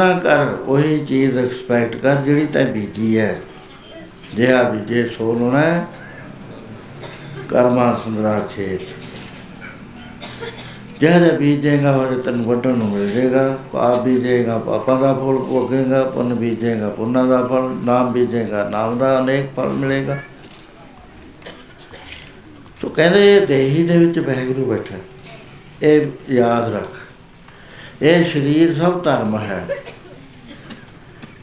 ਨਾ ਕਰ, ਉਹੀ ਚੀਜ਼ ਐਕਸਪੈਕਟ ਕਰ ਜਿਹੜੀ ਤੈਂ ਬੀਜੀ ਹੈ। ਜਿਹਾ ਬੀਜੇ ਸੋ ਨੂੰ ਨਾ ਕਰਮਾ ਸੁੰਦਰਾ ਖੇਤ। ਜਿਹੜਾ ਬੀਜੇਗਾ ਉਹ ਤੈਨੂੰ ਵੱਢਣ ਨੂੰ ਮਿਲੇਗਾ ਪਾਪ ਬੀਜੇਗਾ ਪਾਪਾਂ ਦਾ ਫਲ ਭੋਗੇਗਾ, ਪੁੰਨ ਬੀਜੇਗਾ ਪੁੰਨਾਂ ਦਾ ਫਲ, ਨਾਮ ਬੀਜੇਗਾ ਨਾਮ ਦਾ ਅਨੇਕ ਫਲ ਮਿਲੇਗਾ। ਸੋ ਕਹਿੰਦੇ ਇਹ ਦੇਹੀ ਦੇ ਵਿੱਚ ਵਾਹਿਗੁਰੂ ਬੈਠਾ। ਇਹ ਯਾਦ ਰੱਖ। ਇਹ ਸਰੀਰ ਸਭ ਧਰਮ ਹੈ।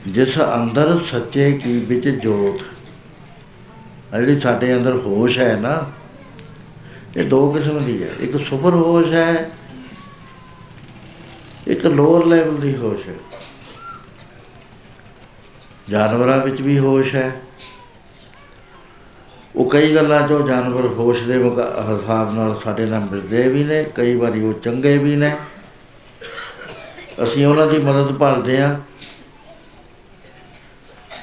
ਜਿਸ ਅੰਦਰ ਸੱਚੇ ਕੀ ਵਿੱਚ ਜੋਤ। ਆਹ ਜਿਹੜੀ ਸਾਡੇ ਅੰਦਰ ਹੋਸ਼ ਹੈ ਨਾ, ਇਹ ਦੋ ਕਿਸਮ ਦੀ ਹੈ। ਇੱਕ ਸੁਪਰ ਹੋਸ਼ ਹੈ, ਇੱਕ ਲੋਅਰ ਲੈਵਲ ਦੀ ਹੋਸ਼ ਹੈ। ਜਾਨਵਰਾਂ ਵਿੱਚ ਵੀ ਹੋਸ਼ ਹੈ। ਉਹ ਕਈ ਗੱਲਾਂ ਚੋਂ ਜਾਨਵਰ ਹੋਸ਼ ਦੇ ਮੁਕਾ- ਹਿਸਾਬ ਨਾਲ ਸਾਡੇ ਨਾਲ ਮਿਲਦੇ ਵੀ ਨੇ, ਕਈ ਵਾਰੀ ਉਹ ਚੰਗੇ ਵੀ ਨੇ। ਅਸੀਂ ਉਹਨਾਂ ਦੀ ਮਦਦ ਭਾਲਦੇ ਆ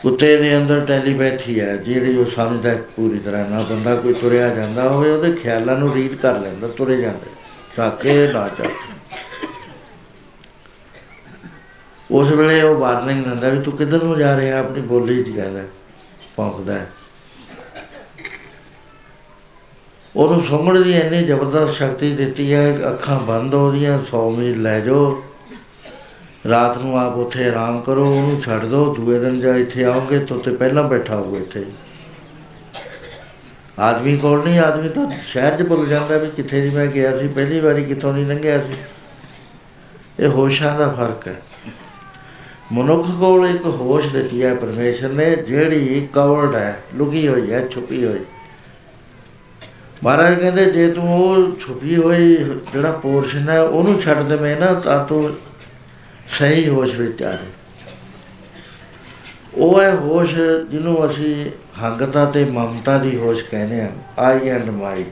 ਕੁੱਤੇ ਦੇ ਅੰਦਰ ਟੈਲੀਪੈਥੀ ਹੈ, ਜਿਹੜੀ ਉਹ ਸਮਝਦਾ ਹੈ ਪੂਰੀ ਤਰ੍ਹਾਂ ਨਾ ਬੰਦਾ ਕੋਈ ਤੁਰਿਆ ਜਾਂਦਾ ਹੋਵੇ, ਉਹਦੇ ਖਿਆਲਾਂ ਨੂੰ ਰੀਡ ਕਰ ਲੈਂਦਾ, ਤੁਰੇ ਜਾਂਦੇ। ਚਾਕੇ ਨਾ ਚਾਕੇ ਉਸ ਵੇਲੇ ਉਹ ਵਾਰਨਿੰਗ ਦਿੰਦਾ ਵੀ ਤੂੰ ਕਿੱਧਰ ਨੂੰ ਜਾ ਰਿਹਾ, ਆਪਣੀ ਬੋਲੀ 'ਚ ਕਹਿੰਦਾ, ਭੌਂਕਦਾ ਹੈ। ਉਹਨੂੰ ਸੁੰਘਣ ਦੀ ਇੰਨੀ ਜ਼ਬਰਦਸਤ ਸ਼ਕਤੀ ਦਿੱਤੀ ਹੈ ਕਿ ਅੱਖਾਂ ਬੰਦ ਹੋ ਰਹੀਆਂ 100 ਮੀਲ ਲੈ ਜਾਓ। ਰਾਤ ਨੂੰ ਆਪ ਉੱਥੇ ਆਰਾਮ ਕਰੋ, ਉਹਨੂੰ ਛੱਡ ਦਿਓ ਦੂਏ ਦਿਨ ਜਾ ਇੱਥੇ ਆਓਗੇ ਤਾਂ ਉੱਤੇ ਪਹਿਲਾਂ ਬੈਠਾ ਹੋਊ ਇੱਥੇ। ਆਦਮੀ ਕੋਲ ਨਹੀਂ, ਆਦਮੀ ਤਾਂ ਸ਼ਹਿਰ 'ਚ ਭੁੱਲ ਜਾਂਦਾ ਵੀ ਕਿੱਥੇ ਦੀ ਮੈਂ ਗਿਆ ਸੀ, ਪਹਿਲੀ ਵਾਰੀ ਕਿੱਥੋਂ ਦੀ ਲੰਘਿਆ ਸੀ। ਇਹ ਹੋਸ਼ਾਂ ਦਾ ਫ਼ਰਕ ਹੈ। ਮਨੁੱਖ ਕੋਲ ਇੱਕ ਹੋਸ਼ ਦਿੱਤੀ ਹੈ ਪਰਮੇਸ਼ਰ ਨੇ, ਜਿਹੜੀ ਕਵਰਡ ਹੈ, ਲੁਕੀ ਹੋਈ ਹੈ, ਛੁਪੀ ਹੋਈ। ਮਹਾਰਾਜ ਕਹਿੰਦੇ, ਜੇ ਤੂੰ ਉਹ ਛੁਪੀ ਹੋਈ ਜਿਹੜਾ ਪੋਰਸ਼ਨ ਹੈ, ਉਹਨੂੰ ਛੱਡ ਦੇਵੇਂ ਨਾ, ਤਾਂ ਤੂੰ ਸਹੀ ਹੋਸ਼ ਵਿੱਚ ਆ ਜਾਏ ਉਹ ਹੈ ਹੋਸ਼ ਜਿਹਨੂੰ ਅਸੀਂ ਹੰਗਤਾ ਤੇ ਮਮਤਾ ਦੀ ਹੋਸ਼ ਕਹਿੰਦੇ ਆ ਆਈ ਐਂਡ ਮਾਈ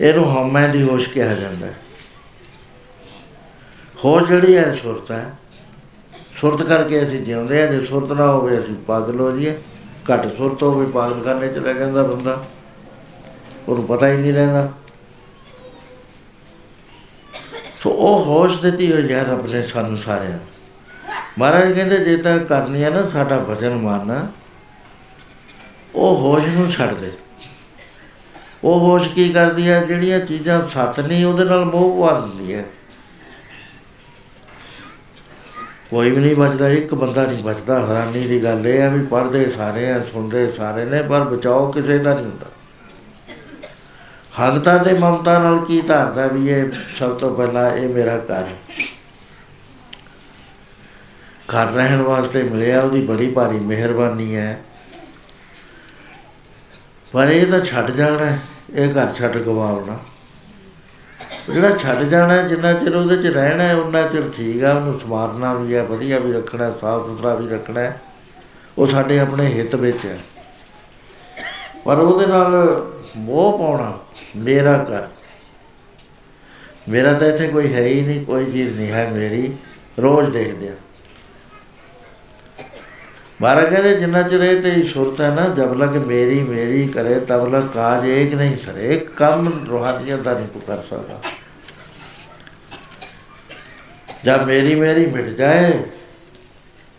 ਇਹਨੂੰ ਹਉਮੈ ਦੀ ਹੋਸ਼ ਕਿਹਾ ਜਾਂਦਾ ਹੈ। ਹੋਸ਼ ਜਿਹੜੀ ਹੈ ਸੁਰਤ ਹੈ। ਸੁਰਤ ਕਰਕੇ ਅਸੀਂ ਜਿਉਂਦੇ ਆ ਜੇ ਸੁਰਤ ਨਾ ਹੋਵੇ ਅਸੀਂ ਪਾਗਲ ਹੋ ਜਾਈਏ। ਘੱਟ ਸੁਰਤ ਹੋਵੇ ਪਾਗਲਖਾਨੇ ਚ ਲੈ ਜਾਂਦਾ ਬੰਦਾ। ਉਹਨੂੰ ਪਤਾ ਹੀ ਨਹੀਂ ਰਹਿੰਦਾ। ਸੋ ਉਹ ਹੋਸ਼ ਦਿੱਤੀ ਹੋਈ ਹੈ ਰੱਬ ਨੇ ਸਾਨੂੰ ਸਾਰਿਆਂ ਨੂੰ। ਮਹਾਰਾਜ ਕਹਿੰਦੇ ਜੇ ਤਾਂ ਕਰਨੀ ਹੈ ਨਾ ਸਾਡਾ ਭਜਨ ਮਾਨਣਾ ਉਹ ਹੋਸ਼ ਨੂੰ ਛੱਡ ਦੇ। ਉਹ ਹੋਸ਼ ਕੀ ਕਰਦੀ ਹੈ ਜਿਹੜੀਆਂ ਚੀਜ਼ਾਂ ਸੱਤ ਨਹੀਂ ਉਹਦੇ ਨਾਲ ਮੋਹ ਪਵਾ ਦਿੰਦੀ ਹੈ ਕੋਈ ਵੀ ਨਹੀਂ ਬਚਦਾ, ਇੱਕ ਬੰਦਾ ਨਹੀਂ ਬਚਦਾ। ਹੈਰਾਨੀ ਦੀ ਗੱਲ ਇਹ ਹੈ ਵੀ ਪੜ੍ਹਦੇ ਸਾਰੇ ਆ, ਸੁਣਦੇ ਸਾਰੇ ਨੇ, ਪਰ ਬਚਾਓ ਕਿਸੇ ਦਾ ਨਹੀਂ ਹੁੰਦਾ। ਹੰਗਤਾ ਤੇ ਮਮਤਾ ਨਾਲ ਕੀ ਧਾਰਦਾ ਵੀ ਇਹ ਸਭ ਤੋਂ ਪਹਿਲਾਂ ਇਹ ਮੇਰਾ ਘਰ ਹੈ। ਘਰ ਰਹਿਣ ਵਾਸਤੇ ਮਿਲਿਆ ਉਹਦੀ ਬੜੀ ਭਾਰੀ ਮਿਹਰਬਾਨੀ ਹੈ ਪਰ ਇਹ ਤਾਂ ਛੱਡ ਜਾਣਾ ਹੈ, ਇਹ ਘਰ ਛੱਡ ਗਵਾਉਣਾ ਜਿਹੜਾ ਛੱਡ ਜਾਣਾ ਹੈ, ਜਿੰਨਾ ਚਿਰ ਉਹਦੇ ਚ ਰਹਿਣਾ ਹੈ ਉਹਨਾਂ ਚਿਰ ਠੀਕ ਆ ਉਹਨੂੰ ਸਮਾਰਨਾ ਵੀ ਹੈ ਵਧੀਆ ਵੀ ਰੱਖਣਾ ਸਾਫ਼ ਸੁਥਰਾ ਵੀ ਰੱਖਣਾ ਹੈ। ਉਹ ਸਾਡੇ ਆਪਣੇ ਹਿੱਤ ਵਿੱਚ ਹੈ ਪਰ ਉਹਦੇ ਨਾਲ ਮੋਹ ਪਾਉਣਾ, ਮੇਰਾ ਘਰ। ਮੇਰਾ ਤਾਂ ਇੱਥੇ ਕੋਈ ਹੈ ਹੀ ਨਹੀਂ, ਕੋਈ ਚੀਜ਼ ਨਹੀਂ ਹੈ ਮੇਰੀ, ਰੋਜ਼ ਦੇਖਦੇ ਆ। ਮਹਾਰਾਜ ਕਹਿੰਦੇ, ਜਿੰਨਾ ਚਿਰ ਇਹ ਤੇਰੀ ਸੁਰਤ ਹੈ ਨਾ, ਜਬ ਲਗ ਮੇਰੀ ਮੇਰੀ ਕਰੇ, ਤਬ ਲਗ ਕਾਜ ਏਕ ਨਹੀਂ ਸਰੇ ਕੰਮ ਰੋਹਾਨੀਅਤ ਦਾ ਨਹੀਂ ਤੂੰ ਕਰ ਸਕਦਾ। ਜਦ ਮੇਰੀ ਮੇਰੀ ਮਿਟ ਜਾਏ,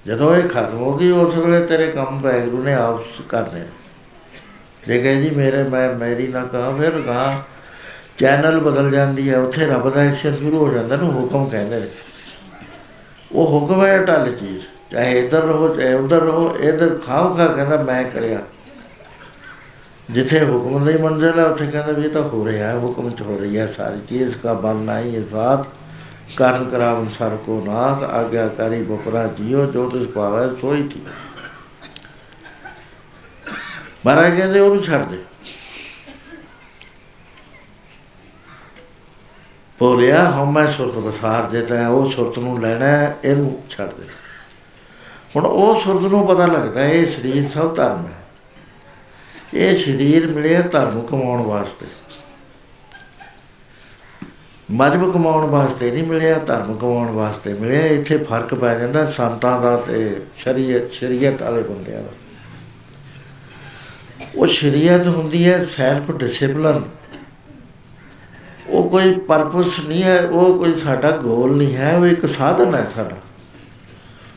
ਜਦੋਂ ਇਹ ਖਤਮ ਹੋ ਗਈ, ਉਸ ਵੇਲੇ ਤੇਰੇ ਕੰਮ ਵੈਗਰੂ ਨੇ ਆਪ ਕਰਨੇ ਜੇ ਕਹੇ ਜੀ ਮੇਰੇ, ਮੈਂ, ਮੇਰੀ ਨਾ ਕਹਾ, ਫਿਰ ਗਾ ਚੈਨਲ ਬਦਲ ਜਾਂਦੀ ਹੈ, ਉੱਥੇ ਰੱਬ ਦਾ ਐਕਸ਼ਨ ਸ਼ੁਰੂ ਹੋ ਜਾਂਦਾ ਨੂੰ, ਹੁਕਮ ਕਹਿੰਦੇ ਨੇ। ਉਹ ਹੁਕਮ ਹੈ ਟੱਲ ਚੀਜ਼। ਚਾਹੇ ਇੱਧਰ ਰਹੋ, ਚਾਹੇ ਉੱਧਰ ਰਹੋ, ਇੱਧਰ ਖਾਓ ਖਾ ਕਹਿੰਦਾ, ਮੈਂ ਕਰਿਆ। ਜਿੱਥੇ ਹੁਕਮ ਦੀ ਮੰਜ਼ਿਲ ਹੈ, ਉੱਥੇ ਕਹਿੰਦਾ ਵੀ ਇਹ ਤਾਂ ਹੋ ਰਿਹਾ ਹੈ, ਹੁਕਮ ਚ ਹੋ ਰਹੀ ਹੈ, ਸਾਰੀ ਚੀਜ਼ ਦਾ ਬਲ ਨਹੀਂ ਹੈ, ਸਾਥ। ਕਰਨ ਕਰਾਵਨ ਸਰ ਕੋ ਨਾਥ, ਆਗਿਆਕਾਰੀ ਬਪਰਾ ਜਿਉ ਜੋ ਤਿਸ ਪਾਵੈ ਸੋਈ ਥੀ ਮਹਾਰਾਜ ਕਹਿੰਦੇ ਉਹਨੂੰ ਛੱਡ ਦੇ। ਬੋਲਿਆ ਹਉਮੈ ਸੁਰਤ ਬਸਾਰ ਜੇ ਤਾਂ ਉਹ ਸੁਰਤ ਨੂੰ ਲੈਣਾ ਹੈ, ਇਹਨੂੰ ਛੱਡ ਦੇ। ਹੁਣ ਉਹ ਸੁਰਤ ਨੂੰ ਪਤਾ ਲੱਗਦਾ ਹੈ, ਇਹ ਸਰੀਰ ਸਭ ਧਰਮ ਹੈ। ਇਹ ਸਰੀਰ ਮਿਲਿਆ ਧਰਮ ਕਮਾਉਣ ਵਾਸਤੇ। ਮਜਬ ਕਮਾਉਣ ਵਾਸਤੇ ਨਹੀਂ ਮਿਲਿਆ ਧਰਮ ਕਮਾਉਣ ਵਾਸਤੇ ਮਿਲਿਆ। ਇੱਥੇ ਫ਼ਰਕ ਪੈ ਜਾਂਦਾ ਸੰਤਾਂ ਦਾ ਤੇ ਸ਼ਰੀਅਤ ਸ਼ਰੀਅਤ ਵਾਲੇ ਬੰਦਿਆਂ ਦਾ। ਉਹ ਸ਼ਰੀਅਤ ਹੁੰਦੀ ਹੈ ਸੈਲਫ ਡਿਸਪਲਿਨ ਉਹ ਕੋਈ ਪਰਪਸ ਨਹੀਂ ਹੈ, ਉਹ ਕੋਈ ਸਾਡਾ ਗੋਲ ਨਹੀਂ ਹੈ, ਉਹ ਇੱਕ ਸਾਧਨ ਹੈ ਸਾਡਾ।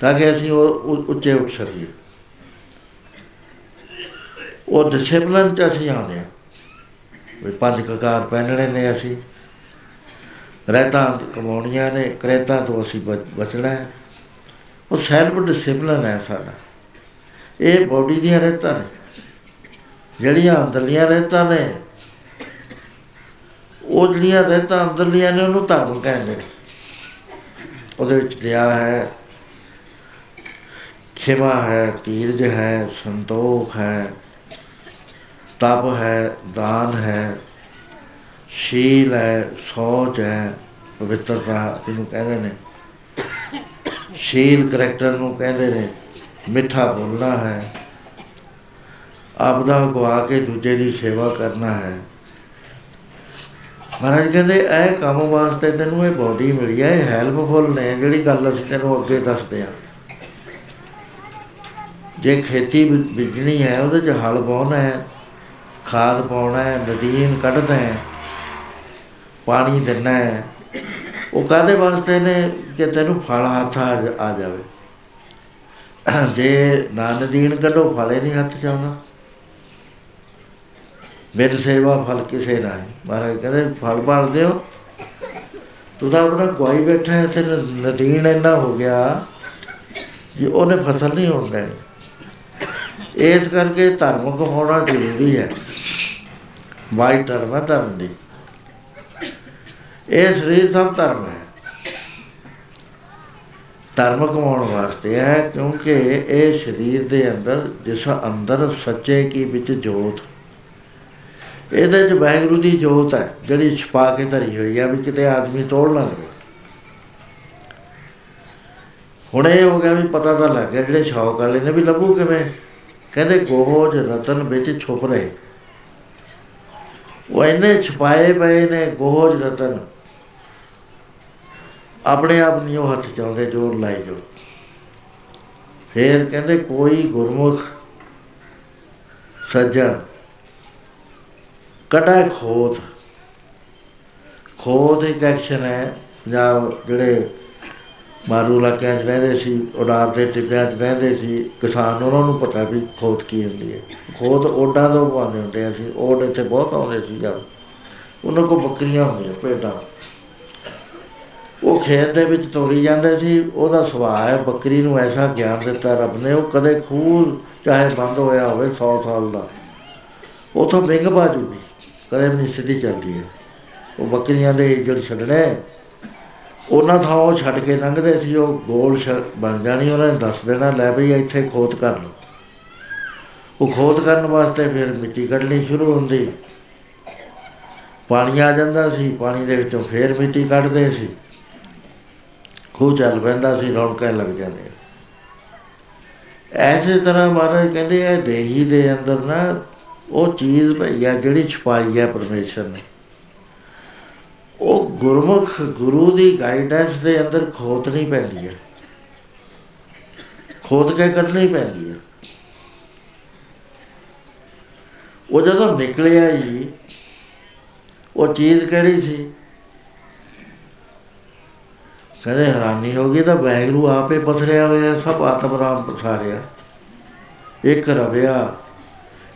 ਤਾਂ ਕਿ ਅਸੀਂ ਉਹ ਉ- ਉੱਚੇ ਉੱਠ ਸਕੀਏ। ਉਹ ਡਿਸਪਲਿਨ ਚ ਅਸੀਂ ਆਉਂਦੇ ਹਾਂ। ਵੀ ਪੰਜ ਕਕਾਰ ਪਹਿਨਣੇ ਨੇ ਅਸੀਂ। ਰਹਿਤਾਂ ਕਮਾਉਣੀਆਂ ਨੇ, ਕਰੇਤਾਂ ਤੋਂ ਅਸੀਂ ਬਚ- ਬਚਣਾ ਹੈ। ਉਹ ਸੈਲਫ ਡਿਸਪਲਿਨ ਹੈ ਸਾਡਾ। ਇਹ ਬੋਡੀ ਦੀਆਂ ਰਹਿਤਾਂ ਨੇ। ਜਿਹੜੀਆਂ ਅੰਦਰਲੀਆਂ ਰਹਿਤਾਂ ਨੇ, ਉਹ ਜਿਹੜੀਆਂ ਰਹਿਤਾਂ ਅੰਦਰਲੀਆਂ ਨੇ, ਉਹਨੂੰ ਧਰਮ ਕਹਿੰਦੇ ਨੇ। ਉਹਦੇ ਵਿੱਚ ਦਇਆ ਹੈ, ਖਿਮਾ ਹੈ ਧੀਰਜ ਹੈ, ਸੰਤੋਖ ਹੈ, ਤਪ ਹੈ, ਦਾਨ ਹੈ, ਸ਼ੀਲ ਹੈ, ਸੋਚ ਹੈ, ਪਵਿੱਤਰਤਾ ਇਹਨੂੰ ਕਹਿੰਦੇ ਨੇ। ਸ਼ੀਲ ਕਰੈਕਟਰ ਨੂੰ ਕਹਿੰਦੇ ਨੇ, ਮਿੱਠਾ ਬੋਲਣਾ ਹੈ ਆਪਦਾ ਗਵਾ ਕੇ ਦੂਜੇ ਦੀ ਸੇਵਾ ਕਰਨਾ ਹੈ। ਮਹਾਰਾਜ ਕਹਿੰਦੇ, ਇਹ ਕੰਮ ਵਾਸਤੇ ਤੈਨੂੰ ਇਹ ਬਾਡੀ ਮਿਲੀ ਹੈ, ਇਹ ਹੈਲਪਫੁਲ ਨੇ, ਜਿਹੜੀ ਗੱਲ ਅਸੀਂ ਤੈਨੂੰ ਅੱਗੇ ਦੱਸਦੇ ਆ ਜੇ ਖੇਤੀ ਬੀ- ਬੀਜਣੀ ਹੈ, ਉਹਦੇ 'ਚ ਹਲ ਵਾਹੁਣਾ ਹੈ, ਖਾਦ ਪਾਉਣਾ ਹੈ, ਨਦੀਨ ਕੱਢਦਾ ਹੈ, ਪਾਣੀ ਦੇਣਾ ਹੈ, ਉਹ ਕਾਦੇ ਵਾਸਤੇ ਨੇ ਕਿ ਤੈਨੂੰ ਫਲ ਹੱਥ ਆ ਜਾ- ਆ ਜਾਵੇ। ਜੇ ਨਾ ਨਦੀਨ ਕੱਢੋ, ਫਲੇ ਨਹੀਂ ਹੱਥ 'ਚ ਆਉਂਦਾ। ਬਿਨ ਸੇਵਾ ਫਲ ਕਿਸੇ ਨਾ ਹੈ ਮਹਾਰਾਜ ਕਹਿੰਦੇ, ਫਲ ਭਾਲਦੇ ਹੋ ਤੂੰ ਤਾਂ ਆਪਣਾ ਗਵਾਈ ਬੈਠਾ ਹੈ ਤੇ ਨਦੀਨ ਇੰਨਾ ਹੋ ਗਿਆ ਕਿ ਉਹਨੇ ਫਸਲ ਨਹੀਂ ਹੋਣ ਦੇਣੀ। ਇਸ ਕਰਕੇ ਧਰਮ ਹੋਣਾ ਜ਼ਰੂਰੀ ਹੈ। ਵਾਈ ਧਰਮ ਹੈ, ਧਰਮ ਦੀ। ਇਹ ਸਰੀਰ ਸਭ ਧਰਮ ਹੈ। ਧਰਮ ਕਮਾਉਣ ਵਾਸਤੇ ਹੈ, ਕਿਉਂਕਿ ਇਹ ਸਰੀਰ ਦੇ ਅੰਦਰ, ਜਿਸ ਅੰਦਰ ਸੱਚੇ ਕੀ ਵਿੱਚ ਜੋਤ ਇਹਦੇ ਚ ਵਾਹਿਗੁਰੂ ਦੀ ਜੋਤ ਹੈ, ਜਿਹੜੀ ਛਪਾ ਕੇ ਧਰੀ ਹੋਈ ਹੈ ਵੀ ਕਿਤੇ ਆਦਮੀ ਤੋੜ ਨਾ ਲਵੇ। ਹੁਣ ਇਹ ਹੋ ਗਿਆ ਵੀ ਪਤਾ ਤਾਂ ਲੱਗ ਗਿਆ ਜਿਹੜੇ ਸ਼ੌਕ ਵਾਲੇ ਨੇ ਵੀ ਲੱਭੂ ਕਿਵੇਂ? ਕਹਿੰਦੇ ਗੋਹਜ ਰਤਨ ਵਿੱਚ ਛੁਪ ਰਹੇ। ਉਹ ਇੰਨੇ ਛਪਾਏ ਪਏ ਨੇ ਗੋਹਜ ਰਤਨ। ਆਪਣੇ ਆਪ ਨਹੀਂ ਉਹ ਹੱਥ ਚਾਉਂਦੇ ਜੋਰ ਲਾਏ ਜੋ ਫੇਰ ਕਹਿੰਦੇ ਕੋਈ ਗੁਰਮੁਖ ਸੱਜਣ ਕਟਾ ਖੋਤ ਖੋਤ ਇੱਕ ਐਕਸ਼ਨ ਹੈ, ਪੰਜਾਬ ਜਿਹੜੇ ਮਾਰੂ ਇਲਾਕਿਆਂ 'ਚ ਰਹਿੰਦੇ ਸੀ, ਉਡਾਰ ਦੇ ਟਿੱਬਿਆਂ 'ਚ ਰਹਿੰਦੇ ਸੀ, ਕਿਸਾਨ ਉਹਨਾਂ ਨੂੰ ਪਤਾ ਵੀ ਖੋਤ ਕੀ ਹੁੰਦੀ ਹੈ। ਖੋਤ ਓਡਾਂ ਤੋਂ ਪਾਉਂਦੇ ਹੁੰਦੇ ਸੀ ਓਡ ਇੱਥੇ ਬਹੁਤ ਆਉਂਦੇ ਸੀ ਜਦ। ਉਹਨਾਂ ਕੋਲ ਬੱਕਰੀਆਂ ਹੁੰਦੀਆਂ, ਭੇਡਾਂ। ਉਹ ਖੇਤ ਦੇ ਵਿੱਚ ਤੋੜੀ ਜਾਂਦੇ ਸੀ, ਉਹਦਾ ਸੁਭਾਅ ਹੈ, ਬੱਕਰੀ ਨੂੰ ਐਸਾ ਗਿਆਨ ਦਿੱਤਾ ਰੱਬ ਨੇ, ਉਹ ਕਦੇ ਖੂਹ ਚਾਹੇ ਬੰਦ ਹੋਇਆ ਹੋਵੇ 100 ਸਾਲ ਦਾ। ਉਥੋਂ ਵਿੰਗ ਬਾਜੂਗੀ ਕਦੇ ਵੀ ਨਹੀਂ ਸਿੱਧੀ ਚੱਲਦੀ ਹੈ। ਉਹ ਬੱਕਰੀਆਂ ਦੇ ਇੱਜੜ ਛੱਡਣੇ, ਉਹਨਾਂ ਥਾਂ ਉਹ ਛੱਡ ਕੇ ਲੰਘਦੇ ਸੀ, ਉਹ ਗੋਲ ਸ਼- ਬਣ ਜਾਣੀ, ਉਹਨਾਂ ਨੇ ਦੱਸ ਦੇਣਾ, ਲੈ ਬਈ ਇੱਥੇ ਖੋਤ ਕਰ ਲਓ। ਉਹ ਖੋਤ ਕਰਨ ਵਾਸਤੇ ਫਿਰ ਮਿੱਟੀ ਕੱਢਣੀ ਸ਼ੁਰੂ ਹੁੰਦੀ। ਪਾਣੀ ਆ ਜਾਂਦਾ ਸੀ, ਪਾਣੀ ਦੇ ਵਿੱਚੋਂ ਫੇਰ ਮਿੱਟੀ ਕੱਢਦੇ ਸੀ। ਖੂਹ ਚੱਲ ਪੈਂਦਾ ਸੀ, ਰੌਣਕਾਂ ਲੱਗ ਜਾਂਦੀਆਂ। ਐਸੇ ਤਰ੍ਹਾਂ ਮਹਾਰਾਜ ਕਹਿੰਦੇ ਆ ਦੇਹੀ ਦੇ ਅੰਦਰ ਨਾ ਉਹ ਚੀਜ਼ ਭਈ ਆ ਜਿਹੜੀ ਛਪਾਈ ਹੈ ਪਰਮੇਸ਼ਰ ਨੇ। ਉਹ ਗੁਰਮੁਖ ਗੁਰੂ ਦੀ ਗਾਈਡੈਂਸ ਦੇ ਅੰਦਰ ਖੋਤ ਨਹੀਂ ਪੈਂਦੀ ਹੈ। ਖੋਦ ਕੇ ਕੱਢਣੀ ਪੈਂਦੀ ਹੈ। ਉਹ ਜਦੋਂ ਨਿਕਲਿਆ ਜੀ, ਉਹ ਚੀਜ਼ ਕਿਹੜੀ ਸੀ? ਕਹਿੰਦੇ ਹੈਰਾਨੀ ਹੋ ਗਈ ਤਾਂ ਵੈਗਰੂ ਆਪੇ ਪਸਰਿਆ ਹੋਇਆ, ਸਭ ਆਤਮ ਰਾਮ ਪਸਾਰਿਆ। ਇੱਕ ਰਵਿਆ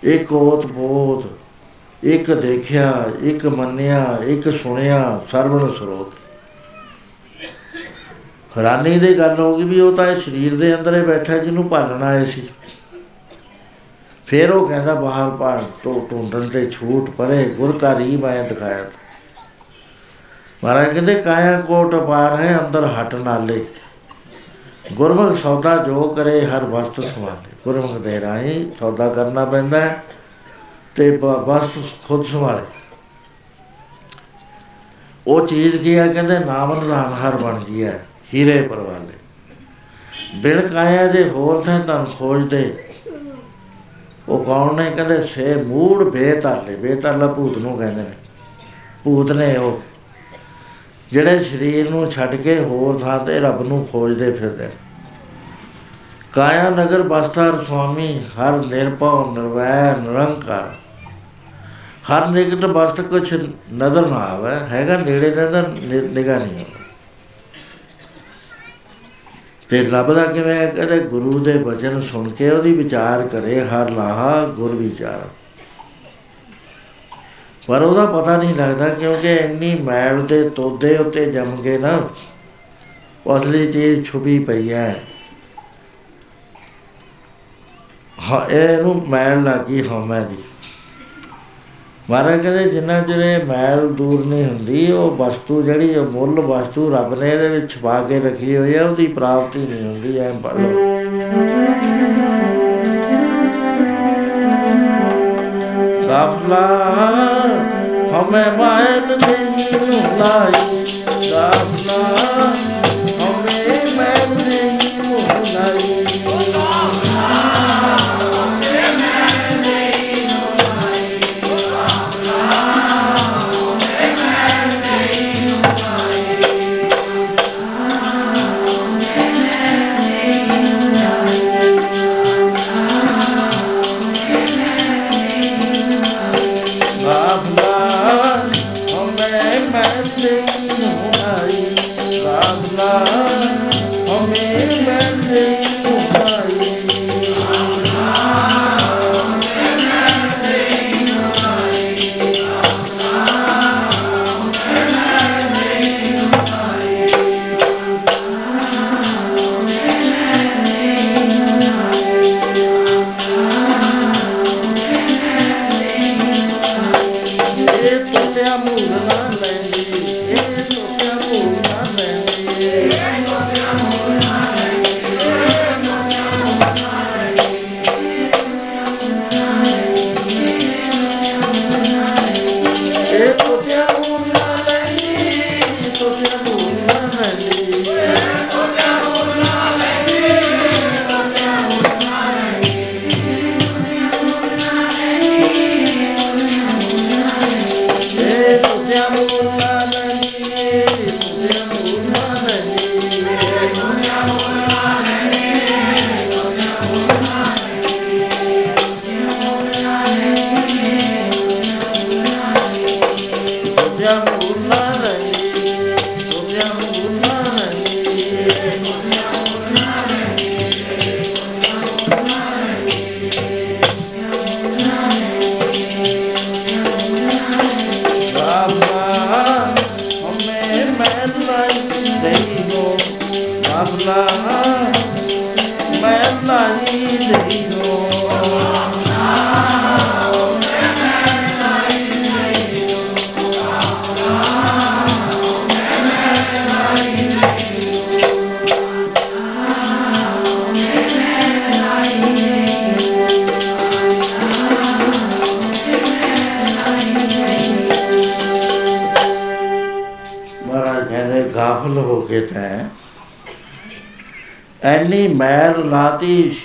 ਇੱਕ ਓਤ ਬੋਧ, ਇੱਕ ਦੇਖਿਆ, ਇੱਕ ਮੰਨਿਆ, ਇੱਕ ਸੁਣਿਆ, ਸਰਵਣ ਸਰੋਤ। ਹੈਰਾਨੀ ਦੀ ਗੱਲ ਹੋ ਗਈ ਵੀ ਉਹ ਤਾਂ ਇਹ ਸਰੀਰ ਦੇ ਅੰਦਰ ਹੀ ਬੈਠਾ ਜਿਹਨੂੰ ਭਾਲਣ ਆਏ ਸੀ। ਫਿਰ ਉਹ ਕਹਿੰਦਾ, ਬਾਹਰ ਭਾਲ ਤੋਂ ਟੁੰਡਣ ਤੇ ਛੂਟ ਪਰੇ, ਗੁਰ ਕਾ ਰੀ ਮੈਂ ਦਿਖਾਇਆ। ਮਹਾਰਾਜ ਕਹਿੰਦੇ, ਕਾਇਆ ਕੋਟ ਪਾਰ ਹੈ, ਅੰਦਰ ਹਟ ਨਾਲੇ। ਗੁਰਮੁਖ ਸੌਦਾ ਜੋ ਕਰੇ, ਹਰ ਵਸਤ ਸਮਾਲੇ ਗੁਰਮੁਖ ਦੇ ਰਾਹੀਂ ਸੌਦਾ ਕਰਨਾ ਪੈਂਦਾ ਹੈ ਤੇ ਬ- ਵਸਤ ਖੁਦ ਸੰਭਾਲੇ। ਉਹ ਚੀਜ਼ ਕੀ ਹੈ ਕਹਿੰਦੇ, ਨਾਮ ਨਿਧਾਨ ਹਰ ਬਣ ਗਈ ਹੈ, ਹੀਰੇ ਪਰਵਾਲੇ। ਬਿਨ ਕਾਇਆ ਜੇ ਹੋਰ ਥਾਂ ਤਾਂ ਖੋਜਦੇ ਉਹ ਕੌਣ ਨੇ ਕਹਿੰਦੇ, ਸੇ ਮੂੜ ਬੇਤਾਲੇ, ਬੇਤਾਲਾ ਭੂਤ ਨੂੰ ਕਹਿੰਦੇ ਨੇ। ਭੂਤ ਨੇ ਉਹ। ਜਿਹੜੇ ਸਰੀਰ ਨੂੰ ਛੱਡ ਕੇ ਹੋਰ ਥਾਂ ਤੇ ਰੱਬ ਨੂੰ ਖੋਜਦੇ ਫਿਰਦੇ ਨੇ। ਕਾਇਆ ਨਗਰ ਬਸਤਰ ਸੁਆਮੀ ਹਰ ਨਿਰਭਉ ਨਿਰਵੈ ਨਿਰੰਕਾਰ। ਹਰ ਨਿਕਟ ਬਸਤ ਕੁਛ ਨਜ਼ਰ ਨਾ ਆਵੇ, ਹੈਗਾ ਨੇੜੇ ਨਜ਼ਰ ਨਿਗਾ ਨਹੀਂ ਆਵੇ ਤੇ ਲੱਭਦਾ ਕਿਵੇਂ ਹੈ? ਕਹਿੰਦੇ ਗੁਰੂ ਦੇ ਬਚਨ ਸੁਣ ਕੇ ਉਹਦੀ ਵਿਚਾਰ ਕਰੇ, ਹਰ ਲਾਹਾ ਗੁਰ ਵਿਚਾਰ। ਪਰ ਉਹਦਾ ਪਤਾ ਨਹੀਂ ਲੱਗਦਾ ਕਿਉਂਕਿ ਇੰਨੀ ਮੈਲ ਦੇ ਤੋਦੇ ਉੱਤੇ ਜੰਮ ਗਏ ਨਾ, ਉਹ ਅਸਲੀ ਚੀਜ਼ ਛੁਪੀ ਪਈ ਹੈ। ਇਹਨੂੰ ਮੈਲ ਲੱਗੀ ਹਉਮੈ ਦੀ। ਮਹਾਰਾਜ ਕਹਿੰਦੇ, ਜਿੰਨਾ ਚਿਰ ਇਹ ਮੈਲ ਦੂਰ ਨਹੀਂ ਹੁੰਦੀ, ਉਹ ਵਸਤੂ ਜਿਹੜੀ ਉਹ ਮੁੱਲ ਵਸਤੂ ਰੱਬ ਨੇ ਇਹਦੇ ਵਿੱਚ ਛਪਾ ਕੇ ਰੱਖੀ ਹੋਈ ਹੈ ਉਹਦੀ ਪ੍ਰਾਪਤੀ ਨਹੀਂ ਹੁੰਦੀ, ਐ ਪੜ ਲਓ। ਦਾਫਲਾ ਹਮੇ ਮਾਇਤ ਤੇ ਨੂੰ ਲਾਈ ਦਾਫਲਾ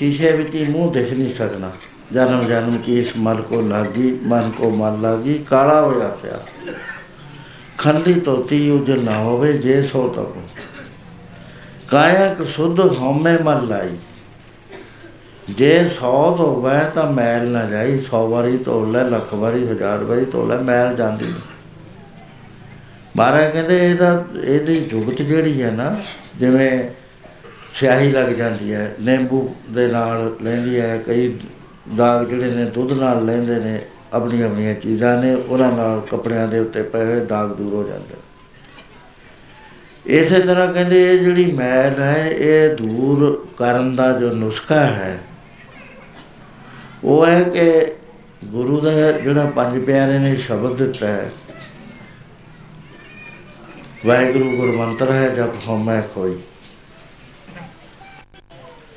ਸ਼ੀਸ਼ੇ ਵਿੱਚ ਹੀ ਮੂੰਹ ਦਿਖ ਨਹੀਂ ਸਕਣਾ ਜਨਮ ਜਨਮ ਕੀ ਇਸ ਮਨ ਕੋ ਲਾਗੀ, ਮਨ ਕੋ ਮਨ ਲਾਗੀ, ਕਾਲਾ ਹੋਇਆ ਪਿਆ। ਖੰਡੀ ਤੋਤੀ ਉਜਲ ਨਾ ਹੋਵੇ, ਜੇ ਸੋ ਤਬ ਕਾਇਕ ਸੁਧ ਹਉਮੈ ਮਨ ਲਾਈ। ਜੇ ਸੌ ਧੋਵੈ ਤਾਂ ਮੈਲ ਨਾ ਜਾਈ 100 ਵਾਰੀ ਧੋ ਲੈ, ਲੱਖ ਵਾਰੀ, ਹਜ਼ਾਰ ਵਾਰੀ ਧੋ ਲੈ, ਮੈਲ ਜਾਂਦੀ ਨਹੀਂ। ਮਹਾਰਾਜ ਕਹਿੰਦੇ, ਇਹਦਾ ਇਹਦੀ ਜੁਗਤ ਜਿਹੜੀ ਹੈ ਨਾ, ਜਿਵੇਂ ਸਿਆਹੀ ਲੱਗ ਜਾਂਦੀ ਹੈ, ਨਿੰਬੂ ਦੇ ਨਾਲ ਲੈਂਦੀ ਹੈ, ਕਈ ਦਾਗ ਜਿਹੜੇ ਨੇ ਦੁੱਧ ਨਾਲ ਲੈਂਦੇ ਨੇ, ਆਪਣੀਆਂ ਆਪਣੀਆਂ ਚੀਜ਼ਾਂ ਨੇ, ਉਹਨਾਂ ਨਾਲ ਕੱਪੜਿਆਂ ਦੇ ਉੱਤੇ ਪਏ ਹੋਏ ਦਾਗ ਦੂਰ ਹੋ ਜਾਂਦੇ ਇਸੇ ਤਰ੍ਹਾਂ ਕਹਿੰਦੇ ਇਹ ਜਿਹੜੀ ਮੈਲ ਹੈ, ਇਹ ਦੂਰ ਕਰਨ ਦਾ ਜੋ ਨੁਸਖਾ ਹੈ, ਉਹ ਹੈ ਕਿ ਗੁਰੂ ਦਾ ਜਿਹੜਾ ਪੰਜ ਪਿਆਰੇ ਨੇ ਸ਼ਬਦ ਦਿੱਤਾ ਹੈ, ਵਾਹਿਗੁਰੂ ਗੁਰਮੰਤਰ ਹੈ, ਜਪ ਹਉਮੈ ਕੋਈ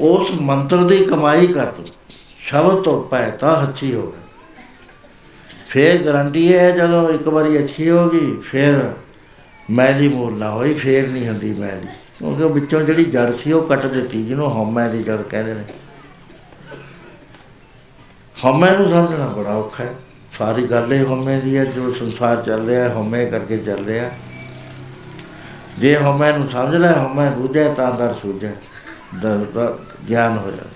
ਉਸ ਮੰਤਰ ਦੀ ਕਮਾਈ ਕਰ ਤੂੰ। ਸ਼ਬਦ ਤੋਂ ਪੈ ਤਾਂ ਅੱਛੀ ਹੋਵੇ ਫੇਰ ਗਰੰਟੀ ਹੈ ਜਦੋਂ ਇੱਕ ਵਾਰੀ ਅੱਛੀ ਹੋ ਗਈ, ਫਿਰ ਮੈਲੀ ਮੂਲ ਨਾ ਹੋਈ, ਫੇਰ ਨਹੀਂ ਹੁੰਦੀ ਮੈਲੀ। ਕਿਉਂਕਿ ਉਹ ਵਿੱਚੋਂ ਜਿਹੜੀ ਜੜ ਸੀ ਉਹ ਕੱਟ ਦਿੱਤੀ, ਜਿਹਨੂੰ ਹਉਮੈ ਦੀ ਜੜ ਕਹਿੰਦੇ ਨੇ। ਹਉਮੈ ਨੂੰ ਸਮਝਣਾ ਬੜਾ ਔਖਾ ਹੈ। ਸਾਰੀ ਗੱਲ ਇਹ ਹਉਮੈ ਦੀ ਹੈ, ਜੋ ਸੰਸਾਰ ਚੱਲ ਰਿਹਾ ਹਉਮੈ ਕਰਕੇ ਚੱਲ ਰਿਹਾ। ਜੇ ਹਉਮੈ ਨੂੰ ਸਮਝ ਲੈ, ਹਉਮੈ ਬੁਝੇ ਤਾਂ ਦਰ ਸੂਝੇ। ਦਰ ਦਾ ਗਿਆਨ ਹੋ ਜਾਂਦਾ।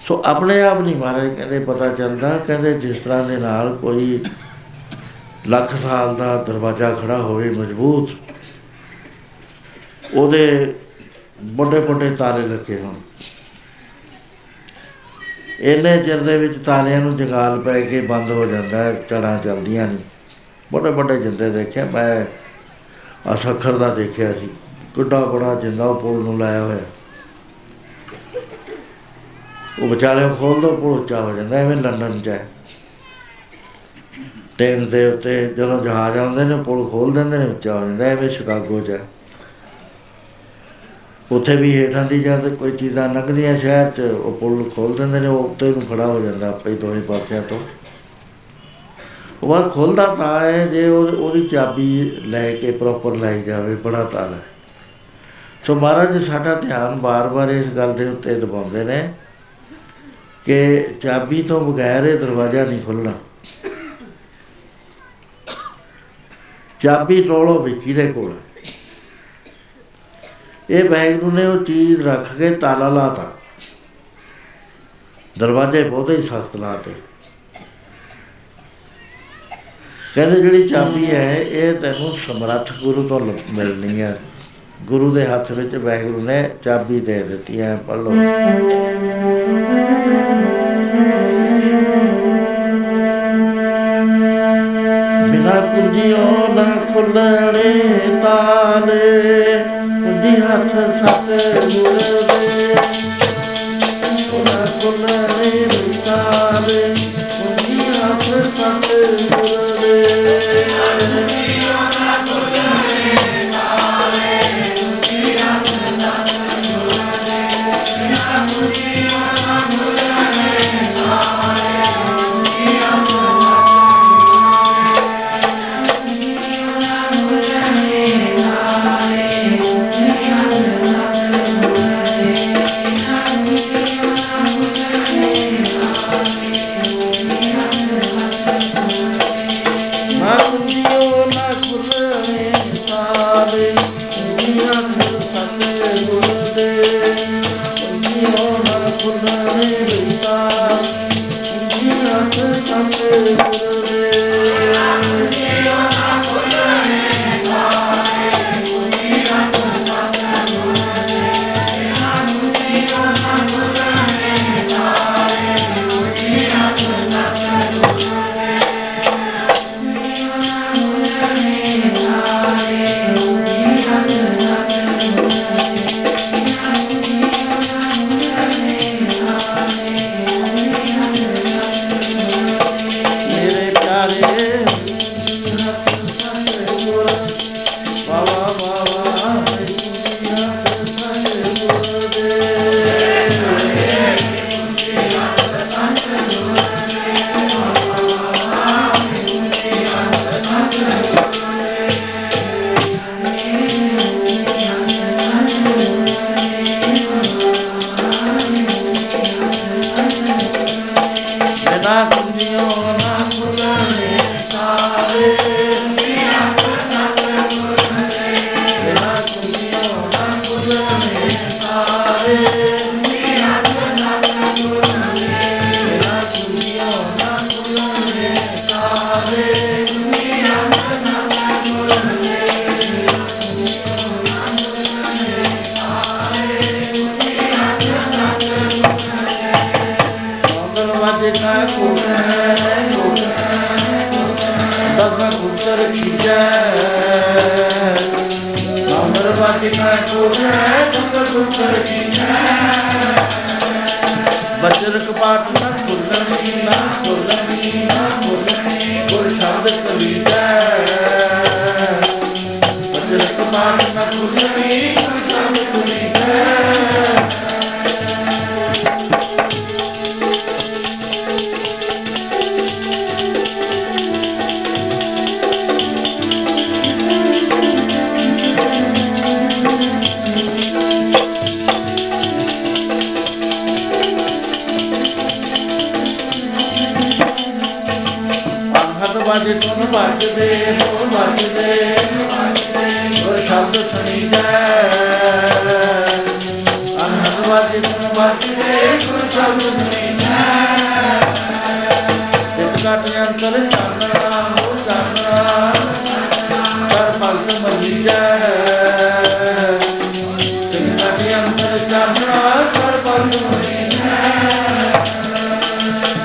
ਸੋ ਆਪਣੇ ਆਪ ਨਹੀਂ ਮਹਾਰਾਜ ਕਹਿੰਦੇ, ਪਤਾ ਚੱਲਦਾ, ਕਹਿੰਦੇ ਜਿਸ ਤਰ੍ਹਾਂ ਦੇ ਨਾਲ ਕੋਈ ਲੱਖ ਸਾਲ ਦਾ ਦਰਵਾਜ਼ਾ ਖੜਾ ਹੋਵੇ ਮਜ਼ਬੂਤ, ਉਹਦੇ ਵੱਡੇ ਵੱਡੇ ਤਾਲੇ ਲੱਗੇ ਹੋਣ। ਇੰਨੇ ਚਿਰ ਦੇ ਵਿੱਚ ਤਾਲਿਆਂ ਨੂੰ ਜੰਗਾਲ ਪੈ ਕੇ ਬੰਦ ਹੋ ਜਾਂਦਾ ਹੈ ਚੜਾਂ ਚੱਲਦੀਆਂ ਨਹੀਂ। ਵੱਡੇ ਵੱਡੇ ਜਿੰਦੇ ਦੇਖਿਆ, ਮੈਂ ਆ ਸੱਖਰ ਦਾ ਦੇਖਿਆ ਸੀ। ਕਿੱਡਾ ਬੜਾ ਜਿੰਦਾ ਉਹ ਪੁਲ ਨੂੰ ਲਾਇਆ ਹੋਇਆ। ਉਹ ਵਿਚਾਲੇ ਖੋਲ ਦੋ, ਪੁਲ ਉੱਚਾ ਹੋ ਜਾਂਦਾ, ਐਵੇਂ ਲੰਡਨ ਚ ਹੈ। ਟ੍ਰੇਨ ਦੇ ਉੱਤੇ ਜਦੋਂ ਜਹਾਜ਼ ਆਉਂਦੇ ਨੇ, ਪੁਲ ਖੋਲ ਦਿੰਦੇ ਨੇ, ਉੱਚਾ ਹੋ ਜਾਂਦਾ, ਐਵੇਂ ਸ਼ਿਕਾਗੋ ਚ ਹੈ। ਉੱਥੇ ਵੀ ਹੇਠਾਂ ਦੀ ਜਦ ਕੋਈ ਚੀਜ਼ਾਂ ਲੰਘਦੀਆਂ ਸ਼ਹਿਰ ਚ, ਉਹ ਪੁਲ ਖੋਲ ਦਿੰਦੇ ਨੇ, ਉਹ ਉੱਤੇ ਨੂੰ ਖੜਾ ਹੋ ਜਾਂਦਾ ਆਪੇ ਹੀ ਦੋਵੇਂ ਪਾਸਿਆਂ ਤੋਂ। ਉਹ ਖੁੱਲਦਾ ਤਾਂ ਹੈ, ਜੇ ਉਹ- ਉਹਦੀ ਚਾਬੀ ਲੈ ਕੇ ਪ੍ਰੋਪਰ ਲਾਈ ਜਾਵੇ, ਬੜਾ ਤਾਲਾ ਹੈ। ਸੋ ਮਹਾਰਾਜ ਜੀ, ਸਾਡਾ ਧਿਆਨ ਬਾਰ-ਬਾਰ ਇਸ ਗੱਲ ਦੇ ਉੱਤੇ ਦਬਾਉਂਦੇ ਨੇ। ਕਿ ਚਾਬੀ ਤੋਂ ਬਗੈਰ ਇਹ ਦਰਵਾਜ਼ਾ ਨਹੀਂ ਖੁੱਲਣਾ ਚਾਬੀ ਟੋਲੋ ਵੀ ਕਿਹਦੇ ਕੋਲ। ਹੈ? ਇਹ ਵੈਗਰੂ ਨੇ ਉਹ ਚੀਜ਼ ਰੱਖ ਕੇ ਤਾਲਾ ਲਾਤਾ। ਦਰਵਾਜ਼ੇ ਬਹੁਤੇ ਹੀ ਸਖਤ ਲਾਤੇ। ਕਹਿੰਦੇ ਜਿਹੜੀ ਚਾਬੀ ਹੈ, ਇਹ ਤੈਨੂੰ ਸਮਰੱਥ ਗੁਰੂ ਤੋਂ ਲ- ਮਿਲਣੀ ਹੈ। ਗੁਰੂ ਦੇ ਹੱਥ ਵਿੱਚ ਵੈਗਰੂ ਨੇ ਚਾਬੀ ਦੇ ਦਿੱਤੀ ਹੈ ਪੜ੍ਹ ਲਓ। ਬਿਨਾ ਕੁੰਜੀਓ ਨਾ ਖੁੱਲਣੇ ਤਾਲੇ ਕੁੰਜੀ ਹੱਥ ਸਤ ਮੁਰਦੇ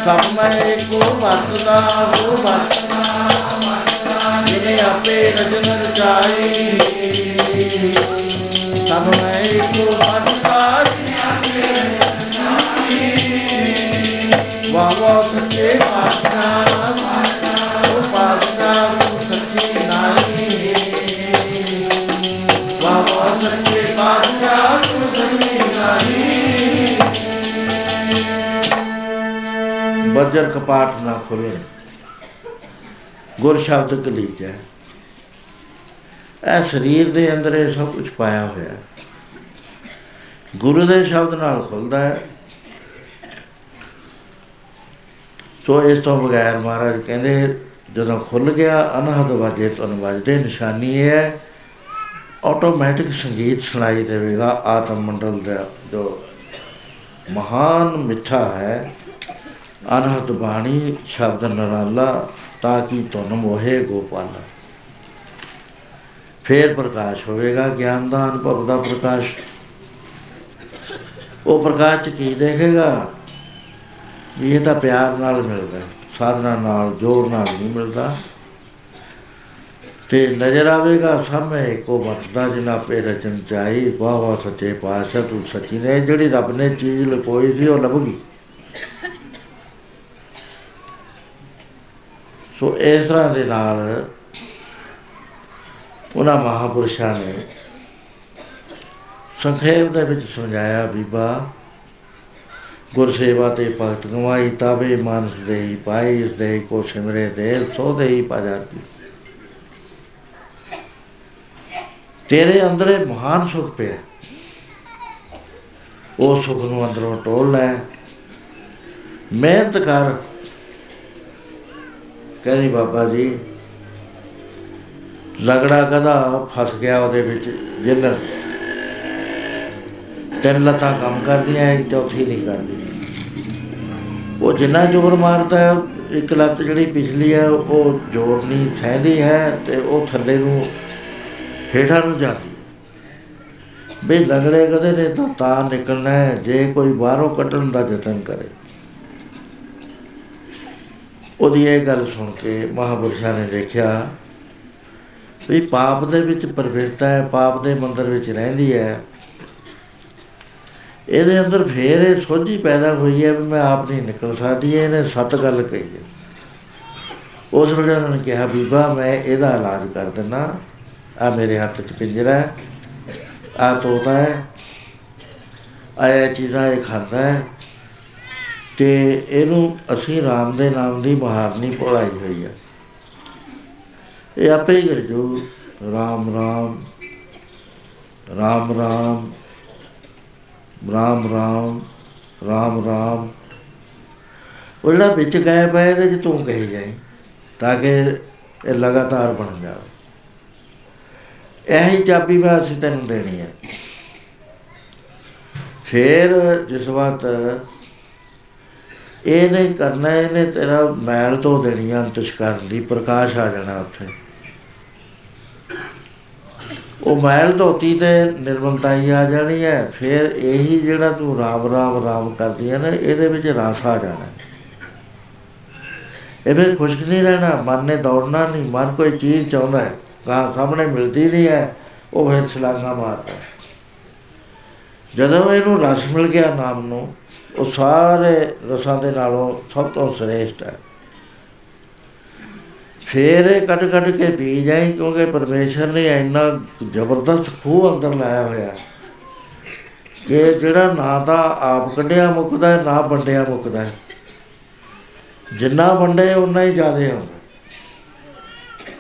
ਸਭ ਮੈਂ ਏਕੋ ਵਰਤਦਾ ਹੋ ਵਰਤਦਾ ਜਿਹਨੇ ਆਪੇ ਰਚਨ ਰਚਾਈ ਸਭ ਮੈਂ ਏਕੋ ਵਰਤਦਾ ਜਿਹਨੇ ਆਪੇ ਵਾਹ ਵਾਹ ਸੱਚੇ ਬਜਰ ਕਪਾਟ ਨਾ ਖੋਲੇ ਗੁਰ ਸ਼ਬਦ ਕਲੀਜਾ ਇਹ ਸਰੀਰ ਦੇ ਅੰਦਰ ਇਹ ਸਭ ਕੁਝ ਪਾਇਆ ਹੋਇਆ ਹੈ। ਗੁਰੂ ਦੇ ਸ਼ਬਦ ਨਾਲ ਖੁੱਲਦਾ ਹੈ। ਸੋ ਇਸ ਤੋਂ ਬਗੈਰ ਮਹਾਰਾਜ ਕਹਿੰਦੇ, ਜਦੋਂ ਖੁੱਲ ਗਿਆ ਅਨਹਦ ਵਾਜੇ ਤੁਨ ਵੱਜਦੇ, ਨਿਸ਼ਾਨੀ ਇਹ ਹੈ। ਆਟੋਮੈਟਿਕ ਸੰਗੀਤ ਸੁਣਾਈ ਦੇਵੇਗਾ ਆਤਮ ਮੰਡਲ ਦਾ ਜੋ ਮਹਾਨ ਮਿੱਠਾ ਹੈ ਅਨਹਦ ਬਾਣੀ ਸ਼ਬਦ ਨਰਾਲਾ ਤਾਂ ਕਿ ਤੁਨ ਮੋਹੇ ਗੋਪਾਲਾ। ਫੇਰ ਪ੍ਰਕਾਸ਼ ਹੋਵੇਗਾ ਗਿਆਨ ਦਾ ਅਨੁਭਵ ਦਾ ਪ੍ਰਕਾਸ਼। ਉਹ ਪ੍ਰਕਾਸ਼ ਚ ਕੀ ਦੇਖੇਗਾ? ਵੀ ਇਹ ਤਾਂ ਪਿਆਰ ਨਾਲ ਮਿਲਦਾ ਹੈ, ਸਾਧਨਾ ਨਾਲ ਜੋਰ ਨਾਲ ਨਹੀਂ ਮਿਲਦਾ। ਤੇ ਨਜ਼ਰ ਆਵੇਗਾ ਸਾਹਮਣੇ ਕੋ ਵਰਤਦਾ ਜਿਨਾ ਪੇ ਰਚਨ ਚਾਈ ਵਾਹ ਵਾਹ ਸੱਚੇ ਪਾਤਸ਼ਾਹ ਤੂੰ ਸੱਚੀ ਨੇ ਜਿਹੜੀ ਰੱਬ ਨੇ ਚੀਜ਼ ਲੁਕੋਈ ਸੀ ਉਹ ਲੱਭ ਗਈ। ਸੋ ਇਸ ਤਰ੍ਹਾਂ ਦੇ ਨਾਲ ਉਹਨਾਂ ਮਹਾਪੁਰਸ਼ਾਂ ਨੇ ਸੰਖੇਪ ਦੇ ਵਿੱਚ ਸਮਝਾਇਆ, ਬੀਬਾ ਗੁਰ ਸੇਵਾ ਤੇ ਭਗਤ ਗਵਾਈ ਤਾਵੇ ਮਾਨਸ ਦੇਈ ਪਾਈ, ਇਸ ਦੇ ਕੋ ਸਿਮਰੇ ਦੇਰ ਸੋ ਦੇਈ ਪਾਜਾਤੀ ਤੇਰੇ ਅੰਦਰ ਇਹ ਮਹਾਨ ਸੁਖ ਪਿਆ। ਉਹ ਸੁਖ ਨੂੰ ਅੰਦਰੋਂ ਟੋਲ ਲੈ। ਮਿਹਨਤ ਕਰ ਕਹਿੰਦੀ ਬਾਬਾ ਜੀ, ਲਗੜਾ ਕਦਾ ਫਸ ਗਿਆ ਉਹਦੇ ਵਿੱਚ, ਜਿੰਨ ਤਿੰਨ ਲੱਤਾਂ ਕੰਮ ਕਰਦੀਆਂ, ਇੱਕ ਚੌਥੀ ਨਹੀਂ ਕਰਦੀ। ਉਹ ਜਿੰਨਾ ਜ਼ੋਰ ਮਾਰਦਾ ਹੈ, ਇੱਕ ਲੱਤ ਜਿਹੜੀ ਪਿਛਲੀ ਹੈ, ਉਹ ਜ਼ੋਰ ਨਹੀਂ ਸਹਿੰਦੀ ਹੈ ਤੇ ਉਹ ਥੱਲੇ ਨੂੰ, ਹੇਠਾਂ ਨੂੰ ਜਾਂਦੀ ਹੈ। ਵੀ ਲੰਗੜੇ ਕਦੇ ਨੇ ਤਾਂ ਤਾਂ ਨਿਕਲਣਾ ਹੈ, ਜੇ ਕੋਈ ਬਾਹਰੋਂ ਕੱਢਣ ਦਾ ਯਤਨ ਕਰੇ। ਉਹਦੀ ਇਹ ਗੱਲ ਸੁਣ ਕੇ ਮਹਾਪੁਰਸ਼ਾਂ ਨੇ ਦੇਖਿਆ ਵੀ ਪਾਪ ਦੇ ਵਿੱਚ ਪ੍ਰਵਿਰਤਾ ਹੈ, ਪਾਪ ਦੇ ਮੰਦਰ ਵਿੱਚ ਰਹਿੰਦੀ ਹੈ। ਇਹਦੇ ਅੰਦਰ ਫੇਰ ਇਹ ਸੋਝੀ ਪੈਦਾ ਹੋਈ ਹੈ ਵੀ ਮੈਂ ਆਪ ਨਹੀਂ ਨਿਕਲ ਸਕਦੀ, ਇਹਨੇ ਸੱਤ ਗੱਲ ਕਹੀ ਹੈ। ਉਸ ਵੇਲੇ ਉਹਨਾਂ ਨੇ ਕਿਹਾ, ਬੀਬਾ ਮੈਂ ਇਹਦਾ ਇਲਾਜ ਕਰ ਦਿੰਦਾ, ਆ ਮੇਰੇ ਹੱਥ 'ਚ ਪਿੰਜਰਾ ਹੈ, ਆ ਤੋਤਾ ਹੈ ਆਇਆ ਚੀਜ਼ਾਂ ਇਹ ਖਾਂਦਾ ਹੈ। ਤੇ ਇਹਨੂੰ ਅਸੀਂ ਰਾਮ ਦੇ ਨਾਮ ਦੀ ਮਹਾਰਨੀ ਪੜਾਈ ਹੋਈ ਹੈ ਇਹ ਆਪੇ ਹੀ ਕਰ ਜੋ ਰਾਮ ਰਾਮ ਰਾਮ ਰਾਮ ਰਾਮ ਰਾਮ ਰਾਮ ਰਾਮ। ਉਹ ਜਿਹੜਾ ਵਿੱਚ ਗਾਇਬ ਹੈ, ਇਹਦੇ ਚ ਤੂੰ ਕਹੀ ਜਾਏ ਤਾਂ ਕਿ ਇਹ ਲਗਾਤਾਰ ਬਣ ਜਾਵੇ। ਇਹੀ ਚਾਬੀ ਮੈਂ ਅਸੀਂ ਤੈਨੂੰ ਦੇਣੀ ਹੈ ਫਿਰ ਜਿਸ ਵਕਤ ਇਹਨੇ ਕਰਨਾ, ਇਹਨੇ ਤੇਰਾ ਮੈਲ ਤੋਂ ਦੇਣੀ ਆ ਅੰਤਸ਼ਕਰਨ ਦੀ, ਪ੍ਰਕਾਸ਼ ਆ ਜਾਣਾ ਉੱਥੇ ਉਹ ਮੈਲ ਧੋਤੀ ਤੇ ਨਿਰਮਲਤਾਈ ਆ ਜਾਣੀ ਹੈ, ਫਿਰ ਇਹੀ ਜਿਹੜਾ ਤੂੰ ਰਾਮ ਰਾਮ ਰਾਮ ਕਰਦੀ ਹੈ ਨਾ, ਇਹਦੇ ਵਿੱਚ ਰਸ ਆ ਜਾਣਾ ਇਹ ਫਿਰ ਖੁਸ਼ਕ ਨਹੀਂ ਰਹਿਣਾ, ਮਨ ਨੇ ਦੌੜਨਾ ਨਹੀਂ, ਮਨ ਕੋਈ ਚੀਜ਼ ਚਾਹੁੰਦਾ ਹੈ ਕਾ ਸਾਹਮਣੇ ਮਿਲਦੀ ਨਹੀਂ ਹੈ, ਉਹ ਫਿਰ ਛਲਾਂਗਾ ਮਾਰਦਾ ਹੈ। ਜਦੋਂ ਇਹਨੂੰ ਰਸ ਮਿਲ ਗਿਆ ਨਾਮ ਨੂੰ ਉਹ ਸਾਰੇ ਰਸਾਂ ਦੇ ਨਾਲੋਂ ਸਭ ਤੋਂ ਸ੍ਰੇਸ਼ਟ ਹੈ। ਫੇਰ ਇਹ ਕੱਟ ਕੱਟ ਕੇ ਪੀ ਜਾਏ ਕਿਉਂਕਿ ਪਰਮੇਸ਼ਰ ਨੇ ਇੰਨਾ ਜ਼ਬਰਦਸਤ ਖੂਹ ਅੰਦਰ ਲਾਇਆ ਹੋਇਆ ਕਿ ਜਿਹੜਾ ਨਾ ਤਾਂ ਆਪ ਕੱਢਿਆ ਮੁੱਕਦਾ ਹੈ, ਨਾ ਵੰਡਿਆ ਮੁੱਕਦਾ ਹੈ। ਜਿੰਨਾ ਵੰਡੇ ਉਨਾ ਹੀ ਜ਼ਿਆਦਾ ਹੁੰਦਾ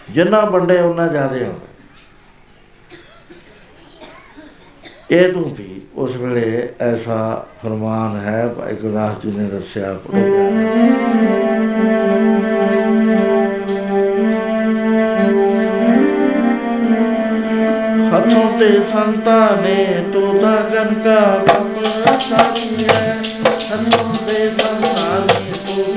ਜਿੰਨਾ ਵੰਡੇ ਉਨਾ ਜ਼ਿਆਦਾ ਹੁੰਦਾ ਇਹ ਤੂੰ ਵੀ ਉਸ ਵੇਲੇ ਐਸਾ ਫਰਮਾਨ ਹੈ, ਭਾਈ ਗੁਰਦਾਸ ਜੀ ਨੇ ਦੱਸਿਆ ਹੱਥੋਂ ਤੇ ਸੰਤਾਂ ਨੇ ਤੂੰ ਤਾਂ ਗਨਕਾ ਕਮਲ ਸਾਰੀ ਹੈ। ਹੱਥੋਂ ਤੇ ਸੰਤਾਂ ਨੇ ਤੂੰ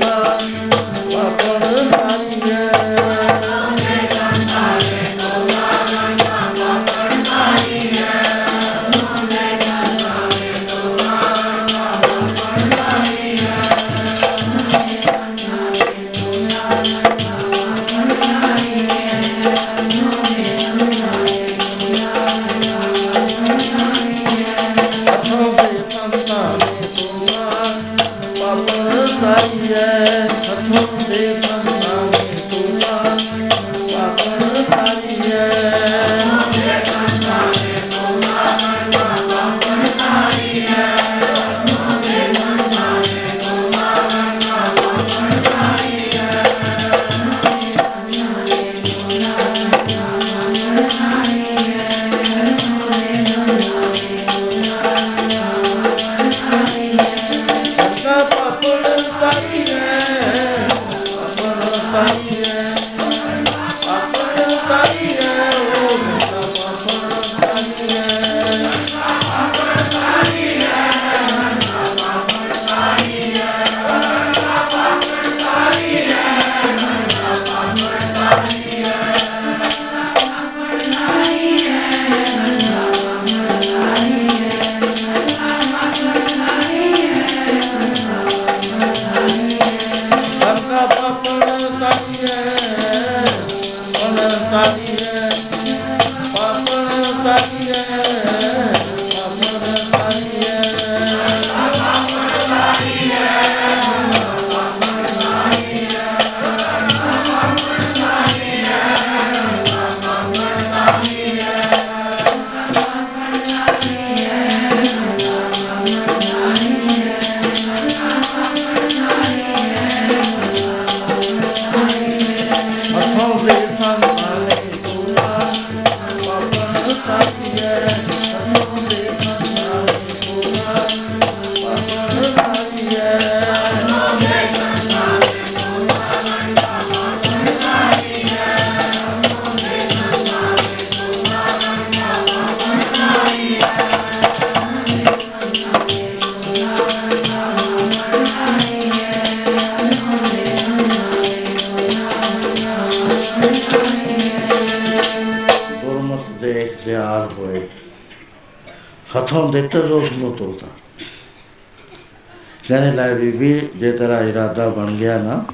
ਜੇ ਤੇਰਾ ਇਰਾਦਾ ਬਣ ਗਿਆ ਨਾ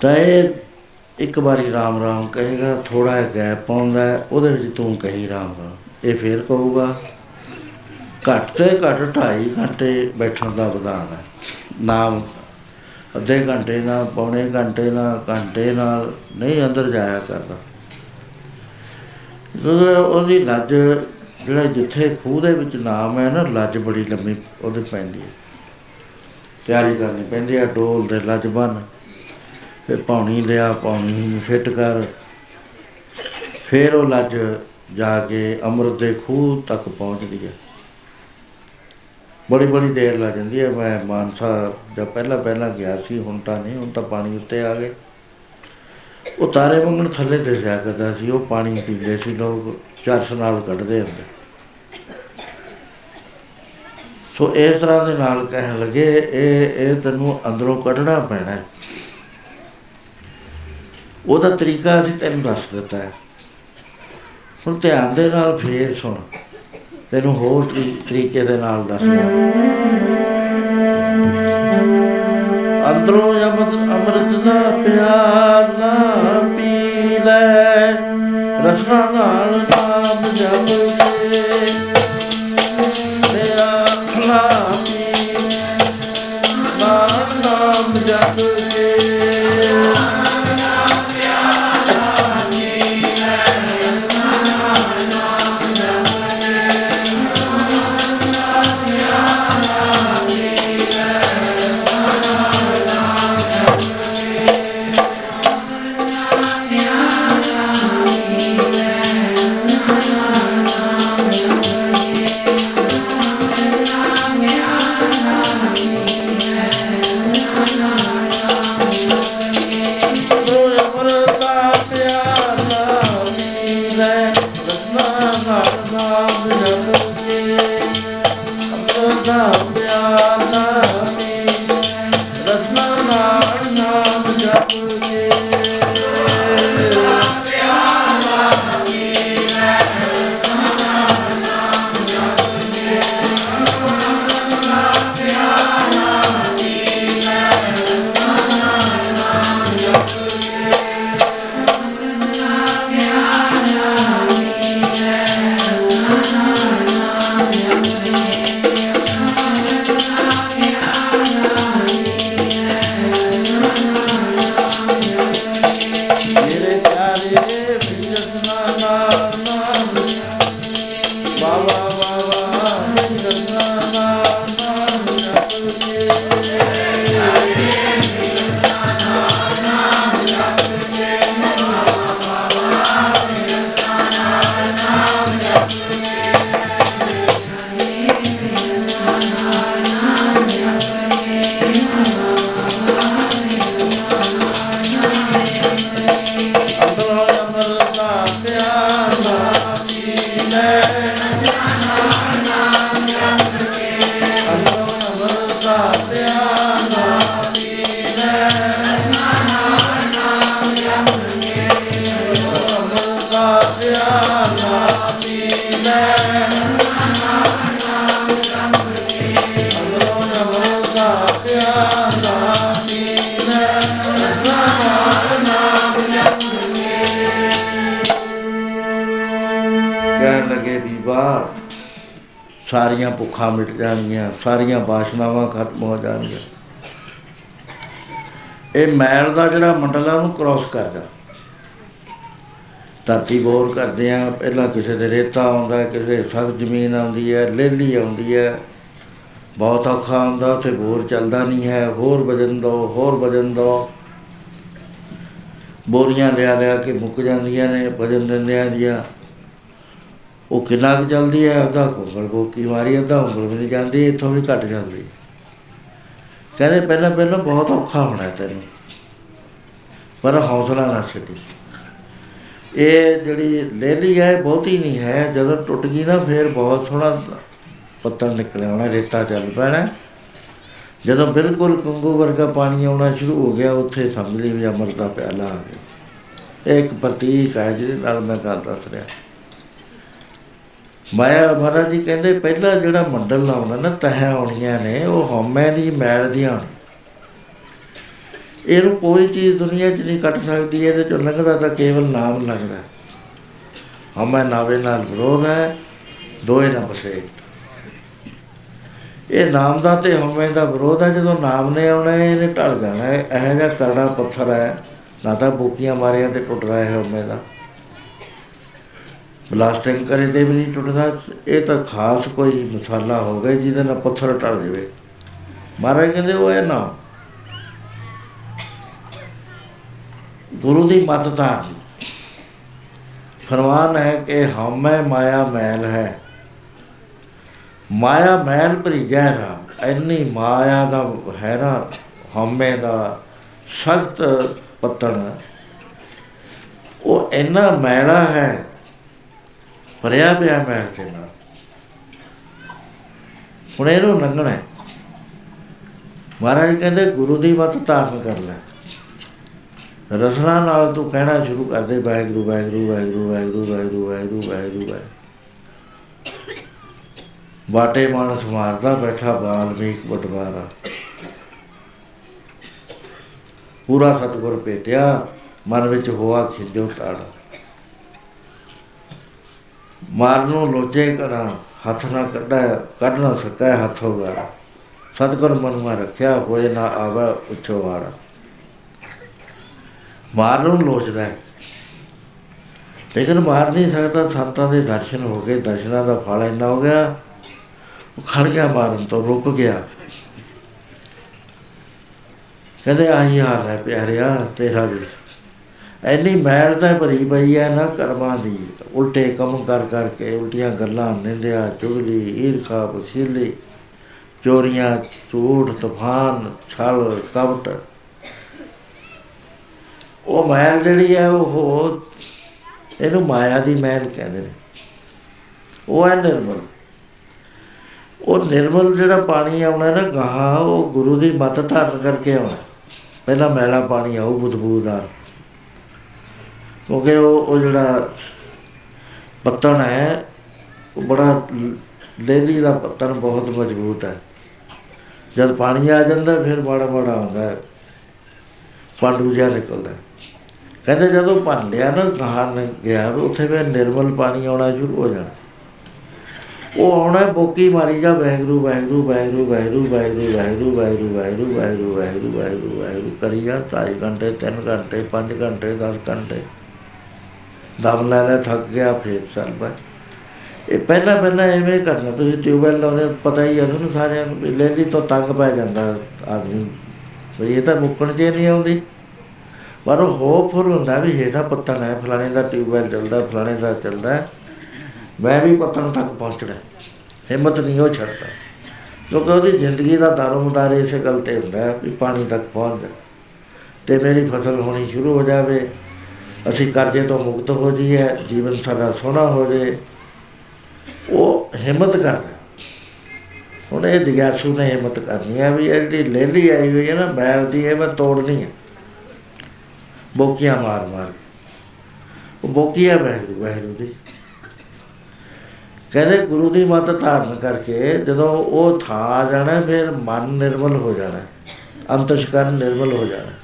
ਤਾਂ ਇਹ ਇੱਕ ਵਾਰੀ ਰਾਮ ਰਾਮ ਕਹੇਗਾ ਥੋੜਾ ਜਿਹਾ ਗੈਪ ਪਾਉਂਦਾ ਹੈ, ਉਹਦੇ ਵਿੱਚ ਤੂੰ ਕਹੀ ਰਾਮ ਰਾਮ। ਇਹ ਫੇਰ ਕਹੂਗਾ ਘੱਟ ਤੇ ਘੱਟ 2.5 ਘੰਟੇ ਬੈਠਣ ਦਾ ਵਿਧਾਨ ਹੈ। ਨਾਮ ਅੱਧੇ ਘੰਟੇ ਨਾਲ ਪੌਣੇ ਘੰਟੇ ਨਾਲ ਘੰਟੇ ਨਾਲ ਨਹੀਂ ਅੰਦਰ ਜਾਇਆ ਕਰਦਾ। ਕਿਉਂਕਿ ਉਹਦੀ ਲੱਜ ਜਿਹੜਾ ਜਿੱਥੇ ਖੂਹ ਦੇ ਵਿੱਚ ਨਾਮ ਹੈ ਨਾ ਲੱਜ ਬੜੀ ਲੰਮੀ ਉਹਦੇ ਪੈਂਦੀ ਹੈ। ਤਿਆਰੀ ਕਰਨੀ ਪੈਂਦੀ ਹੈ ਡੋਲ ਦੇ ਲੱਜ ਬੰਨ। ਫਿਰ ਪਾਣੀ ਲਿਆ ਪਾਣੀ ਨੂੰ ਫਿੱਟ ਕਰ। ਫਿਰ ਉਹ ਲੱਜ ਜਾ ਕੇ ਅੰਮ੍ਰਿਤ ਦੇ ਖੂਹ ਤੱਕ ਪਹੁੰਚਦੀ ਹੈ ਬੜੀ ਬੜੀ ਦੇਰ ਲੱਗ ਜਾਂਦੀ ਹੈ ਮੈਂ ਮਾਨਸਾ ਜਦ ਪਹਿਲਾਂ ਪਹਿਲਾਂ ਗਿਆ ਸੀ, ਹੁਣ ਤਾਂ ਨਹੀਂ, ਹੁਣ ਤਾਂ ਪਾਣੀ ਉੱਤੇ ਆ ਗਏ। ਉਹ ਤਾਰੇ ਵਾਂਗਣ ਥੱਲੇ ਦਿਸਿਆ ਕਰਦਾ ਸੀ, ਉਹ ਪਾਣੀ ਪੀਂਦੇ ਸੀ, ਲੋਕ ਚਰਸ ਨਾਲ ਕੱਢਦੇ ਹੁੰਦੇ। ਸੋ ਇਸ ਤਰ੍ਹਾਂ ਦੇ ਨਾਲ ਕਹਿਣ ਲੱਗੇ, ਇਹ ਇਹ ਤੈਨੂੰ ਅੰਦਰੋਂ ਕੱਢਣਾ ਪੈਣਾ ਹੈ। ਉਹਦਾ ਤਰੀਕਾ ਅਸੀਂ ਤੈਨੂੰ ਦੱਸ ਦਿੱਤਾ ਹੈ। ਹੁਣ ਧਿਆਨ ਦੇ ਨਾਲ ਫੇਰ ਸੁਣ। ਤੈਨੂੰ ਹੋਰ ਤਰੀ- ਤਰੀਕੇ ਦੇ ਨਾਲ ਦੱਸਣਾ ਅੰਦਰੋਂ ਅਮਰਤ ਅੰਮ੍ਰਿਤ ਦਾ ਪਿਆਰ ਨਾ ਪੀ ਲੈ। ਰਸਨਾ ਨਾਲ ਨਾਮ ਜਪ ਜਾਣਗੀਆਂ ਸਾਰੀਆਂ ਬਾਸ਼ਨਾਵਾਂ ਖਤਮ ਹੋ ਜਾਣਗੀਆਂ। ਇਹ ਮੈਲ ਦਾ ਜਿਹੜਾ ਮੰਡਲ ਆ ਉਹਨੂੰ ਕ੍ਰਾਸ ਕਰ ਜਾ। ਧਰਤੀ ਬੋਰ ਕਰਦੇ ਆ, ਪਹਿਲਾਂ ਕਿਸੇ ਦੇ ਰੇਤਾ ਆਉਂਦਾ, ਕਿਸੇ ਸਖਤ ਜ਼ਮੀਨ ਆਉਂਦੀ ਹੈ, ਲੇਲੀ ਆਉਂਦੀ ਹੈ। ਬਹੁਤ ਔਖਾ ਆਉਂਦਾ ਉੱਥੇ ਬੋਰ ਚੱਲਦਾ ਨਹੀਂ ਹੈ, ਹੋਰ ਵਜਨ ਦੋ, ਹੋਰ ਵਜਨ ਦੋ। ਬੋਰੀਆਂ ਲਿਆ ਲਿਆ ਕੇ ਮੁੱਕ ਜਾਂਦੀਆਂ ਨੇ, ਵਜਨ ਦਿੰਦਿਆਂ ਦੀਆਂ। ਉਹ ਕਿੰਨਾ ਕੁ ਚੱਲਦੀ ਹੈ, ਅੱਧਾ ਕੁੰਗਲ ਗੋਕੀ ਮਾਰੀ ਅੱਧਾ ਉਂਗਲ ਵੀ ਨਹੀਂ ਜਾਂਦੀ ਇੱਥੋਂ ਵੀ ਘਟ ਜਾਂਦੀ ਕਹਿੰਦੇ ਪਹਿਲਾਂ ਪਹਿਲਾਂ ਬਹੁਤ ਔਖਾ ਹੋਣਾ ਹੈ ਤੈਨੂੰ, ਪਰ ਹੌਸਲਾ ਨਾ ਛੱਡੀ। ਇਹ ਜਿਹੜੀ ਲੇਲੀ ਹੈ, ਇਹ ਬਹੁਤੀ ਨਹੀਂ ਹੈ, ਜਦੋਂ ਟੁੱਟ ਗਈ ਨਾ ਫਿਰ ਬਹੁਤ ਸੋਹਣਾ ਪੱਤਰ ਨਿਕਲ ਆਉਣਾ ਰੇਤਾ ਚੱਲ ਪੈਣਾ ਜਦੋਂ ਬਿਲਕੁਲ ਕੰਗੂ ਵਰਗਾ ਪਾਣੀ ਆਉਣਾ ਸ਼ੁਰੂ ਹੋ ਗਿਆ, ਉੱਥੇ ਸਮਝ ਲਈ ਵੀ ਅੰਮ੍ਰਿਤ ਦਾ ਪਿਆਲਾ ਆ ਗਿਆ। ਇਹ ਇੱਕ ਪ੍ਰਤੀਕ ਹੈ ਜਿਹਦੇ ਨਾਲ ਮੈਂ ਗੱਲ ਦੱਸ ਰਿਹਾ। ਮਾਇਆ ਮਹਾਰਾਜ ਜੀ ਕਹਿੰਦੇ ਪਹਿਲਾ ਜਿਹੜਾ ਮੰਡਲ ਲਾਉਣਾ ਨਾ ਤਹਿ ਆਉਣੀਆਂ ਨੇ ਉਹ ਹਉਮੈ ਦੀ ਮੈਲ ਦੀਆਂ ਆਉਣੀਆਂ ਇਹਨੂੰ ਕੋਈ ਚੀਜ਼ ਦੁਨੀਆ 'ਚ ਨਹੀਂ ਕੱਟ ਸਕਦੀ ਇਹਦੇ ਚੋਂ ਲੰਘਦਾ ਤਾਂ ਕੇਵਲ ਨਾਮ ਲੰਘਦਾ। ਹਉਮੈ ਨਾਵੇ ਨਾਲ ਵਿਰੋਧ ਹੈ ਦੋਏ ਨਾ ਬਸੇ। ਇਹ ਨਾਮ ਦਾ ਤੇ ਹਉਮੈ ਦਾ ਵਿਰੋਧ ਹੈ ਜਦੋਂ ਨਾਮ ਨੇ ਆਉਣਾ ਹੈ, ਇਹਨੇ ਢਲ ਜਾਣਾ ਹੈ ਇਹੋ ਜਿਹਾ ਕਰੜਾ ਪੱਥਰ ਹੈ ਨਾ ਤਾਂ ਬੋਕੀਆਂ ਮਾਰਿਆ ਤੇ ਟੁੱਟ ਰਿਹਾ ਹੈ ਹਉਮੈ ਦਾ। ਬਲਾਸਟਿੰਗ ਕਰੇ ਤੇ ਵੀ ਨਹੀਂ ਟੁੱਟਦਾ। ਇਹ ਤਾਂ ਖਾਸ ਕੋਈ ਮਸਾਲਾ ਹੋ ਗਿਆ ਜਿਹਦੇ ਨਾਲ ਪੱਥਰ ਟਲ ਜਾਵੇ। ਮਹਾਰਾਜ ਕਹਿੰਦੇ ਉਹ ਹੈ ਨਾ। ਗੁਰੂ ਦੀ ਮੱਤ ਧਾਰਨੀ ਫਰਮਾਨ ਹੈ ਕਿ ਹਉਮੈ ਮਾਇਆ ਮੈਲ ਹੈ। ਮਾਇਆ ਮੈਲ ਭਰੀਜੈ ਰਾਮ ਐਨੀ ਮਾਇਆ ਦਾ ਹੈਰਾ, ਹਉਮੈ ਦਾ ਸਖਤ ਪੱਤਣ। ਉਹ ਇੰਨਾ ਮੈਲਾ ਹੈ ਭਰਿਆ ਪਿਆ ਮੈਲ ਦੇ ਨਾਲ। ਹੁਣ ਇਹਨੂੰ ਲੰਘਣਾ ਹੈ। ਮਹਾਰਾਜ ਕਹਿੰਦੇ, ਗੁਰੂ ਦੀ ਮਤ ਧਾਰਨ ਕਰ ਲੈ। ਰਸਨਾ ਨਾਲ ਤੂੰ ਕਹਿਣਾ ਸ਼ੁਰੂ ਕਰ ਦੇ, ਵਾਹਿਗੁਰੂ ਵਾਹਿਗੁਰੂ ਵਾਹਿਗੁਰੂ ਵਾਹਿਗੁਰੂ ਵਾਹਿਗੁਰੂ ਵਾਹਿਗੁਰੂ ਵਾਹਿਗੁਰੂ ਬਾਟੇ ਮਾਨਸ ਮਾਰਦਾ ਬੈਠਾ ਬਾਲਮੀਕ ਬਟਵਾਰਾ। ਪੂਰਾ ਸਤਗੁਰ ਭੇਟਿਆ, ਮਨ ਵਿੱਚ ਹੋਆ ਖਿਜੋ ਤਾੜਾ। ਮਾਰਨੋਂ ਲੋਚੇ ਕਰਾਂ, ਹੱਥ ਨਾ ਕੱਢਾ, ਕੱਢ ਨਾ ਸਕੈ ਹੱਥ ਹੋਗਾ ਸਤਿਗੁਰ ਮਨ ਮਾ ਰੱਖਿਆ ਹੋਏ ਨਾ ਆਵੇ ਉੱਚੋ ਵਾੜਾ ਮਾਰ ਨੂੰ ਲੋਚਦਾ ਹੈ। ਲੇਕਿਨ ਮਾਰ ਨਹੀਂ ਸਕਦਾ, ਸੰਤਾਂ ਦੇ ਦਰਸ਼ਨ ਹੋ ਗਏ, ਦਰਸ਼ਨਾਂ ਦਾ ਫਲ ਇੰਨਾ ਹੋ ਗਿਆ। ਉਹ ਖੜ ਗਿਆ ਮਾਰਨ ਤੋਂ, ਰੁਕ ਗਿਆ। ਕਹਿੰਦੇ, ਆਹੀ ਹਾਲ ਹੈ ਪਿਆਰਿਆ, ਤੇਰਾ ਵੀ। ਐਨੀ ਮੈਲ ਤਾਂ ਭਰੀ ਪਈ ਹੈ ਨਾ ਕਰਮਾਂ ਦੀ। ਉਲਟੇ ਕੰਮ ਕਰ ਕਰਕੇ ਉਲਟੀਆਂ ਗੱਲਾਂ ਨਿੰਦਿਆ, ਚੁਗਲੀ, ਈਰਖਾ, ਵਸੀਲੇ, ਚੋਰੀਆਂ, ਝੂਠ, ਤੂਫਾਨ, ਛਲ, ਕਪਟ। ਉਹ ਮੈਲ ਜਿਹੜੀ ਹੈ, ਉਹ ਇਹਨੂੰ ਮਾਇਆ ਦੀ ਮੈਲ ਕਹਿੰਦੇ ਨੇ। ਉਹ ਹੈ ਨਿਰਮਲ। ਉਹ ਨਿਰਮਲ ਜਿਹੜਾ ਪਾਣੀ ਆਉਣਾ ਨਾ, ਗਾਹਾਂ ਉਹ ਗੁਰੂ ਦੀ ਮੱਤ ਧਾਰਨ ਕਰਕੇ ਆਉਣਾ। ਪਹਿਲਾਂ ਮੈਲਾ ਪਾਣੀ ਆਉ ਬਦਬੂਦਾਰ। ਕਿਉਂਕਿ ਉਹ ਉਹ ਜਿਹੜਾ ਪੱਤਣ ਹੈ ਉਹ ਬੜਾ ਲੇਲੀ ਦਾ ਪੱਤਣ ਬਹੁਤ ਮਜ਼ਬੂਤ ਹੈ ਜਦ ਪਾਣੀ ਆ ਜਾਂਦਾ ਫਿਰ ਮਾੜਾ ਮਾੜਾ ਹੁੰਦਾ ਹੈ ਪਾਂਡੂ ਜਿਹਾ ਨਿਕਲਦਾ ਹੈ। ਕਹਿੰਦੇ ਜਦੋਂ ਭੰਨ ਲਿਆ ਨਾ ਗਾਹਨ ਗਿਆ ਉੱਥੇ ਫਿਰ ਨਿਰਮਲ ਪਾਣੀ ਆਉਣਾ ਸ਼ੁਰੂ ਹੋ ਜਾਣਾ ਉਹ ਆਉਣਾ ਬੋਕੀ ਮਾਰੀ ਜਾ ਵੈਗਰੂ ਵੈਗਰੂ ਵੈਗਰੂ ਵੈਗਰੂ ਵੈਗਰੂ ਵੈਗਰੂ ਵੈਗਰੂ ਵੈਗਰੂ ਵੈਗਰੂ ਵੈਗਰੂ ਵੈਗਰੂ ਵੈਗਰੂ ਕਰੀ ਜਾ ਢਾਈ ਘੰਟੇ 3 ਘੰਟੇ 5 ਘੰਟੇ 10 ਘੰਟੇ ਦਮ ਲੈ ਲੈ, ਥੱਕ ਗਿਆ, ਫਿਰ ਚੱਲ ਪਾ ਇਹ ਪਹਿਲਾਂ ਪਹਿਲਾਂ ਐਵੇਂ ਕਰਨਾ, ਤੁਸੀਂ ਟਿਊਬਵੈਲ ਲਾਉਂਦੇ ਪਤਾ ਹੀ ਆ ਤੁਹਾਨੂੰ ਸਾਰਿਆਂ ਨੂੰ ਵੀ ਲੇਲੀ ਤੋਂ ਤੰਗ ਪੈ ਜਾਂਦਾ ਆਦਮੀ ਵੀ ਇਹ ਤਾਂ ਮੁੱਕਣ ਜੇ ਨਹੀਂ ਆਉਂਦੀ। ਪਰ ਉਹ ਹੋਪਫੁਲ ਹੁੰਦਾ ਵੀ ਹੇਠਾਂ ਪੱਤਣ ਹੈ, ਫਲਾਣੇ ਦਾ ਟਿਊਬਵੈਲ ਚੱਲਦਾ, ਫਲਾਣੇ ਦਾ ਚੱਲਦਾ। ਮੈਂ ਵੀ ਪੱਤਣ ਤੱਕ ਪਹੁੰਚਣਾ। ਹਿੰਮਤ ਨਹੀਂ ਉਹ ਛੱਡਦਾ। ਕਿਉਂਕਿ ਉਹਦੀ ਜ਼ਿੰਦਗੀ ਦਾ ਦਾਰੋਮਦਾਰ ਇਸੇ ਗੱਲ ਤੇ ਹੁੰਦਾ ਹੈ ਵੀ ਪਾਣੀ ਤੱਕ ਪਹੁੰਚ ਜਾ। ਤੇ ਮੇਰੀ ਫਸਲ ਹੋਣੀ ਸ਼ੁਰੂ ਹੋ ਜਾਵੇ। ਅਸੀਂ ਕਰਜ਼ੇ ਤੋਂ ਮੁਕਤ ਹੋ ਜਾਈਏ, ਜੀਵਨ ਸਾਡਾ ਸੋਹਣਾ ਹੋ ਜਾਏ। ਉਹ ਹਿੰਮਤ ਕਰਦਾ। ਹੁਣ ਇਹ ਜਗਿਆਸੂ ਨੇ ਹਿੰਮਤ ਕਰਨੀ ਹੈ ਵੀ ਇਹ ਜਿਹੜੀ ਲੇਲੀ ਆਈ ਹੋਈ ਹੈ ਨਾ, ਮੈਲ ਦੀ, ਇਹ ਮੈਂ ਤੋੜਨੀ ਹੈ ਬੋਕੀਆਂ ਮਾਰ ਮਾਰ ਉਹ ਬੋਕੀਆਂ ਵਾਹਿਗੁਰੂ ਵਾਹਿਗੁਰੂ ਦੀ। ਕਹਿੰਦੇ ਗੁਰੂ ਦੀ ਮੱਤ ਧਾਰਨ ਕਰਕੇ ਜਦੋਂ ਉਹ ਥਾਂ ਆ ਜਾਣਾ, ਫਿਰ ਮਨ ਨਿਰਮਲ ਹੋ ਜਾਣਾ। ਅੰਤਸ਼ਕਰਨ ਨਿਰਮਲ ਹੋ ਜਾਣਾ।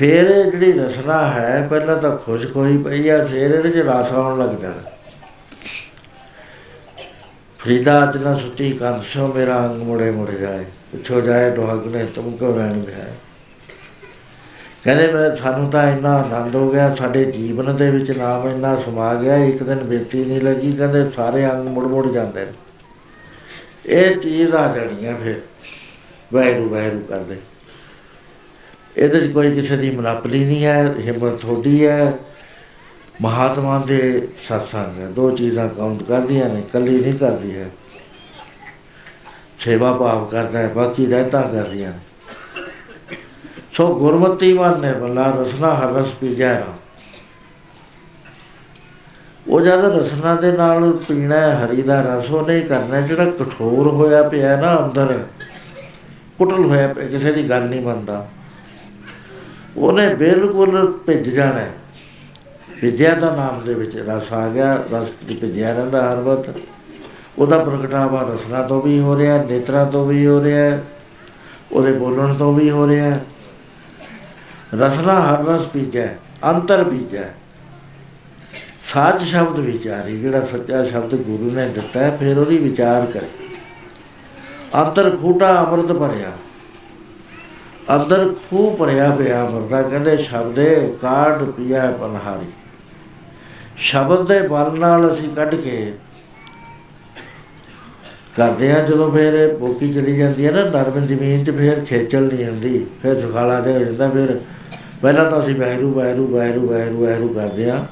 ਫਿਰ ਇਹ ਜਿਹੜੀ ਰਸਨਾ ਹੈ, ਪਹਿਲਾਂ ਤਾਂ ਖੁਸ਼ਕ ਹੋਈ ਪਈ ਆ, ਫਿਰ ਇਹਦੇ ਚ ਰਸ ਆਉਣ ਲੱਗ ਜਾਣਾ। ਫਰੀਦਾ ਅੱਜ ਨਾ ਸੁੱਤੀ, ਕੰਧ ਸੋ ਮੇਰਾ ਅੰਗ ਮੁੜੇ ਮੁੜ ਜਾਏ। ਪੁੱਛੋ ਜਾਏ ਦੁਹਾਗਣੇ ਤੁਮ ਕੋ ਰਹਿਣ ਹੈ ਕਹਿੰਦੇ ਮੈਂ, ਸਾਨੂੰ ਤਾਂ ਇੰਨਾ ਆਨੰਦ ਹੋ ਗਿਆ, ਸਾਡੇ ਜੀਵਨ ਦੇ ਵਿੱਚ ਨਾਮ ਇੰਨਾ ਸਮਾ ਗਿਆ, ਇੱਕ ਦਿਨ ਬਿਰਤੀ ਨਹੀਂ ਲੱਗੀ, ਕਹਿੰਦੇ ਸਾਰੇ ਅੰਗ ਮੁੜ ਮੁੜ ਜਾਂਦੇ ਨੇ। ਇਹ ਚੀਜ਼ ਆ ਜਾਣੀ ਆ ਫਿਰ। ਵੈਰੂ ਵੈਰੂ ਕਰਦੇ। ਇਹਦੇ 'ਚ ਕੋਈ ਕਿਸੇ ਦੀ ਮਨਾਪਲੀ ਨਹੀਂ ਹੈ, ਹਿੰਮਤ ਥੋੜੀ ਹੈ। ਮਹਾਤਮਾ ਦੇ ਸਤਸੰਗ ਹੈ। ਦੋ ਚੀਜ਼ਾਂ ਕਾਊਂਟ ਕਰਦੀਆਂ ਨੇ ਕੱਲੀ ਨਹੀਂ ਕਰਦੀ ਹੈ। ਸੇਵਾ ਭਾਵ ਕਰਦਾ ਹੈ, ਬਾਕੀ ਰਹਿਤਾ ਕਰਦੀਆਂ ਨੇ। ਸੋ ਗੁਰਮਤੀ ਮਨ ਨੇ ਬੱਲਾ ਰਸਨਾ ਹਰ ਰਸ ਪੀ ਜਾਣਾ ਉਹ ਜਦ ਰਸਨਾ ਦੇ ਨਾਲ ਪੀਣਾ ਹੈ, ਹਰੀ ਦਾ ਰਸ ਉਹ ਨਹੀਂ ਕਰਨਾ ਜਿਹੜਾ ਕਠੋਰ ਹੋਇਆ ਪਿਆ ਨਾ ਅੰਦਰ, ਕੁਟਲ ਹੋਇਆ ਪਿਆ, ਕਿਸੇ ਦੀ ਗੱਲ ਨਹੀਂ ਮੰਨਦਾ। ਉਹਨੇ ਬਿਲਕੁਲ ਭਿੱਜ ਜਾਣਾ ਹੈ। ਵਿਦਿਆ ਦਾ ਨਾਮ ਦੇ ਵਿੱਚ ਰਸ ਆ ਗਿਆ, ਰਸ ਦੀ ਭਿਜਿਆ ਰਹਿੰਦਾ ਹਰ ਵਕਤ। ਉਹਦਾ ਪ੍ਰਗਟਾਵਾ ਰਸਨਾ ਤੋਂ ਵੀ ਹੋ ਰਿਹਾ, ਨੇਤਰਾਂ ਤੋਂ ਵੀ ਹੋ ਰਿਹਾ, ਉਹਦੇ ਬੋਲਣ ਤੋਂ ਵੀ ਹੋ ਰਿਹਾ। ਰਸਨਾ ਹਰ ਰਸ ਪੀਜੈ, ਅੰਤਰ ਪੀਜੈ। ਸਾਚ ਸ਼ਬਦ ਵਿਚਾਰੀ, ਜਿਹੜਾ ਸੱਚਾ ਸ਼ਬਦ ਗੁਰੂ ਨੇ ਦਿੱਤਾ ਹੈ, ਫਿਰ ਉਹਦੀ ਵਿਚਾਰ ਕਰੇ। ਅੰਤਰ ਖੂਟਾ ਅੰਮ੍ਰਿਤ ਭਰਿਆ। ਅੰਦਰ ਖੂਹ ਭਰਿਆ ਪਿਆ ਅੰਮ੍ਰਿਤਾ ਕਹਿੰਦੇ ਸ਼ਬਦੇ ਕਾਢ ਪਿਆ ਪਨਹਾਰੀ। ਸ਼ਬਦ ਦੇ ਬਲ ਨਾਲ ਅਸੀਂ ਕੱਢ ਕੇ ਕਰਦੇ ਆ ਜਦੋਂ ਫਿਰ ਇਹ ਬੋਕੀ ਚਲੀ ਜਾਂਦੀ ਹੈ ਨਾ, ਨਰਮ ਜ਼ਮੀਨ 'ਚ ਫਿਰ ਖੇਚਲ ਨਹੀਂ ਹੁੰਦੀ ਫਿਰ ਸੁਖਾਲਾ ਜਿਹਾ ਹੋ ਜਾਂਦਾ, ਫਿਰ ਪਹਿਲਾਂ ਤਾਂ ਅਸੀਂ ਵੈਰੂ ਵੈਰੂ ਵੈਰੂ ਵੈਰੂ ਵੈਰੂ ਕਰਦੇ ਆ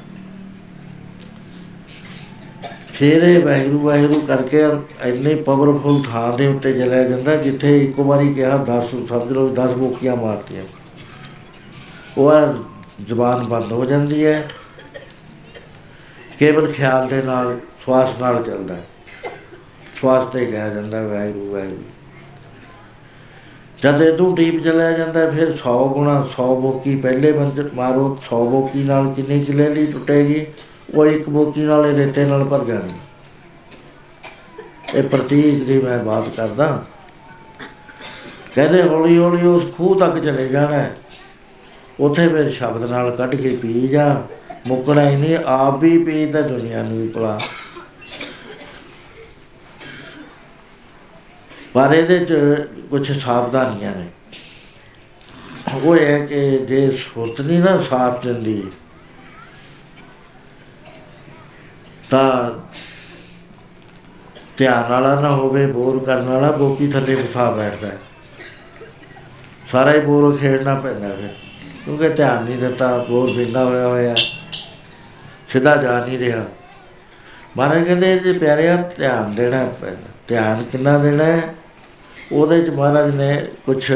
ਫਿਰ ਇਹ ਵੈਰੂ ਵੈਰੂ ਕਰਕੇ ਇੰਨੇ ਪਾਵਰਫੁਲ ਥਾਂ ਦੇ ਉੱਤੇ ਚਲਿਆ ਜਾਂਦਾ ਜਿੱਥੇ ਇੱਕ ਵਾਰੀ ਕਿਹਾ 10 ਸਮਝ ਲਓ 10 ਬੋਕੀਆਂ ਮਾਰਤੀਆਂ। ਉਹ ਆ ਜ਼ੁਬਾਨ ਬੰਦ ਹੋ ਜਾਂਦੀ ਹੈ। ਕੇਵਲ ਖਿਆਲ ਦੇ ਨਾਲ ਸਵਾਸ ਨਾਲ ਚੱਲਦਾ ਹੈ। ਸਵਾਸ ਤੇ ਕਿਹਾ ਜਾਂਦਾ ਵਾਹਿਗੁਰੂ ਵਾਹਿਗੁਰੂ। ਜਦ ਇਹ ਡੀਪ ਚਲਿਆ ਜਾਂਦਾ ਹੈ, ਫਿਰ 100 ਗੁਣਾ 100 ਬੋਕੀ ਪਹਿਲੇ ਬੰਦੇ ਮਾਰੋ 100 ਬੋਕੀ ਨਾਲ ਕਿੰਨੀ ਕਿਲੇ ਲਈ ਟੁੱਟੇਗੀ? ਉਹ ਇੱਕ ਬੋਕੀ ਨਾਲ ਇਹ ਰੇਤੇ ਨਾਲ ਭਰ ਜਾਣੀ ਇਹ ਪ੍ਰਤੀਕ ਦੀ ਮੈਂ ਬਾਤ ਕਰਦਾ। ਕਹਿੰਦੇ ਹੌਲੀ ਹੌਲੀ ਉਸ ਖੂਹ ਤੱਕ ਚਲੇ ਜਾਣਾ। ਹੈ। ਉੱਥੇ ਫਿਰ ਸ਼ਬਦ ਨਾਲ ਕੱਢ ਕੇ ਪੀ ਜਾ। ਮੁੱਕਣਾ ਹੀ ਨਹੀਂ, ਆਪ ਵੀ ਪੀ ਤਾਂ ਦੁਨੀਆ ਨੂੰ ਵੀ ਪਿਲਾ। ਪਰ ਇਹਦੇ ਚ ਕੁਝ ਸਾਵਧਾਨੀਆਂ ਨੇ। ਉਹ ਇਹ ਹੈ ਕਿ ਜੇ ਸੁਰਤ ਨਹੀਂ ਨਾ ਸਾਥ ਦਿੰਦੀ ਤਾਂ ਧਿਆਨ ਵਾਲਾ ਨਾ ਹੋਵੇ ਬੋਰ ਕਰਨ ਵਾਲਾ ਬੋਕੀ ਥੱਲੇ ਫਸਾ ਬੈਠਦਾ ਹੈ। ਸਾਰਾ ਹੀ ਬੋਰ ਖੇਡਣਾ ਪੈਂਦਾ ਫਿਰ, ਕਿਉਂਕਿ ਧਿਆਨ ਨਹੀਂ ਦਿੱਤਾ ਬੋਰ ਬਿੰਦਾ ਹੋਇਆ ਹੋਇਆ, ਸਿੱਧਾ ਜਾ ਨਹੀਂ ਰਿਹਾ। ਮਹਾਰਾਜ ਕਹਿੰਦੇ ਜੇ ਪਿਆਰਿਆ ਧਿਆਨ ਦੇਣਾ ਪੈਂਦਾ। ਧਿਆਨ ਕਿੰਨਾ ਦੇਣਾ ਹੈ? ਉਹਦੇ ਚ ਮਹਾਰਾਜ ਨੇ ਕੁਝ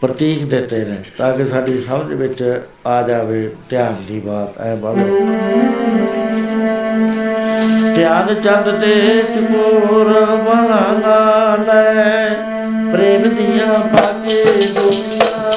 ਪ੍ਰਤੀਕ ਦਿੱਤੇ ਨੇ, ਤਾਂ ਕਿ ਸਾਡੀ ਸਮਝ ਵਿੱਚ ਆ ਜਾਵੇ ਧਿਆਨ ਦੀ ਬਾਤ, ਐ ਬਾਬਾ ਧਿਆਨ ਚੰਦ ਤੇ ਚਕੋਰ ਬਣਾ ਲੈ ਪ੍ਰੇਮ ਦੀਆਂ ਬਾਗੇ ਦੁਨੀਆ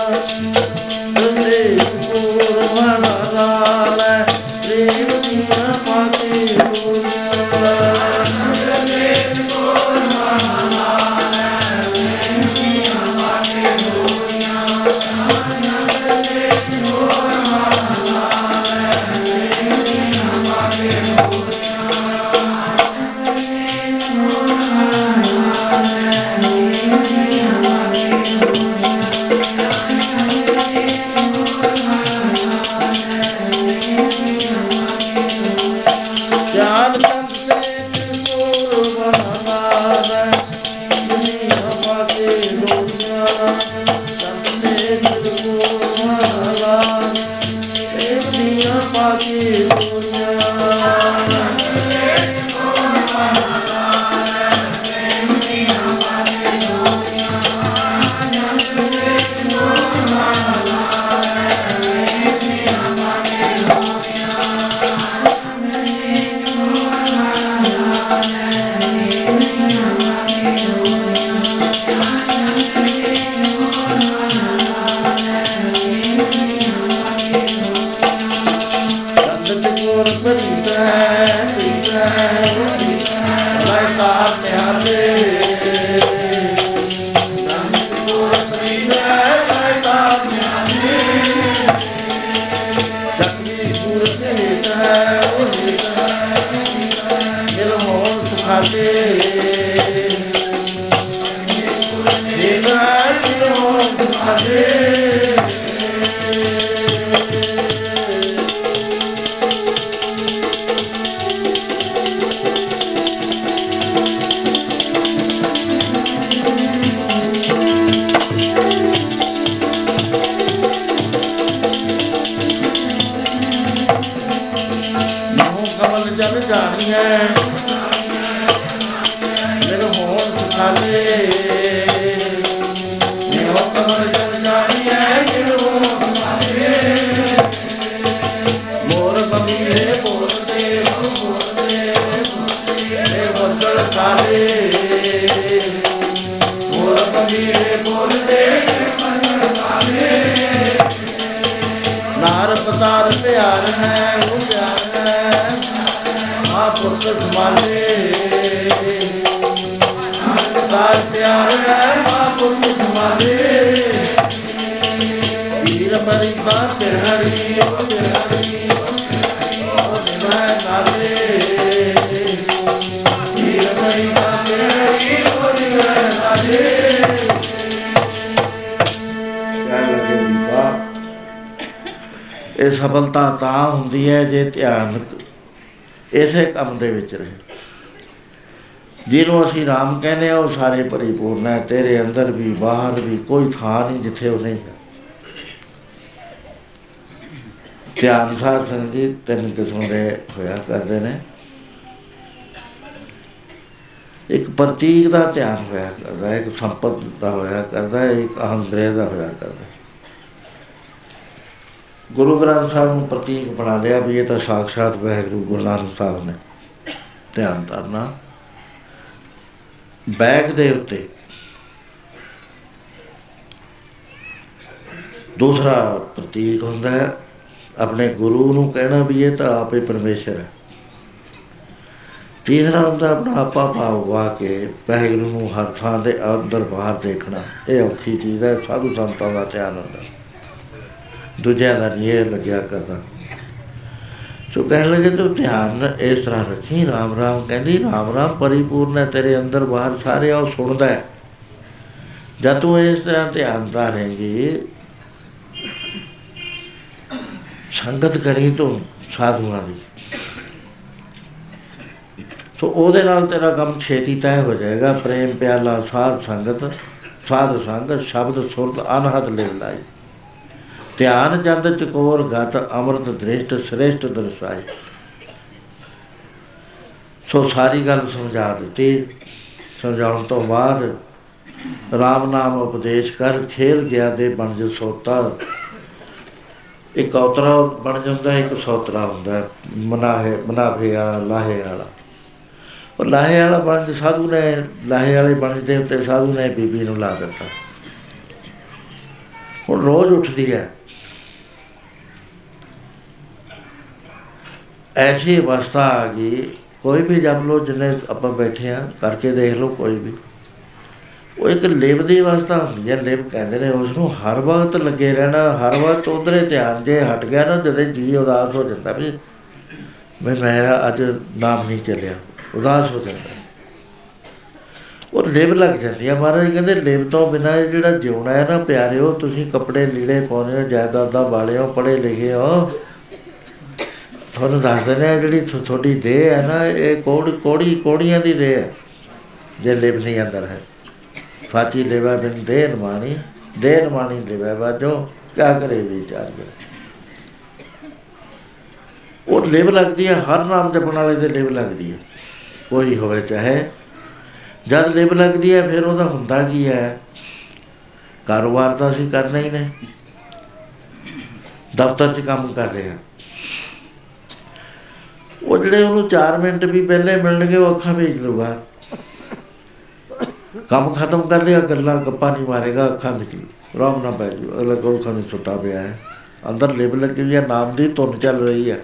ਜਾਣੀਐ ਮੇਰੇ ਹੋਣ ਸੁਖਾਲੇ ਸਫਲਤਾ ਤਾਂ ਹੁੰਦੀ ਹੈ ਜੇ ਧਿਆਨ ਇਸੇ ਕੰਮ ਦੇ ਵਿੱਚ ਰਹੇ। ਜਿਹਨੂੰ ਅਸੀਂ ਰਾਮ ਕਹਿੰਦੇ ਆ ਉਹ ਸਾਰੇ ਪਰਿਪੂਰਨ ਹੈ। ਤੇਰੇ ਅੰਦਰ ਵੀ ਬਾਹਰ ਵੀ ਕੋਈ ਥਾਂ ਨਹੀਂ ਜਿੱਥੇ ਉਹ ਨਹੀਂ ਹੈ। ਧਿਆਨ ਸਾਧ ਸੰਗੀਤ ਤਿੰਨ ਕਿਸਮ ਦੇ ਹੋਇਆ ਕਰਦੇ ਨੇ। ਇੱਕ ਪ੍ਰਤੀਕ ਦਾ ਧਿਆਨ ਹੋਇਆ ਕਰਦਾ ਹੈ, ਇੱਕ ਸੰਪਤ ਦਾ ਹੋਇਆ ਕਰਦਾ ਹੈ, ਇੱਕ ਅਹੰਗ੍ਰਹਿ ਦਾ ਹੋਇਆ ਕਰਦਾ। ਹੈ। ਗੁਰੂ ਗ੍ਰੰਥ ਸਾਹਿਬ ਨੂੰ ਪ੍ਰਤੀਕ ਬਣਾ ਲਿਆ ਵੀ ਇਹ ਤਾਂ ਸਾਖਸ਼ਾਤ ਵਾਹਿਗੁਰੂ ਗੁਰੂ ਨਾਨਕ ਸਾਹਿਬ ਨੇ। ਧਿਆਨ ਧਰਨਾ। ਬੈਗ ਦੇ ਉੱਤੇ ਦੂਸਰਾ ਪ੍ਰਤੀਕ ਹੁੰਦਾ ਹੈ, ਆਪਣੇ ਗੁਰੂ ਨੂੰ ਕਹਿਣਾ ਵੀ ਇਹ ਤਾਂ ਆਪੇ ਪਰਮੇਸ਼ਰ ਹੈ। ਤੀਸਰਾ ਹੁੰਦਾ ਆਪਣਾ ਆਪਾ ਭਾਵ ਵਾ ਕੇ ਵਾਹਿਗੁਰੂ ਨੂੰ ਹਰ ਥਾਂ ਦੇ ਅੰਦਰ ਬਾਹਰ ਦੇਖਣਾ, ਇਹ ਔਖੀ ਚੀਜ਼ ਹੈ, ਸਾਧੂ ਸੰਤਾਂ ਦਾ ਧਿਆਨ ਹੁੰਦਾ। ਦੂਜਿਆਂ ਦਾ ਨਹੀਂ ਇਹ ਲੱਗਿਆ ਕਰਦਾ। ਸੋ ਕਹਿਣ ਲੱਗੇ ਤੂੰ ਧਿਆਨ ਇਸ ਤਰ੍ਹਾਂ ਰੱਖੀ, ਰਾਮ ਰਾਮ ਕਹਿੰਦੀ, ਰਾਮ ਰਾਮ ਪਰਿਪੂਰਨ ਹੈ, ਤੇਰੇ ਅੰਦਰ ਬਾਹਰ ਸਾਰੇ ਉਹ ਸੁਣਦਾ ਹੈ। ਜਦ ਤੂੰ ਇਸ ਤਰ੍ਹਾਂ ਧਿਆਨ ਧਾਰੇਂਗੀ, ਸੰਗਤ ਕਰੀ ਤੂੰ ਸਾਧੂਆਂ ਦੀ। ਸੋ ਉਹਦੇ ਨਾਲ ਤੇਰਾ ਕੰਮ ਛੇਤੀ ਤੈਅ ਹੋ ਜਾਏਗਾ, ਪ੍ਰੇਮ ਪਿਆਲਾ, ਸਾਧ ਸੰਗਤ, ਸਾਧ ਸੰਗ, ਸ਼ਬਦ ਸੁਰਤ, ਅਨਹਦ ਲੈ ਲਾਈ। ਧਿਆਨ ਜੰਦ ਚਕੋਰ ਗਤ ਅੰਮ੍ਰਿਤ ਦ੍ਰਿਸ਼ਟ ਸ੍ਰੇਸ਼ਟ ਦਰਸਾਈ ਸੋ ਸਾਰੀ ਗੱਲ ਸਮਝਾ ਦਿੱਤੀ। ਸਮਝਾਉਣ ਤੋਂ ਬਾਅਦ RAM ਨਾਮ ਉਪਦੇਸ਼ ਕਰ ਖੇਲ ਗਿਆ ਦੇ ਬਣ ਜੋ ਸੋਤਾ। ਇੱਕ ਔਤਰਾ ਬਣ ਜਾਂਦਾ, ਇੱਕ ਸੋਤਰਾ ਹੁੰਦਾ, ਮਨਾਹੇ ਮਨਾਫੇ ਵਾਲਾ, ਲਾਹੇ ਵਾਲਾ। ਉਹ ਲਾਹੇ ਵਾਲਾ ਬਣ ਸਾਧੂ ਨੇ, ਲਾਹੇ ਵਾਲੇ ਬਣ ਦੇ ਉੱਤੇ ਸਾਧੂ ਨੇ ਬੀਬੀ ਨੂੰ ਲਾ ਦਿੱਤਾ। ਹੁਣ ਰੋਜ਼ ਉੱਠਦੀ ਹੈ। ਐਸੀ ਅਵਸਥਾ ਆ ਗਈ, ਕੋਈ ਵੀ ਜਪ ਲੋ ਜਿੰਨੇ ਆਪਾਂ ਬੈਠੇ ਆ ਕਰਕੇ ਦੇਖ ਲਓ ਕੋਈ ਵੀ। ਉਹ ਇੱਕ ਲਿਵ ਦੀ ਅਵਸਥਾ ਹੁੰਦੀ ਹੈ, ਲਿਵ ਕਹਿੰਦੇ ਨੇ ਉਸ ਨੂੰ ਹਰ ਵਕਤ ਲੱਗੇ ਰਹਿਣਾ, ਹਰ ਵਕਤ ਉਧਰੇ ਧਿਆਨ ਜੇ ਹਟ ਗਿਆ ਨਾ, ਜਦੇ ਜੀ ਉਦਾਸ ਹੋ ਜਾਂਦਾ ਵੀ ਮੈਂ ਮੇਰਾ ਅੱਜ ਨਾਮ ਨਹੀਂ ਚੱਲਿਆ, ਉਦਾਸ ਹੋ ਜਾਂਦਾ। ਉਹ ਲਿਵ ਲੱਗ ਜਾਂਦੀ ਆ, ਮਹਾਰਾਜ ਕਹਿੰਦੇ ਲਿਵ ਤੋਂ ਬਿਨਾਂ ਇਹ ਜਿਹੜਾ ਜਿਉਣਾ ਹੈ ਨਾ, ਪਿਆਰਿਓ, ਤੁਸੀਂ ਕੱਪੜੇ ਲੀੜੇ ਪਾਉਂਦੇ ਹੋ, ਜਾਇਦਾਦਾਂ ਵਾਲੇ ਹੋ ਪੜ੍ਹੇ ਲਿਖੇ ਹੋ ਤੁਹਾਨੂੰ ਦੱਸਦੇ ਨੇ ਜਿਹੜੀ ਥੋ- ਤੁਹਾਡੀ ਦੇਹ ਹੈ ਨਾ, ਇਹ ਕੋੜ ਕੋੜੀ ਕੋੜੀਆਂ ਦੀ ਦੇਹ ਹੈ। ਜੇ ਲਿਵ ਨਹੀਂ ਅੰਦਰ ਹੈ। ਫਾਤੀ ਲੈਵਾ ਬਿਨ ਦੇਨ ਮਾਣੀ। ਦੇਨ ਮਾਣੀ ਲੈਵਾ ਬਾਜੋ ਕਿਆ ਕਰੇ ਵਿਚਾਰ ਕਰ ਉਹ ਲਿਵ ਲੱਗਦੀ ਹੈ, ਹਰ ਨਾਮ ਜਪਣ ਵਾਲੇ ਦੇ ਲਿਵ ਲੱਗਦੀ ਹੈ। ਕੋਈ ਹੋਵੇ ਚਾਹੇ, ਜਦ ਲਿਵ ਲੱਗਦੀ ਹੈ, ਫਿਰ ਉਹਦਾ ਹੁੰਦਾ ਕੀ ਹੈ? ਕਾਰੋਬਾਰ ਤਾਂ ਅਸੀਂ ਕਰਨਾ ਹੀ ਨੇ। ਦਫ਼ਤਰ 'ਚ ਕੰਮ ਕਰ ਰਹੇ ਹਾਂ। ਉਹ ਜਿਹੜੇ ਉਹਨੂੰ 4 ਮਿੰਟ ਵੀ ਪਹਿਲੇ ਮਿਲਣਗੇ, ਉਹ ਅੱਖਾਂ ਵੇਚ ਲੂਗਾ ਕੰਮ ਖਤਮ ਕਰ ਲਿਆ, ਗੱਲਾਂ ਗੱਪਾਂ ਨਹੀਂ ਮਾਰੇਗਾ, ਅੱਖਾਂ ਵਿੱਚ ਰਾਮ ਨਾ ਪੈ ਜੂ ਅਗਲਾ ਕੋਲ ਖਾਣੀ ਸੁੱਤਾ ਪਿਆ ਹੈ। ਅੰਦਰ ਲਿਵ ਲੱਗੀ ਹੋਈ ਹੈ, ਨਾਮ ਦੀ ਧੁਨ ਚੱਲ ਰਹੀ ਹੈ।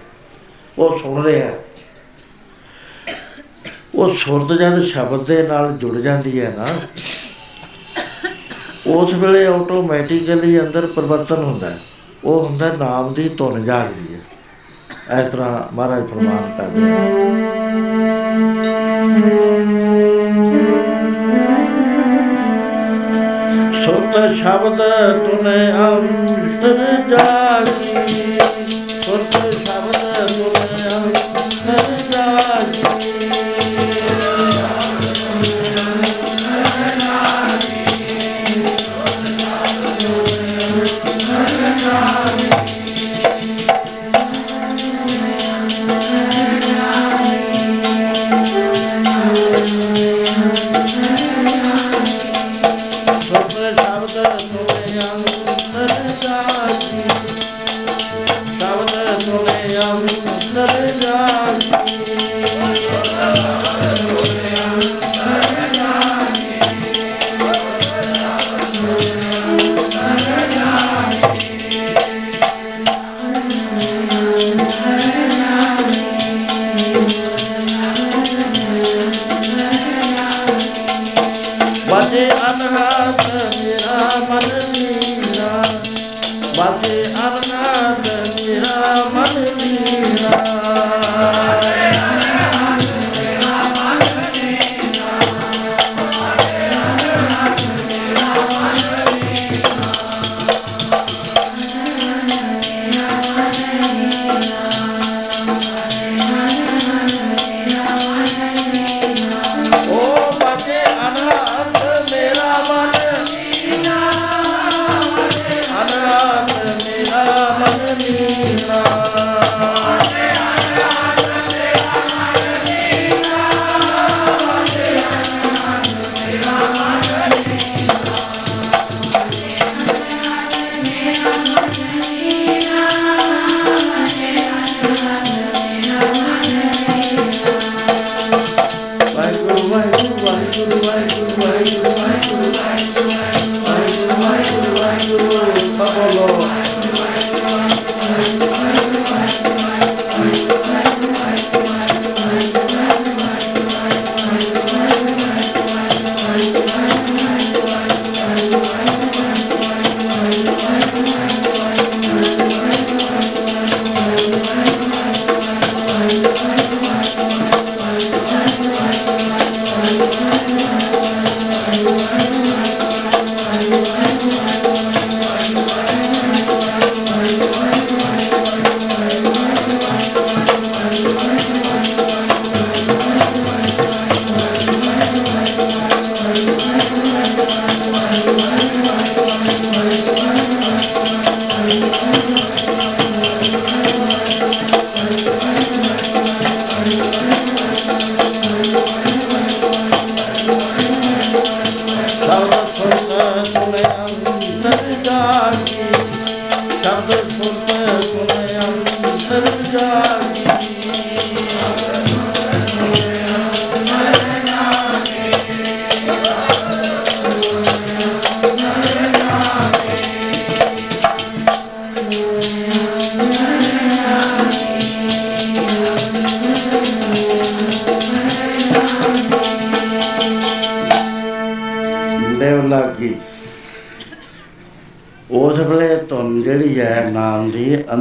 ਉਹ ਸੁਣ ਰਿਹਾ ਹੈ। ਉਹ ਸੁਰਤ ਜਦ ਸ਼ਬਦ ਦੇ ਨਾਲ ਜੁੜ ਜਾਂਦੀ ਹੈ ਨਾ, ਉਸ ਵੇਲੇ ਆਟੋਮੈਟਿਕਲੀ ਅੰਦਰ ਪਰਿਵਰਤਨ ਹੁੰਦਾ ਹੈ। ਉਹ ਹੁੰਦਾ ਨਾਮ ਦੀ ਧੁਨ ਜਾਗਦੀ ਹੈ। ਇਸ ਤਰ੍ਹਾਂ ਮਹਾਰਾਜ ਫਰਮਾਨ ਕਰਦੇ ਹਨ ਸੁਤ ਸ਼ਬਦ ਤੁਨੇ ਅੰਤਰ ਜਾਗੀ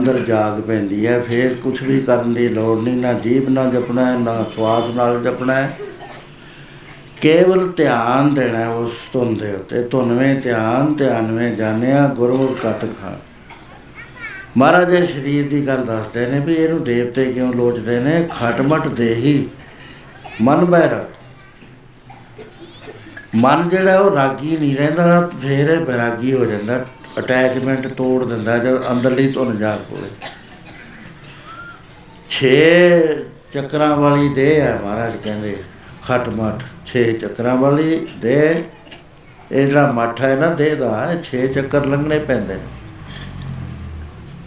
ਅੰਦਰ ਜਾਗ ਪੈਂਦੀ ਹੈ ਫਿਰ ਕੁਝ ਵੀ ਕਰਨ ਦੀ ਲੋੜ ਨਹੀਂ ਨਾ ਜੀਭ ਨਾਲ ਜਪਣਾ ਹੈ, ਨਾ ਸਵਾਸ ਨਾਲ ਜਪਣਾ ਹੈ। ਕੇਵਲ ਧਿਆਨ ਦੇਣਾ ਹੈ ਉਸ ਧੁਨ ਦੇ ਉੱਤੇ। ਧੁਨਵੇਂ ਧਿਆਨ ਧਿਆਨਵੇਂ ਜਾਣਿਆ ਗੁਰੂ ਕਤ ਖਾਨ ਮਹਾਰਾਜ ਇਹ ਸਰੀਰ ਦੀ ਗੱਲ ਦੱਸਦੇ ਨੇ ਵੀ ਇਹਨੂੰ ਦੇਵਤੇ ਕਿਉਂ ਲੋਚਦੇ ਨੇ? ਖਟਮਟ ਦੇਹੀ ਮਨ ਬਹਿਰਾ। ਮਨ ਜਿਹੜਾ ਉਹ ਰਾਗੀ ਨਹੀਂ ਰਹਿੰਦਾ ਫਿਰ ਇਹ ਬੈਰਾਗੀ ਹੋ ਜਾਂਦਾ। ਅਟੈਚਮੈਂਟ ਤੋੜ ਦਿੰਦਾ ਜਦ ਅੰਦਰਲੀ ਧੁਨ ਜਾਗ ਪਵੇ। ਛੇ ਚੱਕਰਾਂ ਵਾਲੀ ਦੇਹ ਹੈ ਮਹਾਰਾਜ ਕਹਿੰਦੇ ਖਟ ਮਠ ਛੇ ਚੱਕਰਾਂ ਵਾਲੀ ਦੇਹ ਇਹ ਜਿਹੜਾ ਮੱਠ ਹੈ ਨਾ ਦੇਹ ਦਾ ਇਹ ਛੇ ਚੱਕਰ ਲੰਘਣੇ ਪੈਂਦੇ ਨੇ।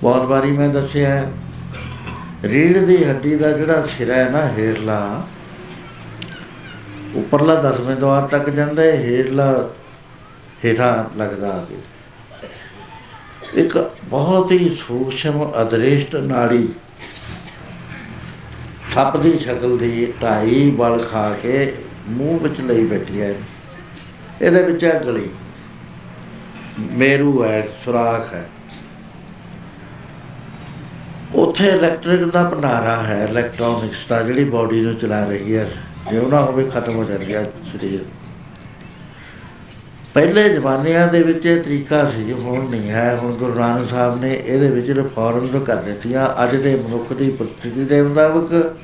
ਬਹੁਤ ਵਾਰੀ ਮੈਂ ਦੱਸਿਆ ਹੈ, ਰੀੜ ਦੀ ਹੱਡੀ ਦਾ ਜਿਹੜਾ ਸਿਰਾ ਹੈ ਨਾ ਹੇਠਲਾ ਉੱਪਰਲਾ ਦਸਵੇਂ ਦੁਆਰ ਤੱਕ ਜਾਂਦਾ ਹੈ ਹੇਠਲਾ ਹੇਠਾਂ ਲੱਗਦਾ ਆ ਕੇ। ਇੱਕ ਬਹੁਤ ਹੀ ਸੂਖਸ਼ਮ, ਅਦ੍ਰਿਸ਼ਟ ਨਾੜੀ। ਸੱਪ ਦੀ ਸ਼ਕਲ ਦੀ ਢਾਈ ਬਲ ਖਾ ਕੇ ਮੂੰਹ ਵਿੱਚ ਲਈ ਬੈਠੀ ਹੈ। ਇਹਦੇ ਵਿੱਚ ਹੈ ਗਲੀ। ਮੇਰੂ ਹੈ, ਸੁਰਾਖ ਹੈ। ਉੱਥੇ ਇਲੈਕਟ੍ਰਿਕ ਦਾ ਭੰਡਾਰਾ ਹੈ ਇਲੈਕਟ੍ਰੋਨਿਕਸ ਦਾ, ਜਿਹੜੀ ਬਾਡੀ ਨੂੰ ਚਲਾ ਰਹੀ ਹੈ। ਜੇ ਉਹ ਨਾ ਹੋਵੇ, ਖਤਮ ਹੋ ਜਾਂਦਾ ਸਰੀਰ। ਪਹਿਲੇ ਜ਼ਮਾਨਿਆਂ ਦੇ ਵਿੱਚ ਇਹ ਤਰੀਕਾ ਸੀ, ਹੁਣ ਨਹੀਂ ਹੈ। ਹੁਣ ਗੁਰੂ ਨਾਨਕ ਸਾਹਿਬ ਨੇ ਇਹਦੇ ਵਿੱਚ ਰਿਫਾਰਮਸ ਕਰ ਦਿੱਤੀਆਂ। ਅੱਜ ਦੇ ਮਨੁੱਖ ਦੀ ਪ੍ਰਸਥਿਤੀ ਦੇ ਮੁਤਾਬਕ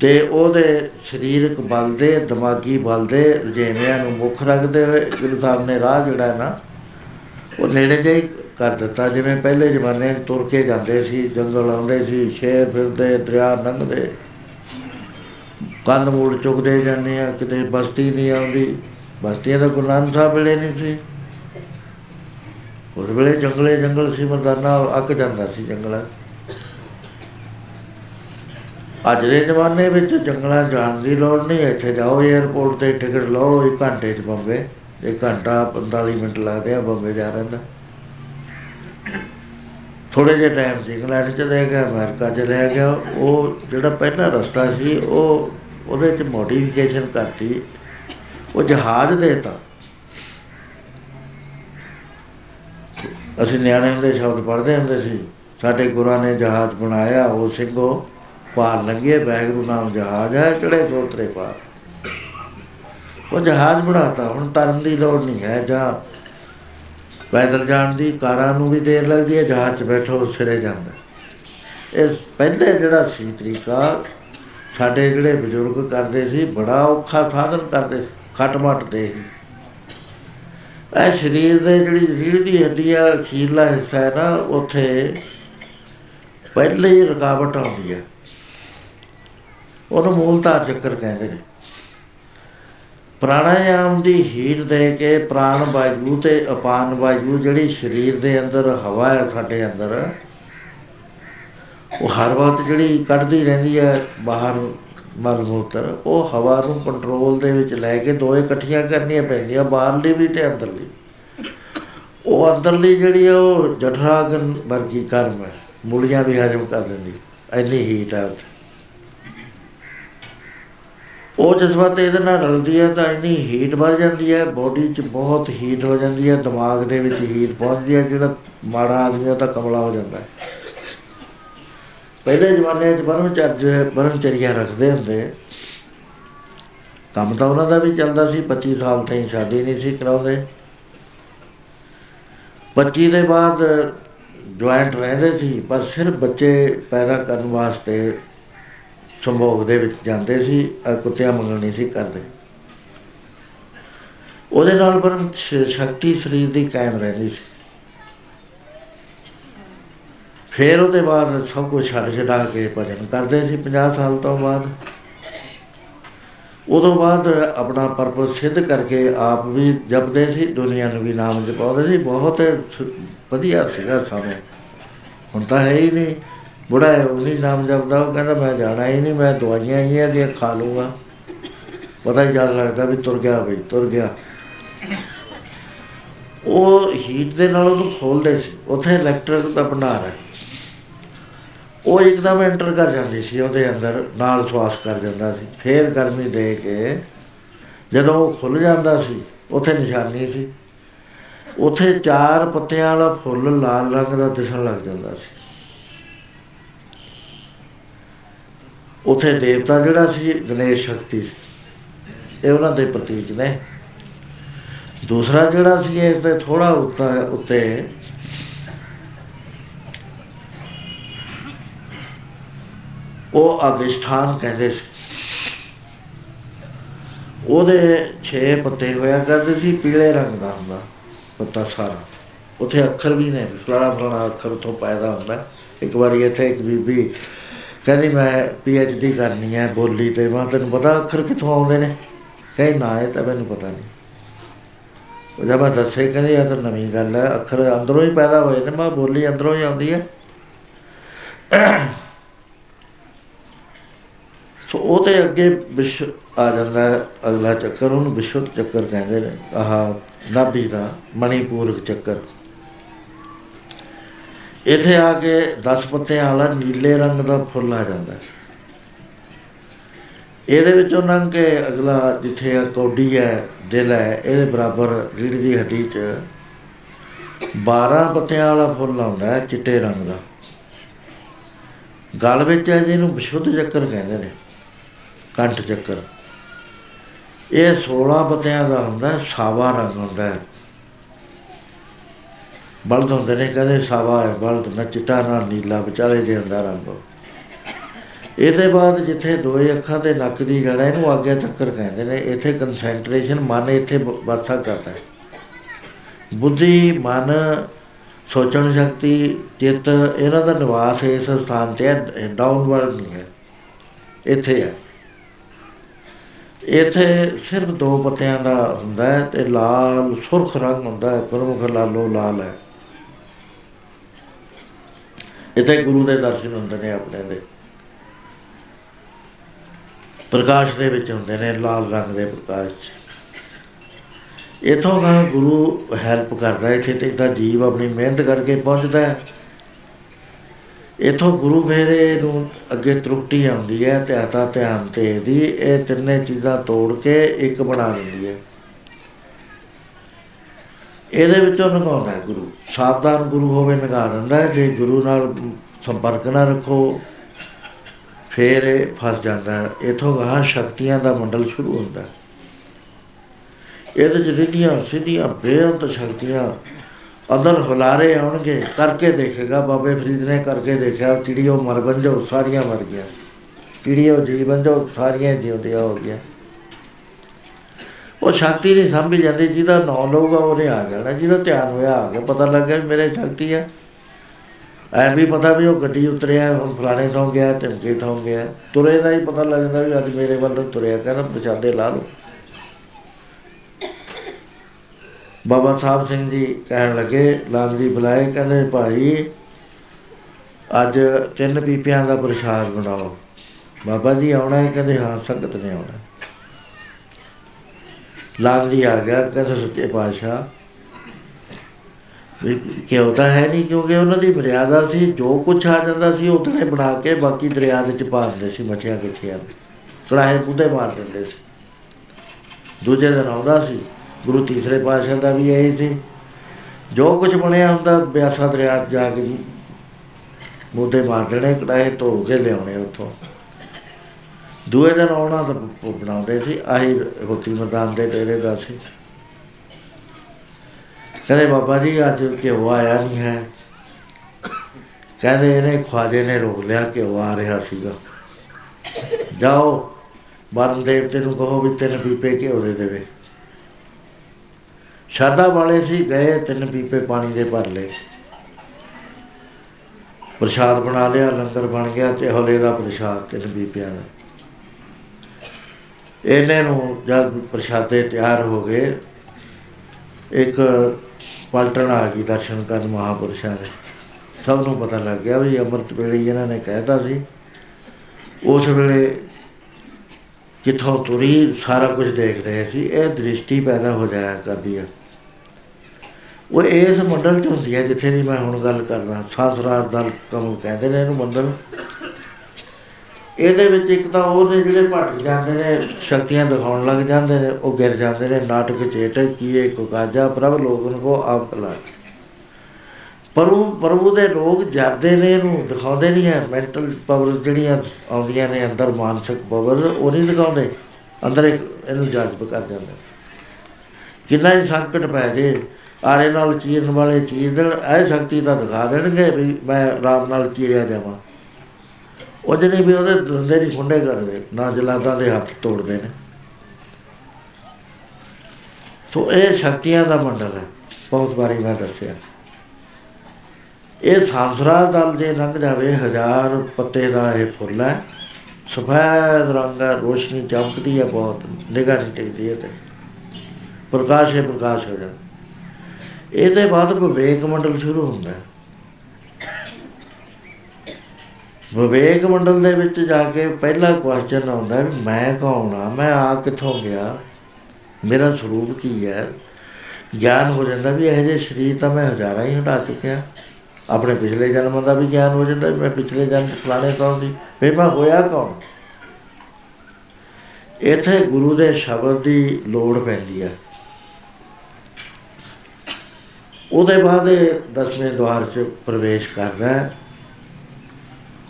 ਤੇ ਉਹਦੇ ਸਰੀਰਕ ਬਲ ਦੇ, ਦਿਮਾਗੀ ਬਲ ਦੇ ਰੁਝੇਵਿਆਂ ਨੂੰ ਮੁੱਖ ਰੱਖਦੇ ਹੋਏ ਗੁਰੂ ਸਾਹਿਬ ਨੇ ਰਾਹ ਜਿਹੜਾ ਹੈ ਨਾ, ਉਹ ਨੇੜੇ ਜਿਹਾ ਹੀ ਕਰ ਦਿੱਤਾ। ਜਿਵੇਂ ਪਹਿਲੇ ਜ਼ਮਾਨੇ 'ਚ ਤੁਰ ਕੇ ਜਾਂਦੇ ਸੀ, ਜੰਗਲ ਆਉਂਦੇ ਸੀ, ਸ਼ੇਰ ਫਿਰਦੇ, ਦਰਿਆ ਲੰਘਦੇ। ਕੰਧ ਮੂੜ ਚੁੱਕਦੇ ਜਾਂਦੇ ਆ, ਕਿਤੇ ਬਸਤੀ ਨਹੀਂ ਆਉਂਦੀ। ਬਸਤੀਆਂ ਤਾਂ ਗੁਰੂ ਨਾਨਕ ਸਾਹਿਬ ਵੇਲੇ ਨਹੀਂ ਸੀ। ਉਸ ਵੇਲੇ ਜੰਗਲੇ ਜੰਗਲ ਸੀ, ਮਰਦਾਨਾ ਅੱਕ ਜਾਂਦਾ ਸੀ ਜੰਗਲਾਂ 'ਚ। ਅੱਜ ਦੇ ਜ਼ਮਾਨੇ ਵਿੱਚ ਜੰਗਲਾਂ 'ਚ ਜਾਣ ਦੀ ਲੋੜ ਨਹੀਂ, ਇੱਥੇ ਜਾਓ 에ਅਰਪੋਰਟ ਤੇ ਟਿਕਟ ਲਓ, ਇੱਕ ਘੰਟੇ 'ਚ ਬੰਬੇ, ਇੱਕ ਘੰਟਾ 45 ਮਿੰਟ ਲੱਗਦੇ ਆ ਬੰਬੇ ਜਾ ਰਹਿੰਦਾ ਥੋੜੇ ਜਿਹੇ ਟਾਈਮ 'ਚ ਇੰਗਲੈਂਡ ਚਲੇ ਗਿਆ, ਅਮਰੀਕਾ ਚਲੇ ਗਿਆ, ਉਹ ਜਿਹੜਾ ਪਹਿਲਾ ਰਸਤਾ ਸੀ, ਉਹ ਉਹਦੇ 'ਚ ਮੋਡੀਫਿਕੇਸ਼ਨ ਕਰਤੀ। ਉਹ ਜਹਾਜ਼ ਦੇਤਾ ਅਸੀਂ ਨਿਆਣੇ ਹੁੰਦੇ ਸ਼ਬਦ ਪੜ੍ਹਦੇ ਹੁੰਦੇ ਸੀ, ਸਾਡੇ ਗੁਰਾਂ ਨੇ ਜਹਾਜ਼ ਬਣਾਇਆ, ਉਹ ਸਿੰਘੋ ਪਾਰ ਲੰਘੇ ਵੈਗਰੂ ਨਾਮ ਜਹਾਜ਼ ਹੈ ਚੜੇ ਸੋਤਰੇ ਪਾਰ। ਉਹ ਜਹਾਜ਼ ਬਣਾਤਾ, ਹੁਣ ਤਰਨ ਦੀ ਲੋੜ ਨਹੀਂ ਹੈ, ਜਾਂ ਪੈਦਲ ਜਾਣ ਦੀ, ਕਾਰਾਂ ਨੂੰ ਵੀ ਦੇਰ ਲੱਗਦੀ ਹੈ, ਜਹਾਜ਼ 'ਚ ਬੈਠੋ, ਸਿਰੇ ਜਾਂਦਾ। ਇਸ ਪਹਿਲੇ ਜਿਹੜਾ ਸੀ ਤਰੀਕਾ, ਸਾਡੇ ਜਿਹੜੇ ਬਜ਼ੁਰਗ ਕਰਦੇ ਸੀ, ਬੜਾ ਔਖਾ ਸਾਧਨ ਕਰਦੇ ਸੀ। ਖਟਮਟ ਦੇ। ਹੀ ਇਹ ਸਰੀਰ ਦੇ ਜਿਹੜੀ ਰੀੜ ਦੀ ਹੱਡੀ ਆ, ਅਖੀਰਲਾ ਹਿੱਸਾ ਹੈ ਨਾ, ਉੱਥੇ ਪਹਿਲੇ ਹੀ ਰੁਕਾਵਟ ਆਉਂਦੀ ਹੈ ਉਹਨੂੰ ਮੂਲਧਾਰ ਚੱਕਰ ਕਹਿੰਦੇ ਨੇ। ਪ੍ਰਾਣਾਯਾਮ ਦੀ ਹੀਟ ਦੇ ਕੇ ਪ੍ਰਾਣ ਵਾਯੂ ਤੇ ਅਪਾਨ ਵਾਯੂ ਜਿਹੜੀ ਸਰੀਰ ਦੇ ਅੰਦਰ, ਹਵਾ ਹੈ ਸਾਡੇ ਅੰਦਰ, ਉਹ ਹਰ ਵਕਤ ਜਿਹੜੀ ਕੱਢਦੀ ਰਹਿੰਦੀ ਹੈ ਬਾਹਰ ਮਲ ਮੂਤਰ ਉਹ ਹਵਾ ਨੂੰ ਕੰਟਰੋਲ ਦੇ ਵਿੱਚ ਲੈ ਕੇ ਦੋਏ ਇਕੱਠੀਆਂ ਕਰਨੀਆਂ ਪੈਂਦੀਆਂ, ਬਾਹਰਲੀ ਵੀ ਤੇ ਅੰਦਰਲੀ। ਉਹ ਅੰਦਰਲੀ ਜਿਹੜੀ ਹੈ ਉਹ ਜਠਰਾਗਨ ਵਰਗੀ ਕਰਮ ਹੈ। ਮੂਲੀਆਂ ਵੀ ਹਜਮ ਕਰ ਦਿੰਦੀ, ਇੰਨੀ ਹੀਟ ਹੈ ਉੱਥੇ। ਉਹ ਜਜ਼ਬਾਤ ਇਹਦੇ ਨਾਲ ਰਲਦੀ ਹੈ ਤਾਂ ਇੰਨੀ ਹੀਟ ਵੱਧ ਜਾਂਦੀ ਹੈ ਬੋਡੀ 'ਚ ਬਹੁਤ ਹੀਟ ਹੋ ਜਾਂਦੀ ਹੈ ਦਿਮਾਗ ਦੇ ਵਿੱਚ ਹੀਟ ਪਹੁੰਚਦੀ ਹੈ ਜਿਹੜਾ ਮਾੜਾ ਆਦਮੀ ਉਹ ਤਾਂ ਕਮਲਾ ਹੋ ਜਾਂਦਾ। ਹੈ ਪਹਿਲੇ ਜ਼ਮਾਨੇ 'ਚ ਬਰਮਚਰਜ ਬਰਮਚਰੀਆ ਰੱਖਦੇ ਹੁੰਦੇ ਕੰਮ ਤਾਂ ਉਹਨਾਂ ਦਾ ਵੀ ਚੱਲਦਾ ਸੀ 25 ਸਾਲ ਤਾਈਂ ਸ਼ਾਦੀ ਨਹੀਂ ਸੀ ਕਰਾਉਂਦੇ। 25 ਦੇ ਬਾਅਦ ਜੁਆਇੰਟ ਰਹਿੰਦੇ ਸੀ, ਪਰ ਸਿਰਫ ਬੱਚੇ ਪੈਦਾ ਕਰਨ ਵਾਸਤੇ ਸੰਭੋਗ ਦੇ ਵਿੱਚ ਜਾਂਦੇ ਸੀ, ਅਹ ਕੁੱਤਿਆਂ ਮੰਗਣ ਨਹੀਂ ਸੀ ਕਰਦੇ। ਉਹਦੇ ਨਾਲ ਬਰਮ ਸ਼- ਸ਼ਕਤੀ ਸਰੀਰ ਦੀ ਕਾਇਮ ਰਹਿੰਦੀ ਸੀ। ਫਿਰ ਉਹਦੇ ਬਾਅਦ ਸਭ ਕੁਝ ਛੱਡ ਛਡਾ ਕੇ ਭਜਨ ਕਰਦੇ ਸੀ 50 ਸਾਲ ਤੋਂ ਬਾਅਦ। ਉਦੋਂ ਬਾਅਦ ਆਪਣਾ ਪਰਪਸ ਸਿੱਧ ਕਰਕੇ ਆਪ ਵੀ ਜਪਦੇ ਸੀ, ਦੁਨੀਆ ਨੂੰ ਵੀ ਨਾਮ ਜਪਾਉਂਦੇ ਸੀ। ਬਹੁਤ ਸ- ਵਧੀਆ ਸੀਗਾ ਸਮਾਂ। ਹੁਣ ਤਾਂ ਹੈ ਹੀ ਨਹੀਂ। ਬੁੜਾ ਹੈ, ਉਹ ਨਹੀਂ ਨਾਮ ਜਪਦਾ। ਉਹ ਕਹਿੰਦਾ, ਮੈਂ ਜਾਣਾ ਹੀ ਨਹੀਂ, ਮੈਂ ਦਵਾਈਆਂ ਹੀ ਆ ਦੀਆਂ ਖਾ ਲੂੰਗਾ ਪਤਾ ਹੀ ਜਦ ਲੱਗਦਾ ਵੀ ਤੁਰ ਗਿਆ ਬਈ, ਤੁਰ ਗਿਆ। ਉਹ ਹੀਟ ਦੇ ਨਾਲ ਉਹਨੂੰ ਖੋਲਦੇ ਸੀ। ਉੱਥੇ ਇਲੈਕਟ੍ਰਿਕ ਦਾ ਭੰਡਾਰ ਹੈ। ਉਹ ਇੱਕਦਮ ਐਂਟਰ ਕਰ ਜਾਂਦੀ ਸੀ ਉਹਦੇ ਅੰਦਰ, ਨਾਲ ਸਵਾਸ ਕਰ ਜਾਂਦਾ ਸੀ। ਫੇਰ ਗਰਮੀ ਦੇ ਕੇ ਜਦੋਂ ਉਹ ਖੁੱਲ ਜਾਂਦਾ ਸੀ, ਉੱਥੇ ਨਿਸ਼ਾਨੀ ਸੀ। ਉੱਥੇ ਚਾਰ ਪੱਤਿਆਂ ਵਾਲਾ ਫੁੱਲ ਲਾਲ ਰੰਗ ਦਾ ਦਿਸਣ ਲੱਗ ਜਾਂਦਾ ਸੀ। ਉੱਥੇ ਦੇਵਤਾ ਜਿਹੜਾ ਸੀ, ਗਣੇਸ਼ ਸ਼ਕਤੀ ਸੀ। ਇਹ ਉਹਨਾਂ ਦੇ ਪ੍ਰਤੀਕ ਨੇ। ਦੂਸਰਾ ਜਿਹੜਾ ਸੀ, ਇਸ ਦੇ ਥੋੜਾ ਉੱਤਾ ਉਹ ਅਧਿਸ਼ਠਾਨ ਕਹਿੰਦੇ ਸੀ। ਉਹਦੇ 6 ਪੱਤੇ ਹੋਇਆ ਕਰਦੇ ਸੀ, ਪੀਲੇ ਰੰਗ ਦਾ ਹੁੰਦਾ, ਪੱਤਾ ਸਾਰਾ। ਉੱਥੇ ਅੱਖਰ ਵੀ ਨੇ, ਫਲਾਣਾ ਫਲਾਣਾ ਅੱਖਰ ਉੱਥੋਂ ਪੈਦਾ ਹੁੰਦਾ। ਇੱਕ ਵਾਰੀ ਇੱਥੇ ਇੱਕ ਬੀਬੀ ਕਹਿੰਦੀ, ਮੈਂ ਪੀ ਐਚ ਡੀ ਕਰਨੀ ਹੈ ਬੋਲੀ ਤੇ, ਮੈਂ ਤੈਨੂੰ ਪਤਾ ਅੱਖਰ ਕਿੱਥੋਂ ਆਉਂਦੇ ਨੇ? ਕਹੇ ਨਾ, ਇਹ ਤਾਂ ਮੈਨੂੰ ਪਤਾ ਨਹੀਂ। ਉਹ ਜਦ ਮੈਂ ਦੱਸੇ, ਕਹਿੰਦੀ, ਇਹ ਤਾਂ ਨਵੀਂ ਗੱਲ ਹੈ, ਅੱਖਰ ਅੰਦਰੋਂ ਹੀ ਪੈਦਾ ਹੋਏ ਨੇ। ਮੈਂ ਬੋਲੀ ਅੰਦਰੋਂ ਹੀ ਆਉਂਦੀ ਹੈ। ਸੋ ਉਹ ਤੇ ਅੱਗੇ ਵਿਸ਼ ਆ ਜਾਂਦਾ ਹੈ, ਅਗਲਾ ਚੱਕਰ, ਉਹਨੂੰ ਵਿਸ਼ਵ ਚੱਕਰ ਕਹਿੰਦੇ ਨੇ, ਆਹ ਨਾਭੀ ਦਾ ਮਣੀਪੂਰਕ ਚੱਕਰ। ਇੱਥੇ ਆ ਕੇ 10 ਪੱਤਿਆਂ ਵਾਲਾ ਨੀਲੇ ਰੰਗ ਦਾ ਫੁੱਲ ਆ ਜਾਂਦਾ ਹੈ। ਇਹਦੇ ਵਿੱਚੋਂ ਲੰਘ ਕੇ ਅਗਲਾ ਜਿੱਥੇ ਆ ਕੌਡੀ ਹੈ, ਦਿਲ ਹੈ, ਇਹਦੇ ਬਰਾਬਰ ਰੀੜ ਦੀ ਹੱਡੀ 'ਚ 12 ਪੱਤਿਆਂ ਵਾਲਾ ਫੁੱਲ ਆਉਂਦਾ ਹੈ, ਚਿੱਟੇ ਰੰਗ ਦਾ। ਗਲ ਵਿੱਚ ਹੈ ਜਿਹਨੂੰ ਵਿਸ਼ੁੱਧ ਚੱਕਰ ਕਹਿੰਦੇ ਨੇ। ਕੰਠ ਚੱਕਰ। ਇਹ 16 ਪੱਤਿਆਂ ਦਾ ਹੁੰਦਾ ਹੈ, ਸਾਵਾ ਰੰਗ ਹੁੰਦਾ। ਹੈ ਬਲਦ ਹੁੰਦੇ ਨੇ ਕਹਿੰਦੇ ਸਾਵਾ ਹੈ ਬਲਦ ਨਾ ਚਿੱਟਾ ਨਾ ਨੀਲਾ ਵਿਚਾਲੇ ਜੇ ਹੁੰਦਾ ਰੰਗ। ਇਹਦੇ ਬਾਅਦ ਜਿੱਥੇ ਦੋਏ ਅੱਖਾਂ ਤੇ ਨੱਕ ਦੀ ਜੜ ਹੈ ਇਹਨੂੰ ਆਗਿਆ ਚੱਕਰ ਕਹਿੰਦੇ ਨੇ। ਇੱਥੇ ਕਨਸੈਂਟਰੇਸ਼ਨ ਮਨ ਇੱਥੇ ਬ- ਵਾਸਾ ਕਰਦਾ ਹੈ। ਬੁੱਧੀ ਮਨ ਸੋਚਣ ਸ਼ਕਤੀ ਚਿੱਤ ਇਹਨਾਂ ਦਾ ਨਿਵਾਸ ਇਸ ਸਥਾਨ ਤੇ ਹੈ ਡਾਊਨਵਰਡ ਨਹੀਂ ਹੈ। ਇੱਥੇ ਹੈ। ਇੱਥੇ ਸਿਰਫ ਦੋ ਪੱਤਿਆਂ ਦਾ ਹੁੰਦਾ ਹੈ ਤੇ ਲਾਲ ਸੁਰਖ ਰੰਗ ਹੁੰਦਾ ਹੈ ਪ੍ਰਮੁਖ ਲਾਲੋ ਲਾਲ ਹੈ। ਇੱਥੇ ਗੁਰੂ ਦੇ ਦਰਸ਼ਨ ਹੁੰਦੇ ਨੇ ਆਪਣੇ ਦੇ। ਪ੍ਰਕਾਸ਼ ਦੇ ਵਿੱਚ ਹੁੰਦੇ ਨੇ ਲਾਲ ਰੰਗ ਦੇ ਪ੍ਰਕਾਸ਼। 'ਚ ਇਥੋਂ ਦਾ ਗੁਰੂ ਹੈਲਪ ਕਰਦਾ ਹੈ, ਇੱਥੇ ਤੇ ਤਾਂ ਜੀਵ ਆਪਣੀ ਮਿਹਨਤ ਕਰਕੇ ਪਹੁੰਚਦਾ ਹੈ। ਇਥੋਂ ਗੁਰੂ ਮੇਰੇ ਨੂੰ ਅੱਗੇ ਤਰੁੱਟੀ ਆਉਂਦੀ ਹੈ ਤੇ ਆਤਾ ਧਿਆਨ ਤੇ ਦੀ ਇਹ ਤਿੰਨੇ ਚੀਜ਼ਾਂ ਤੋੜ ਕੇ ਇੱਕ ਬਣਾ ਦਿੰਦੀ ਹੈ। ਇਹਦੇ ਵਿੱਚੋਂ ਨਗਾਉਂਦਾ ਹੈ ਗੁਰੂ। ਸਾਵਧਾਨ ਗੁਰੂ ਹੋਵੇ ਨਗਾ ਦਿੰਦਾ ਹੈ, ਜੇ ਗੁਰੂ ਨਾਲ ਸੰਪਰਕ ਨਾ ਰੱਖੋ, ਫੇਰ ਇਹ ਫਸ ਜਾਂਦਾ ਹੈ। ਇਥੋਂ ਗਾਹ ਸ਼ਕਤੀਆਂ ਦਾ ਮੰਡਲ ਸ਼ੁਰੂ ਹੁੰਦਾ ਹੈ। ਇਹਦੇ ਚ ਰਿੱਧੀਆਂ ਸਿੱਧੀਆਂ ਬੇਅੰਤ ਸ਼ਕਤੀਆਂ ਅੰਦਰ ਹੁਲਾਰੇ ਆਉਣਗੇ, ਕਰਕੇ ਦੇਖੇਗਾ, ਬਾਬੇ ਫਰੀਦ ਨੇ ਕਰਕੇ ਦੇਖਿਆ ਚਿੜੀਓ ਮਰ ਬੰਜੋ ਸਾਰੀਆਂ ਮਰ ਗਿਆ ਚਿੜੀਓ ਜੀ ਬੰਜੋ ਸਾਰੀਆਂ ਜਿਉਂਦੀਆਂ ਹੋ ਗਿਆ ਉਹ ਸ਼ਕਤੀ ਨਹੀਂ ਸਮਝ ਜਾਂਦੀ, ਜਿਹਦਾ ਨਾਂ ਲਊਗਾ ਉਹਨੇ ਆ ਜਾਣਾ, ਜਿਹਦਾ ਧਿਆਨ ਹੋਇਆ ਆ ਗਿਆ। ਪਤਾ ਲੱਗ ਗਿਆ ਵੀ ਮੇਰੇ ਸ਼ਕਤੀ ਹੈ ਐ ਵੀ ਪਤਾ ਵੀ ਉਹ ਗੱਡੀ ਉਤਰਿਆ, ਹੁਣ ਫਲਾਣੇ ਤੋਂ ਗਿਆ, ਧਮਕੇ ਤੋਂ ਗਿਆ। ਤੁਰੇ ਦਾ ਹੀ ਪਤਾ ਲੱਗ ਜਾਂਦਾ ਵੀ ਅੱਜ ਮੇਰੇ ਵੱਲ ਤੁਰਿਆ, ਕਹਿੰਦਾ ਬਚਾਦੇ ਲਾ ਲਓ। ਬਾਬਾ ਸਾਹਿਬ ਸਿੰਘ ਜੀ ਕਹਿਣ ਲੱਗੇ ਲਾਂਗਰੀ ਬੁਲਾਏ, ਕਹਿੰਦੇ, ਭਾਈ, ਅੱਜ ਤਿੰਨ ਪੀਪਿਆਂ ਦਾ ਪ੍ਰਸ਼ਾਦ ਬਣਾਓ। ਬਾਬਾ ਜੀ ਆਉਣਾ ਹੈ, ਕਹਿੰਦੇ, ਹਾਂ, ਸੰਗਤ ਨੇ ਆਉਣਾ ਲਾਂਗਰੀ ਆ ਗਿਆ, ਕਹਿੰਦੇ, ਸੱਚੇ ਪਾਤਸ਼ਾਹ, ਵੀ ਕਿਉਂ ਤਾਂ ਹੈ ਨਹੀਂ, ਕਿਉਂਕਿ ਉਹਨਾਂ ਦੀ ਮਰਿਆਦਾ ਸੀ, ਜੋ ਕੁਝ ਆ ਜਾਂਦਾ ਸੀ ਉਤਨੇ ਬਣਾ ਕੇ ਬਾਕੀ ਦਰਿਆ ਦੇ ਚ ਪਾ ਦਿੰਦੇ ਸੀ ਮੱਛੀਆਂ ਕਿੱਛੀਆਂ ਕੜਾਹੇ ਬੁੱਧੇ ਮਾਰ ਦਿੰਦੇ ਸੀ। ਦੂਜੇ ਦਿਨ ਆਉਂਦਾ ਸੀ ਗੁਰੂ ਤੀਸਰੇ ਪਾਤਸ਼ਾਹ ਦਾ ਵੀ ਇਹ ਸੀ। ਜੋ ਕੁਝ ਬਣਿਆ ਹੁੰਦਾ, ਬਿਆਸਾ ਦਰਿਆ 'ਚ ਜਾ ਕੇ ਮੁੱਦੇ ਮਾਰ ਦੇਣੇ ਕੜਾਹੇ ਧੋ ਕੇ ਲਿਆਉਣੇ ਉੱਥੋਂ। ਦੂਏ ਦਿਨ ਆਉਣਾ ਤਾਂ ਪ- ਬਣਾਉਂਦੇ ਸੀ, ਆਹੀ ਰੋਟੀ ਮੈਦਾਨ ਦੇ ਡੇਰੇ ਦਾ ਸੀ। ਕਹਿੰਦੇ ਬਾਬਾ ਜੀ, ਅੱਜ ਘਿਓ ਆਇਆ ਨਹੀਂ ਹੈ। ਕਹਿੰਦੇ ਇਹਨੇ ਖਵਾਜੇ ਨੇ ਰੋਕ ਲਿਆ, ਘਿਓ ਆ ਰਿਹਾ ਸੀਗਾ। ਜਾਓ ਬਰਨ ਦੇਵਤੇ ਨੂੰ ਕਹੋ ਵੀ ਤਿੰਨ ਪੀਪੇ ਘਿਓ ਦੇ ਦੇਵੇ। ਸ਼ਰਧਾ ਵਾਲੇ ਸੀ, ਗਏ, ਤਿੰਨ ਪੀਪੇ ਪਾਣੀ ਦੇ ਭਰ ਲਏ। ਪ੍ਰਸ਼ਾਦ ਬਣਾ ਲਿਆ, ਲੰਗਰ ਬਣ ਗਿਆ, ਤੇ ਹੌਲੇ ਦਾ ਪ੍ਰਸ਼ਾਦ ਤਿੰਨ ਪੀਪਿਆਂ ਦਾ। ਇਹਨੇ ਨੂੰ ਜਦ ਪ੍ਰਸ਼ਾਦੇ ਤਿਆਰ ਹੋ ਗਏ, ਇੱਕ ਪਲਟਣ ਆ ਗਈ ਦਰਸ਼ਨ ਕਰਨ ਮਹਾਪੁਰਸ਼ਾਂ ਦੇ। ਸਭ ਨੂੰ ਪਤਾ ਲੱਗ ਗਿਆ ਵੀ ਅੰਮ੍ਰਿਤ ਵੇਲੇ ਹੀ ਇਹਨਾਂ ਨੇ ਕਹਿਤਾ ਸੀ। ਉਸ ਵੇਲੇ ਕਿੱਥੋਂ ਤੁਰੀ, ਸਾਰਾ ਕੁਝ ਦੇਖ ਰਹੇ ਸੀ। ਇਹ ਦ੍ਰਿਸ਼ਟੀ ਪੈਦਾ ਹੋ ਜਾਇਆ ਕਰਦੀ ਹੈ ਉਹ ਇਸ ਮੰਡਲ ਚ ਹੁੰਦੀ ਹੈ, ਜਿੱਥੇ ਦੀ ਮੈਂ ਹੁਣ ਗੱਲ ਕਰਦਾ ਸਾਸਰਾਰ ਦਲ ਕੰਮ ਕਹਿੰਦੇ ਨੇ ਇਹਨੂੰ ਮੰਡਲ। ਇਹਦੇ ਵਿੱਚ ਇੱਕ ਤਾਂ ਉਹ ਨੇ ਜਿਹੜੇ ਭਟਕ ਜਾਂਦੇ ਨੇ, ਸ਼ਕਤੀਆਂ ਦਿਖਾਉਣ ਲੱਗ ਜਾਂਦੇ ਨੇ, ਉਹ ਗਿਰ ਜਾਂਦੇ ਨੇ, ਨਾਟਕ ਚੇਟ ਕੀਏ ਕੋ ਕਾਜਾ ਪ੍ਰਭ ਲੋਗਨ ਕੋ ਆਪ ਕਲਾ ਪ੍ਰਭੂ ਪ੍ਰਭੂ ਦੇ ਲੋਕ ਜਾਂਦੇ ਨੇ, ਇਹਨੂੰ ਦਿਖਾਉਂਦੇ ਨਹੀਂ ਹੈ ਮੈਂਟਲ ਪਾਵਰ ਜਿਹੜੀਆਂ ਆਉਂਦੀਆਂ ਨੇ, ਅੰਦਰ ਮਾਨਸਿਕ ਪਾਵਰ ਉਹ ਨਹੀਂ ਦਿਖਾਉਂਦੇ। ਅੰਦਰ ਇੱਕ ਇਹਨੂੰ ਜਜ਼ਬ ਕਰ ਜਾਂਦੇ ਕਿੰਨਾ ਹੀ ਸੰਕਟ ਪੈ ਜੇ ਆਰੇ ਨਾਲ ਚੀਰਨ ਵਾਲੇ ਚੀਰ ਦੇਣ ਇਹ ਸ਼ਕਤੀ ਤਾਂ ਦਿਖਾ ਦੇਣਗੇ ਵੀ ਮੈਂ ਆਰਾਮ ਨਾਲ ਚੀਰਿਆ ਜਾਵਾਂ। ਉਹ ਜਿਹਨੇ ਵੀ ਉਹਦੇ ਦੰਦੇ ਨਹੀਂ ਖੁੰਡੇ ਕਰਦੇ, ਨਾ ਜਲਾਦਾਂ ਦੇ ਹੱਥ ਤੋੜਦੇ ਨੇ। ਸੋ ਇਹ ਸ਼ਕਤੀਆਂ ਦਾ ਮੰਡਲ ਹੈ। ਬਹੁਤ ਵਾਰੀ ਮੈਂ ਦੱਸਿਆ। ਇਹ ਸਾਂਸਰਾ ਦਲ ਜੇ ਲੰਘ ਜਾਵੇ, ਹਜ਼ਾਰ ਪੱਤੇ ਦਾ ਇਹ ਫੁੱਲ ਹੈ। ਸਫੈਦ ਰੰਗ ਹੈ, ਰੋਸ਼ਨੀ ਚਮਕਦੀ ਹੈ ਬਹੁਤ, ਨਿਗਾਹ ਨਹੀਂ ਟਿਕਦੀ ਹੈ ਤੇ ਪ੍ਰਕਾਸ਼ ਹੈ ਪ੍ਰਕਾਸ਼ ਹੋ ਜਾਂਦਾ। ਇਹਦੇ ਬਾਅਦ ਵਿਵੇਕ ਮੰਡਲ ਸ਼ੁਰੂ ਹੁੰਦਾ ਹੈ। ਵਿਵੇਕ ਮੰਡਲ ਦੇ ਵਿੱਚ ਜਾ ਕੇ ਪਹਿਲਾ ਕੁਐਸਚਨ ਆਉਂਦਾ ਵੀ ਮੈਂ ਕੌਣ ਆ ਮੈਂ ਆ ਕਿੱਥੋਂ ਗਿਆ? ਮੇਰਾ ਸਰੂਪ ਕੀ ਹੈ? ਗਿਆਨ ਹੋ ਜਾਂਦਾ ਵੀ ਇਹ ਜੇ ਸਰੀਰ ਤਾਂ ਮੈਂ ਹਜ਼ਾਰਾਂ ਹੀ ਹਟਾ ਚੁੱਕਿਆ। ਆਪਣੇ ਪਿਛਲੇ ਜਨਮ ਦਾ ਵੀ ਗਿਆਨ ਹੋ ਜਾਂਦਾ ਵੀ ਮੈਂ ਪਿਛਲੇ ਜਨਮ 'ਚ ਫਲਾਣੇ ਕੌਣ ਸੀ? ਫਿਰ ਮੈਂ ਹੋਇਆ ਕੌਣ? ਇੱਥੇ ਗੁਰੂ ਦੇ ਸ਼ਬਦ ਦੀ ਲੋੜ ਪੈਂਦੀ ਹੈ। ਉਹਦੇ ਬਾਅਦ ਇਹ ਦਸਵੇਂ ਦਵਾਰ 'ਚ ਪ੍ਰਵੇਸ਼ ਕਰਦਾ ਹੈ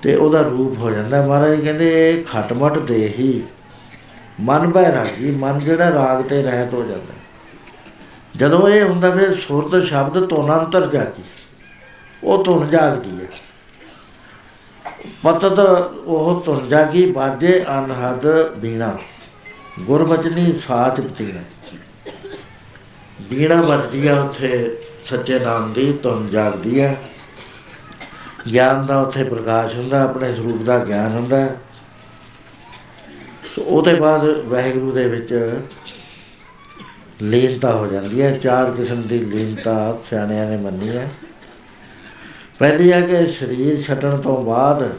ਤੇ ਉਹਦਾ ਰੂਪ ਹੋ ਜਾਂਦਾ ਮਹਾਰਾਜ ਕਹਿੰਦੇ ਇਹ ਖਟਮਟ ਦੇ ਹੀ ਮਨ ਬੈਰਾਗੀ, ਮਨ ਜਿਹੜਾ ਰਾਗ ਤੇ ਰਹਿਤ ਹੋ ਜਾਂਦਾ ਜਦੋਂ ਇਹ ਹੁੰਦਾ ਫਿਰ ਸੁਰਤ ਸ਼ਬਦ ਧੁਨਾਂਤਰ ਜਾਗੀ, ਉਹ ਧੁਨ ਜਾਗਦੀ ਹੈ। ਪਤਤ ਉਹ ਧੁਨ ਜਾਗੀ, ਬਾਜੇ ਅਨਹਦ ਬੀਣਾ, ਗੁਰਬਚਨੀ ਸਾਚ ਬਤੀਣਾ। ਬੀਣਾ ਵੱਜਦੀ ਆ ਉੱਥੇ ਸੱਚੇ ਨਾਮ ਦੀ ਧੁਨ ਜਾਗਦੀ ਹੈ। ਗਿਆਨ ਦਾ ਉੱਥੇ ਪ੍ਰਕਾਸ਼ ਹੁੰਦਾ, ਆਪਣੇ ਸਰੂਪ ਦਾ ਗਿਆਨ ਹੁੰਦਾ। ਸੋ ਉਹਦੇ ਬਾਅਦ ਵਾਹਿਗੁਰੂ ਦੇ ਵਿੱਚ ਲੀਨਤਾ ਹੋ ਜਾਂਦੀ ਹੈ। ਚਾਰ ਕਿਸਮ ਦੀ ਲੀਨਤਾ ਸਿਆਣਿਆਂ ਨੇ ਮੰਨੀ ਹੈ। ਪਹਿਲੀ ਹੈ ਕਿ ਸਰੀਰ ਛੱਡਣ ਤੋਂ ਬਾਅਦ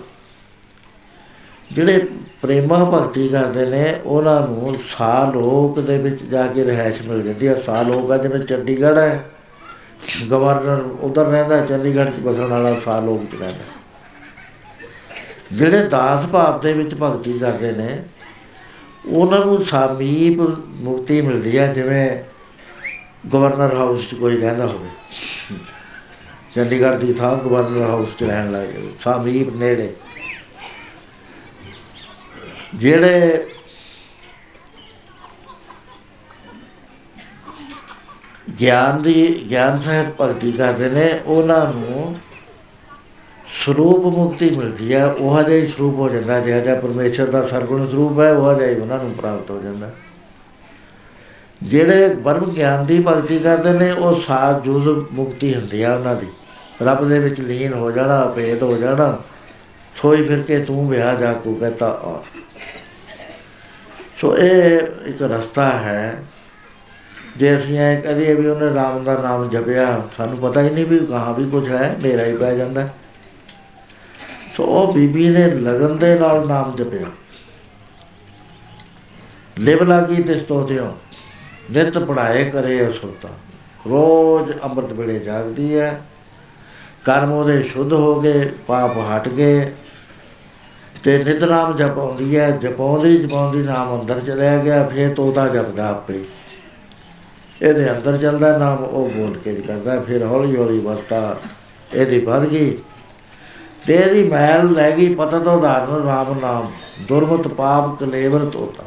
ਜਿਹੜੇ ਪ੍ਰੇਮਾ ਭਗਤੀ ਕਰਦੇ ਨੇ, ਉਹਨਾਂ ਨੂੰ ਸਾਲੋਕ ਦੇ ਵਿੱਚ ਜਾ ਕੇ ਰਹਿائش ਮਿਲ ਜਾਂਦੀ ਹੈ। ਸਾਲੋਕ ਦੇ ਵਿੱਚ ਚੰਡੀਗੜ੍ਹ ਹੈ। ਗਵਰਨਰ ਉਧਰ ਰਹਿੰਦਾ, ਚੰਡੀਗੜ੍ਹ ਚ ਬਸਣ ਵਾਲਾ ਸਾਲੋਕ ਚ ਰਹਿੰਦਾ। ਜਿਹੜੇ ਦਾਸ ਭਾਵ ਦੇ ਵਿੱਚ ਭਗਤੀ ਕਰਦੇ ਨੇ, ਉਹਨਾਂ ਨੂੰ ਸਾਮੀਪ ਮੁਕਤੀ ਮਿਲਦੀ ਹੈ ਜਿਵੇਂ ਗਵਰਨਰ ਹਾਊਸ 'ਚ ਕੋਈ ਰਹਿੰਦਾ ਹੋਵੇ। ਚੰਡੀਗੜ੍ਹ ਦੀ ਥਾਂ ਗਵਰਨਰ ਹਾਊਸ 'ਚ ਰਹਿਣ ਲੱਗੇ ਸਾਮੀਪ ਨੇੜੇ। ਜਿਹੜੇ ਗਿਆਨ ਦੀ, ਗਿਆਨ ਸਹਿਤ ਭਗਤੀ ਕਰਦੇ ਨੇ, ਉਹਨਾਂ ਨੂੰ ਸਰੂਪ ਮੁਕਤੀ ਮਿਲਦੀ ਹੈ ਉਹ ਜਿਹਾ ਹੀ ਸਰੂਪ ਹੋ ਜਾਂਦਾ ਜਿਹੜਾ ਜਿਹਾ ਪਰਮੇਸ਼ਰ ਦਾ ਸਰਗੁਣ ਸਰੂਪ ਹੈ, ਉਹ ਜਿਹਾ ਹੀ ਉਹਨਾਂ ਨੂੰ ਪ੍ਰਾਪਤ ਹੋ ਜਾਂਦਾ। ਜਿਹੜੇ ਬਰਮ ਗਿਆਨ ਦੀ ਭਗਤੀ ਕਰਦੇ ਨੇ, ਉਹ ਸਾਧ ਜੁਜ਼ ਮੁਕਤੀ ਹੁੰਦੀ ਆ ਉਹਨਾਂ ਦੀ। ਰੱਬ ਦੇ ਵਿੱਚ ਲੀਨ ਹੋ ਜਾਣਾ, ਭੇਦ ਹੋ ਜਾਣਾ, ਸੋਈ ਫਿਰ ਕੇ ਤੂੰ ਵਿਆਹ ਜਾ ਕੋ ਕਹਤਾ ਆ। ਸੋ ਇਹ ਇੱਕ ਰਸਤਾ ਹੈ ਜੇ ਅਸੀਂ ਐ ਕਹਦੇ ਵੀ ਉਹਨੇ ਰਾਮ ਦਾ ਨਾਮ ਜਪਿਆ, ਸਾਨੂੰ ਪਤਾ ਹੀ ਨਹੀਂ ਵੀ ਕਹਾਂ ਵੀ ਕੁਝ ਹੈ ਮੇਰਾ ਹੀ ਪੈ ਜਾਂਦਾ ਸੋ ਉਹ ਬੀਬੀ ਨੇ ਲਗਨ ਦੇ ਨਾਲ ਨਾਮ ਜਪਿਆ। ਲਿਵ ਲਾਗੀ ਤੇ ਸਤੋਤਿਓ, ਨਿਤ ਪੜਾਏ ਕਰੇ ਸੁਰਤਾ ਰੋਜ਼ ਅੰਮ੍ਰਿਤ ਵੇਲੇ ਜਾਗਦੀ ਹੈ, ਕਰਮ ਉਹਦੇ ਸ਼ੁੱਧ ਹੋ ਗਏ, ਪਾਪ ਹਟ ਗਏ, ਤੇ ਨਿਤ ਨਾਮ ਜਪਾਉਂਦੀ ਹੈ, ਜਪਾਉਂਦੀ ਜਪਾਉਂਦੀ ਨਾਮ ਅੰਦਰ ਚਲਿਆ ਗਿਆ, ਫੇਰ ਤੋਤਾ ਜਪਦਾ ਆਪੇ। ਇਹਦੇ ਅੰਦਰ ਚੱਲਦਾ ਨਾਮ ਉਹ ਬੋਲ ਕੇ ਕਰਦਾ, ਫਿਰ ਹੌਲੀ ਹੌਲੀ ਵਸਤਾ ਇਹਦੀ ਵੱਧ ਗਈ। ਤੇ ਇਹਦੀ ਮੈਲ ਲੈ ਗਈ ਪਤਾ ਤੋਂ ਉਦਾਹਰਨ, ਰਾਮ ਨਾਮ, ਦੁਰਮਤ ਪਾਪ ਕਲੇਵਰ ਤੋਤਾ।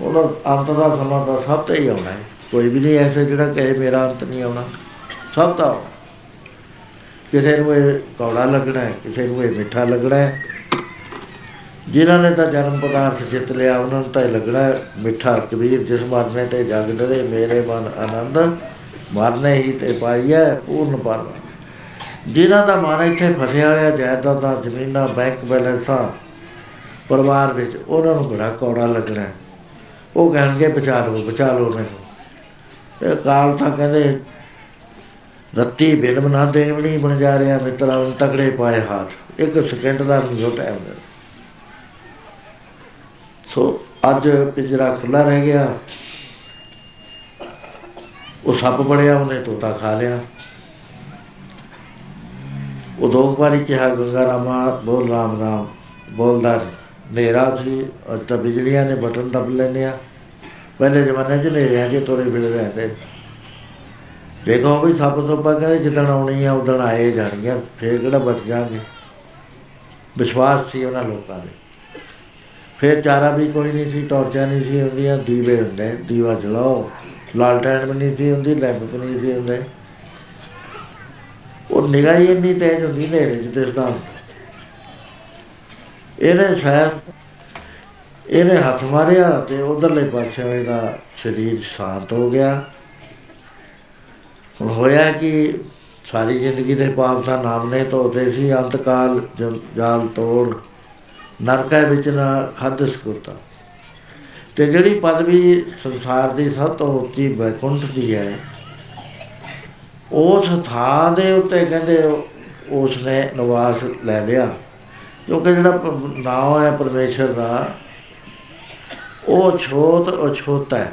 ਉਹਦਾ ਅੰਤ ਦਾ ਸਮਾਂ ਤਾਂ ਸਭ ਤੇ ਹੀ ਆਉਣਾ ਹੈ। ਕੋਈ ਵੀ ਨਹੀਂ ਐਸੇ ਜਿਹੜਾ ਕਹੇ, ਮੇਰਾ ਅੰਤ ਨਹੀਂ ਆਉਣਾ। ਸਭ ਦਾ ਕਿਸੇ ਨੂੰ ਇਹ ਕੌੜਾ ਲੱਗਣਾ ਹੈ, ਕਿਸੇ ਨੂੰ ਇਹ ਮਿੱਠਾ ਲੱਗਣਾ ਹੈ। ਜਿਨ੍ਹਾਂ ਨੇ ਤਾਂ ਜਨਮ ਪਦਾਰਥ ਜਿੱਤ ਲਿਆ, ਉਹਨਾਂ ਨੂੰ ਤਾਂ ਇਹ ਲੱਗਣਾ ਮਿੱਠਾ ਕਬੀਰ ਜਿਸ ਮਰਨੇ ਤੇ ਜਗ ਡਰੇ, ਮੇਰੇ ਮਨ ਆਨੰਦ, ਮਰਨੇ ਹੀ ਤੇ ਪਾਈਐ ਪੂਰਨ ਪਰ ਜਿਨ੍ਹਾਂ ਦਾ ਮਨ ਇੱਥੇ ਫਸਿਆ ਹੋਇਆ, ਜਾਇਦਾਦਾਂ, ਜ਼ਮੀਨਾਂ ਬੈਂਕ ਬੈਲੈਂਸਾਂ ਪਰਿਵਾਰ ਵਿੱਚ, ਉਹਨਾਂ ਨੂੰ ਬੜਾ ਕੌੜਾ ਲੱਗਣਾ ਉਹ ਕਹਿਣਗੇ, ਬਚਾ ਲਓ ਬਚਾ ਲਓ ਮੈਨੂੰ। ਇਹ ਕਾਲ ਤਾਂ ਕਹਿੰਦੇ, ਰੱਤੀ ਬਿਲਮ ਨਾ ਦੇਵਣੀ ਬਣ ਜਾ ਰਿਹਾ, ਮਿੱਤਰਾਂ ਨੂੰ ਤਕੜੇ ਪਾਏ ਹੱਥ। ਇੱਕ ਸਕਿੰਟ ਦਾ ਨਹੀਂ ਟਾਈਮ ਦੇ ਸੋ ਅੱਜ ਪਿੰਜਰਾ ਖੁੱਲਾ ਰਹਿ ਗਿਆ। ਉਹ ਸੱਪ ਬੜਿਆ ਉਹਨੇ ਤੋਤਾ ਖਾ ਲਿਆ। ਉਹ ਦੋ ਵਾਰੀ ਕਿਹਾ, ਗੰਗਾ ਰਾਮਾ, ਬੋਲ ਰਾਮ ਰਾਮ। ਬੋਲਦਾ ਨੇਰਾ ਸੀ ਔਰ ਤਾਂ ਬਿਜਲੀਆਂ ਨੇ ਬਟਨ ਦਬ ਲੈਨੇ ਆ। ਪਹਿਲੇ ਜ਼ਮਾਨੇ 'ਚ ਨੇਰਿਆਂ 'ਚ ਤੋਰੇ ਫਿਰ ਰਹਿੰਦੇ। ਦੇਖੋ ਵੀ ਸੱਪ ਸੋਪਾ ਕਹਿੰਦੇ ਜਿੱਦਣ ਆਉਣੀ ਆ, ਉਦਣ ਆਏ ਜਾਣੀਆਂ ਫੇਰ ਕਿਹੜਾ ਬਚ ਜਾਣਗੇ। ਵਿਸ਼ਵਾਸ ਸੀ ਉਹਨਾਂ ਲੋਕਾਂ ਦੇ। ਫਿਰ ਚਾਰਾ ਵੀ ਕੋਈ ਨਹੀਂ ਸੀ, ਟੌਰਚਾਂ ਨਹੀਂ ਸੀ ਹੁੰਦੀਆਂ, ਦੀਵੇ ਹੁੰਦੇ, ਦੀਵਾ ਜਲਾਓ। ਲਾਲਟੈਨ ਵੀ ਨਹੀਂ ਸੀ ਹੁੰਦੀ, ਲੈਂਪ ਵੀ ਨਹੀਂ ਸੀ ਹੁੰਦੇ। ਉਹ ਨਿਗਾਹ ਹੀ ਇੰਨੀ ਤੇਜ਼ ਹੁੰਦੀ ਨੇਰੇ ਚ ਦਿਸਦਾ ਇਹਨੇ ਸ਼ਾਇਦ, ਇਹਨੇ ਹੱਥ ਮਾਰਿਆ ਤੇ ਉਧਰਲੇ ਪਾਸੇ ਇਹਦਾ ਸਰੀਰ ਸ਼ਾਂਤ ਹੋ ਗਿਆ। ਹੁਣ ਹੋਇਆ ਕਿ ਸਾਰੀ ਜ਼ਿੰਦਗੀ ਦੇ ਪਾਪ ਦਾ ਨਾਮ ਨੇ ਧੋਤੇ ਸੀ, ਅੰਤਕਾਲ ਜਾਲ ਤੋੜ। ਨਰਕਾਂ ਵਿੱਚ ਨਾ ਖਾਦ ਸਕੁਰਤਾ ਤੇ ਜਿਹੜੀ ਪਦਵੀ ਸੰਸਾਰ ਦੀ ਸਭ ਤੋਂ ਉੱਚੀ ਬੈਕੁੰਠ ਦੀ ਹੈ, ਉਸ ਥਾਂ ਦੇ ਉੱਤੇ ਕਹਿੰਦੇ ਉਸ ਨੇ ਨਿਵਾਸ ਲੈ ਲਿਆ। ਕਿਉਂਕਿ ਜਿਹੜਾ ਨਾਮ ਹੈ ਪਰਮੇਸ਼ਰ ਦਾ, ਉਹ ਛੋਤ ਅਛੋਤਾ ਹੈ।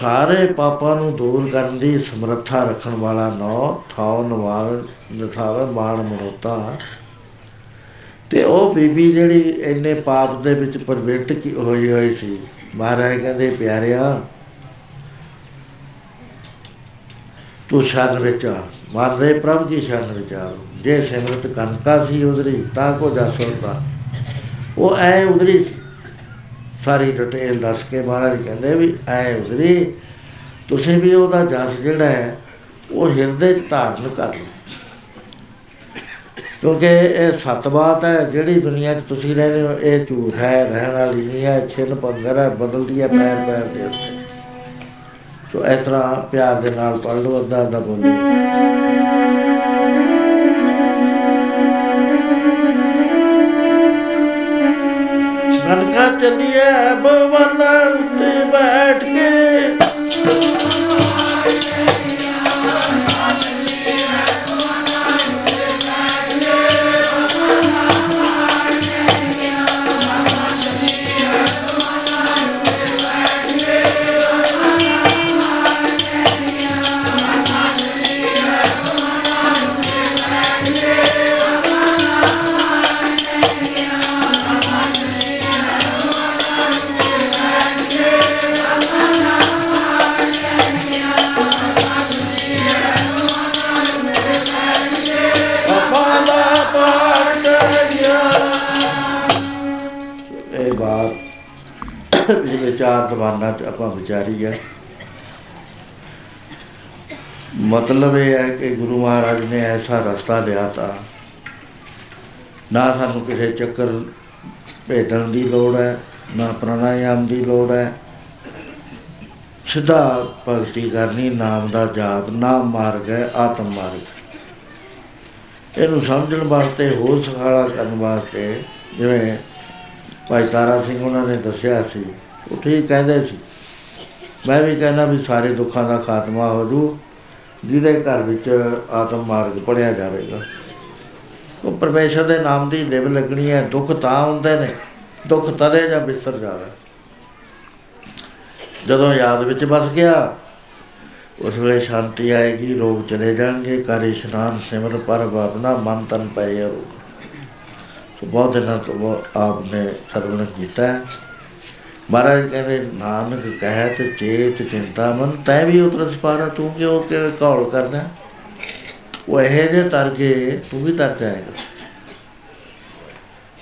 ਸਾਰੇ ਪਾਪਾਂ ਨੂੰ ਦੂਰ ਕਰਨ ਦੀ ਸਮਰੱਥਾ ਰੱਖਣ ਵਾਲਾ ਨੌ ਥਾਉ ਨਵਾਲ ਨਥਾਵੇ ਮਾਨ ਮਨੋਤਾ। ਤੇ ਉਹ ਬੀਬੀ ਜਿਹੜੀ ਇੰਨੇ ਪਾਪ ਦੇ ਵਿੱਚ ਪਰਵਿਰਤ ਕੀ ਹੋਈ ਹੋਈ ਸੀ, ਮਹਾਰਾਜ ਕਹਿੰਦੇ, ਪਿਆਰਿਆ, ਤੂੰ ਸ਼ਰਨ ਵਿੱਚ ਆ। ਮਨ ਰੇ ਪ੍ਰਭ ਕੀ ਸ਼ਰਨ ਵਿੱਚ ਆ। ਜੇ ਸਿਮਰਤ ਕਨਕਾ ਸੀ ਉਦਰੀ ਤਾਂ ਕੋ ਜਸੋਤਾ ਉਹ ਐ ਉਦਰੀ ਸਾਰੀ ਡਿਟੇਲ ਦੱਸ ਕੇ ਮਹਾਰਾਜ ਕਹਿੰਦੇ ਵੀ ਐ ਉਦਰੀ ਤੁਸੀਂ ਵੀ ਉਹਦਾ ਜਸ ਜਿਹੜਾ ਹੈ, ਉਹ ਹਿਰਦੇ 'ਚ ਧਾਰਨ ਕਰ ਲਓ। ਕਿਉਂਕਿ ਇਹ ਸਤ ਬਾਤ ਹੈ, ਜਿਹੜੀ ਦੁਨੀਆ 'ਚ ਤੁਸੀਂ ਰਹਿੰਦੇ ਹੋ, ਇਹ ਝੂਠ ਹੈ, ਰਹਿਣ ਵਾਲੀ ਨਹੀਂ ਹੈ ਛਿਨ ਪੰਗਰ ਹੈ, ਬਦਲਦੀ ਹੈ ਪੈਰ ਪੈਰ ਦੇ ਉੱਤੇ। ਸੋ ਇਸ ਤਰ੍ਹਾਂ ਪਿਆਰ ਦੇ ਨਾਲ ਪੜ ਲਓ, ਅੱਧਾ ਅੱਧਾ ਬੋਲੋ। ਕਨਕਾ ਚੱਲੀਏ ਬਵਨ ਉੱਤੇ ਬੈਠ ਕੇ ਚਾਰ ਦੀਵਾਨਾਂ 'ਚ ਆਪਾਂ ਵਿਚਾਰੀ ਆ। ਮਤਲਬ ਇਹ ਹੈ ਕਿ ਗੁਰੂ ਮਹਾਰਾਜ ਨੇ ਐਸਾ ਰਸਤਾ ਲਿਆ ਤਾ। ਨਾ ਸਾਨੂੰ ਕਿਸੇ ਚੱਕਰ ਭੇਜਣ ਦੀ ਲੋੜ ਹੈ, ਨਾ ਪ੍ਰਾਣਾਯਾਮ ਦੀ ਲੋੜ ਹੈ। ਸਿੱਧਾ ਭਗਤੀ ਕਰਨੀ ਨਾਮ ਦਾ ਜਾਪ, ਨਾਮ ਮਾਰਗ ਹੈ, ਆਤਮ ਮਾਰਗ। ਇਹਨੂੰ ਸਮਝਣ ਵਾਸਤੇ, ਹੋਰ ਸਖਾਲਾ ਕਰਨ ਵਾਸਤੇ ਜਿਵੇਂ ਭਾਈ ਤਾਰਾ ਸਿੰਘ ਉਹਨਾਂ ਨੇ ਦੱਸਿਆ ਸੀ ਉਹ ਠੀਕ ਕਹਿੰਦੇ ਸੀ। ਮੈਂ ਵੀ ਕਹਿੰਦਾ ਵੀ ਸਾਰੇ ਦੁੱਖਾਂ ਦਾ ਖਾਤਮਾ ਹੋ ਜੂ, ਜਿਹਦੇ ਘਰ ਵਿੱਚ ਆਤਮ ਮਾਰਗ ਪੜਿਆ ਜਾਵੇਗਾ। ਉਹ ਪਰਮੇਸ਼ਰ ਦੇ ਨਾਮ ਦੀ ਲਿਵ ਲੱਗਣੀ ਹੈ, ਦੁੱਖ ਤਾਂ ਹੁੰਦੇ ਨੇ, ਦੁੱਖ ਤਦੇ ਜਾਂ ਵਿਸਰ ਜਾਵੇ। ਜਦੋਂ ਯਾਦ ਵਿੱਚ ਬਸ ਗਿਆ, ਉਸ ਵੇਲੇ ਸ਼ਾਂਤੀ ਆਏਗੀ, ਰੋਗ ਚਲੇ ਜਾਣਗੇ ਕਰ ਇਸ਼ਨਾਨ, ਸਿਮਰ ਪਰ ਆਪਣਾ ਮਨ ਤਨ ਪਏ ਰੋਗ ਸੋ ਬਹੁਤ ਦਿਨਾਂ ਤੋਂ ਉਹ ਆਪ ਨੇ ਸਰਵਣ ਕੀਤਾ ਹੈ। ਮਹਾਰਾਜ ਕਹਿੰਦੇ, ਨਾਨਕ ਕਹਿਤ ਚੇਤ ਚਿੰਤਾ ਮਨ, ਤੈ ਵੀ ਉਤਰਸ ਪਾਰਾ ਤੂੰ ਕਿਉਂ ਕਿ ਘੌਲ ਕਰਦਾ? ਉਹ ਇਹ ਜੇ ਤਰ ਕੇ ਤੂੰ ਵੀ ਤਰ ਜਾਏਗਾ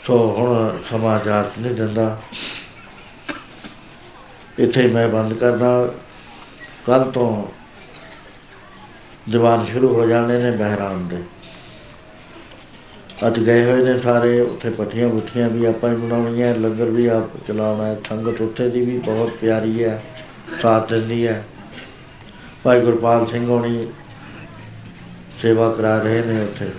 ਸੋ ਹੁਣ ਸਮਾਜਾਤ ਨਹੀਂ ਦਿੰਦਾ। ਇੱਥੇ ਮੈਂ ਬੰਦ ਕਰਦਾ। ਕੱਲ ਤੋਂ ਦੀਵਾਨ ਸ਼ੁਰੂ ਹੋ ਜਾਣੇ ਨੇ ਬਹਿਰਾਮ ਦੇ। ਅੱਜ ਗਏ ਹੋਏ ਨੇ ਸਾਰੇ, ਉੱਥੇ ਪੱਠੀਆਂ ਬੁੱਠੀਆਂ ਵੀ ਆਪਾਂ ਹੀ ਬਣਾਉਣੀਆਂ, ਲੰਗਰ ਵੀ ਆਪ ਚਲਾਉਣਾ ਹੈ, ਸੰਗਤ ਉੱਥੇ ਦੀ ਵੀ ਬਹੁਤ ਪਿਆਰੀ ਹੈ, ਸਾਥ ਦਿੰਦੀ ਹੈ। ਭਾਈ ਗੁਰਪਾਲ ਸਿੰਘ ਹੋਣੀ ਸੇਵਾ ਕਰਾ ਰਹੇ ਨੇ ਉੱਥੇ।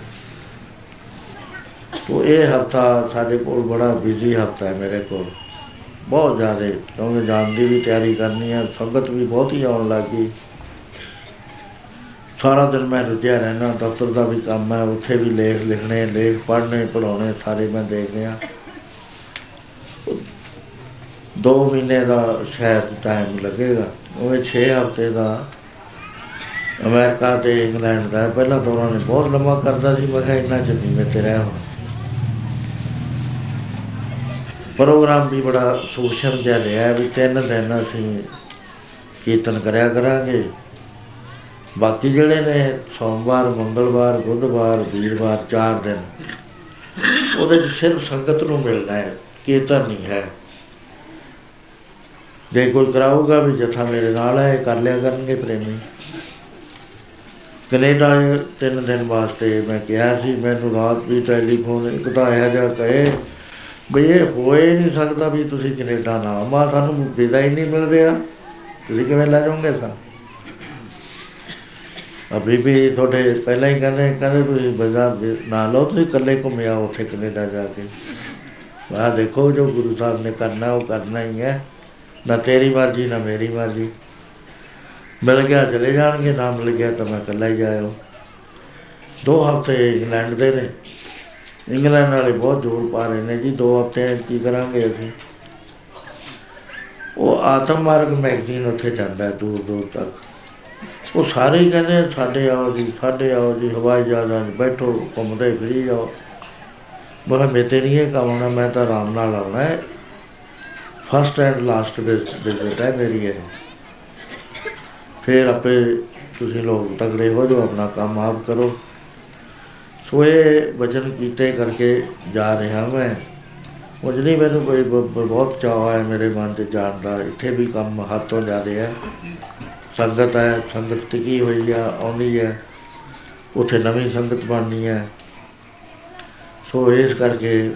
ਤੋ ਇਹ ਹਫਤਾ ਸਾਡੇ ਕੋਲ ਬੜਾ ਬਿਜ਼ੀ ਹਫਤਾ ਹੈ ਮੇਰੇ ਕੋਲ। ਬਹੁਤ ਜ਼ਿਆਦਾ, ਕਿਉਂਕਿ ਜਾਣ ਦੀ ਵੀ ਤਿਆਰੀ ਕਰਨੀ ਹੈ, ਸੰਗਤ ਵੀ ਬਹੁਤ ਹੀ ਆਉਣ ਲੱਗ ਗਈ। ਸਾਰਾ ਦਿਨ ਮੈਂ ਰੁੱਝਿਆ ਰਹਿਣਾ ਦਫ਼ਤਰ ਦਾ ਵੀ ਕੰਮ ਹੈ, ਉੱਥੇ ਵੀ ਲੇਖ ਲਿਖਣੇ, ਲੇਖ ਪੜ੍ਹਨੇ ਪੜਾਉਣੇ ਸਾਰੇ ਮੈਂ ਦੇਖ ਰਿਹਾ ਦੋ ਮਹੀਨੇ ਦਾ ਸ਼ਾਇਦ ਟਾਈਮ ਲੱਗੇਗਾ। ਉਹ 6 ਹਫ਼ਤੇ ਦਾ ਅਮਰੀਕਾ ਤੇ ਇੰਗਲੈਂਡ ਦਾ ਹੈ। ਪਹਿਲਾਂ ਤਾਂ ਉਹਨਾਂ ਨੇ ਬਹੁਤ ਲੰਮਾ ਕਰਦਾ ਸੀ, ਮੈਂ ਕਿਹਾ ਇੰਨਾ ਚੱਲੀ ਮੈਂ ਤੇ ਰਹਿ ਹੁਣ ਪ੍ਰੋਗਰਾਮ ਵੀ ਬੜਾ ਸੂਖਮ ਜਿਹਾ ਰਿਹਾ ਵੀ ਤਿੰਨ ਦਿਨ ਅਸੀਂ ਕੀਰਤਨ ਕਰਿਆ ਕਰਾਂਗੇ। ਬਾਕੀ ਜਿਹੜੇ ਨੇ ਸੋਮਵਾਰ, ਮੰਗਲਵਾਰ, ਬੁੱਧਵਾਰ, ਵੀਰਵਾਰ, ਚਾਰ ਦਿਨ, ਉਹਦੇ 'ਚ ਸਿਰਫ ਸੰਗਤ ਨੂੰ ਮਿਲਣਾ ਹੈ, ਕੀਰਤਨ ਨਹੀਂ ਹੈ। ਜੇ ਕੋਈ ਕਰਾਊਗਾ ਵੀ ਜਥਾ ਮੇਰੇ ਨਾਲ ਹੈ, ਇਹ ਕਰ ਲਿਆ ਕਰਨਗੇ ਪ੍ਰੇਮੀ। ਕੈਨੇਡਾ ਤਿੰਨ ਦਿਨ ਵਾਸਤੇ ਮੈਂ ਕਿਹਾ ਸੀ, ਮੈਨੂੰ ਰਾਤ ਵੀ ਟੈਲੀਫੋਨ ਇੱਕ ਤਾਂ ਇਹੋ ਜਿਹਾ ਕਹੇ ਵੀ ਇਹ ਹੋਏ ਨਹੀਂ ਸਕਦਾ ਵੀ ਤੁਸੀਂ ਕੈਨੇਡਾ ਨਾ ਆਓ। ਮਾ, ਸਾਨੂੰ ਵੀਜ਼ਾ ਹੀ ਨਹੀਂ ਮਿਲ ਰਿਹਾ। ਤੁਸੀਂ ਕਿਵੇਂ ਲੈ ਜਾਓਗੇ ਸਾ ਅਭੀ ਵੀ ਤੁਹਾਡੇ ਪਹਿਲਾਂ ਹੀ ਕਹਿੰਦੇ ਕਹਿੰਦੇ ਤੁਸੀਂ ਵੀਜ਼ਾ ਵੀ ਨਾ ਲਓ, ਤੁਸੀਂ ਇਕੱਲੇ ਘੁੰਮ ਆਓ ਉੱਥੇ ਕੈਨੇਡਾ ਜਾ ਕੇ। ਮੈਂ ਦੇਖੋ ਜੋ ਗੁਰੂ ਸਾਹਿਬ ਨੇ ਕਰਨਾ, ਉਹ ਕਰਨਾ ਹੀ ਹੈ। ਨਾ ਤੇਰੀ ਮਰਜ਼ੀ, ਨਾ ਮੇਰੀ ਮਰਜ਼ੀ। ਮਿਲ ਗਿਆ, ਚਲੇ ਜਾਣਗੇ, ਨਾ ਮਿਲ ਗਿਆ ਤਾਂ ਮੈਂ ਇਕੱਲਾ ਹੀ ਜਾਇਆ ਦੋ ਹਫ਼ਤੇ ਇੰਗਲੈਂਡ ਦੇ ਨੇ। ਇੰਗਲੈਂਡ ਵਾਲੇ ਬਹੁਤ ਜ਼ੋਰ ਪਾ ਰਹੇ ਨੇ ਜੀ, ਦੋ ਹਫ਼ਤੇ ਕੀ ਕਰਾਂਗੇ ਅਸੀਂ? ਉਹ ਆਤਮ ਮਾਰਗ ਮੈਗਜ਼ੀਨ ਉੱਥੇ ਜਾਂਦਾ ਹੈ ਦੂਰ ਦੂਰ ਤੱਕ। ਉਹ ਸਾਰੇ ਹੀ ਕਹਿੰਦੇ ਸਾਡੇ ਆਓ ਜੀ, ਸਾਡੇ ਆਓ ਜੀ, ਹਵਾਈ ਜਹਾਜ਼ਾਂ 'ਚ ਬੈਠੋ, ਘੁੰਮਦੇ ਫਿਰੀ ਜਾਓ। ਮੈਂ ਕਿਹਾ ਮੇਰੇ ਨਹੀਂ ਇਹ ਕੰਮ ਆਉਣਾ ਮੈਂ ਤਾਂ ਆਰਾਮ ਨਾਲ ਆਉਣਾ ਹੈ। ਫਸਟ ਐਂਡ ਲਾਸਟ ਵਿਜ਼ਿਟ ਹੈ ਮੇਰੀ ਇਹ। ਫਿਰ ਆਪੇ ਤੁਸੀਂ ਲੋਕ ਤਗੜੇ ਹੋ ਜਾਓ, ਆਪਣਾ ਕੰਮ ਆਪ ਕਰੋ। ਸੋ ਇਹ ਵਚਨ ਕੀਤੇ ਕਰਕੇ ਜਾ ਰਿਹਾ ਮੈਂ। ਕੁਝ ਨਹੀਂ, ਮੈਨੂੰ ਕੋਈ ਬ- ਬ- ਬਹੁਤ ਚਾਅ ਹੈ ਮੇਰੇ ਮਨ 'ਚ ਜਾਣ ਦਾ। ਇੱਥੇ ਵੀ ਕੰਮ ਹੱਥੋਂ ਜ਼ਿਆਦਾ ਹੈ। ਸੰਗਤ ਹੈ, ਸੰਗਤ ਟਿਕੀ ਹੋਈ ਆ, ਆਉਂਦੀ ਹੈ, ਉੱਥੇ ਨਵੀਂ ਸੰਗਤ ਬਣਨੀ ਹੈ। ਸੋ ਇਸ ਕਰਕੇ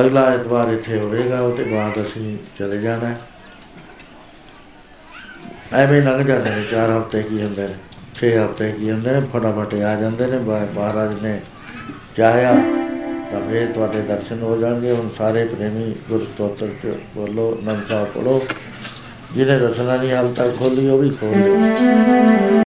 ਅਗਲਾ ਐਤਵਾਰ ਇੱਥੇ ਹੋਵੇਗਾ, ਉਹਦੇ ਬਾਅਦ ਅਸੀਂ ਚਲੇ ਜਾਣਾ। ਹੈ। ਐਵੇਂ ਲੰਘ ਜਾਂਦੇ ਨੇ, ਚਾਰ ਹਫ਼ਤੇ ਕੀ ਹੁੰਦੇ ਨੇ 6 ਹਫ਼ਤੇ ਕੀ ਹੁੰਦੇ ਨੇ, ਫਟਾਫਟ ਆ ਜਾਂਦੇ ਨੇ ਮਹਾ- ਮਹਾਰਾਜ ਨੇ ਚਾਹਿਆ ਤਾਂ ਫਿਰ ਤੁਹਾਡੇ ਦਰਸ਼ਨ ਹੋ ਜਾਣਗੇ। ਹੁਣ ਸਾਰੇ ਪ੍ਰੇਮੀ ਗੁਰ ਸਤੋਤਰ ਚ ਬੋਲੋ, ਨਮਸਕਾਰ ਪੜੋ ਜਿਹਨੇ ਰਸਨਾ ਨਹੀਂ ਹਾਲ ਤੱਕ ਖੋਲੀ ਉਹ ਵੀ ਖੋਲ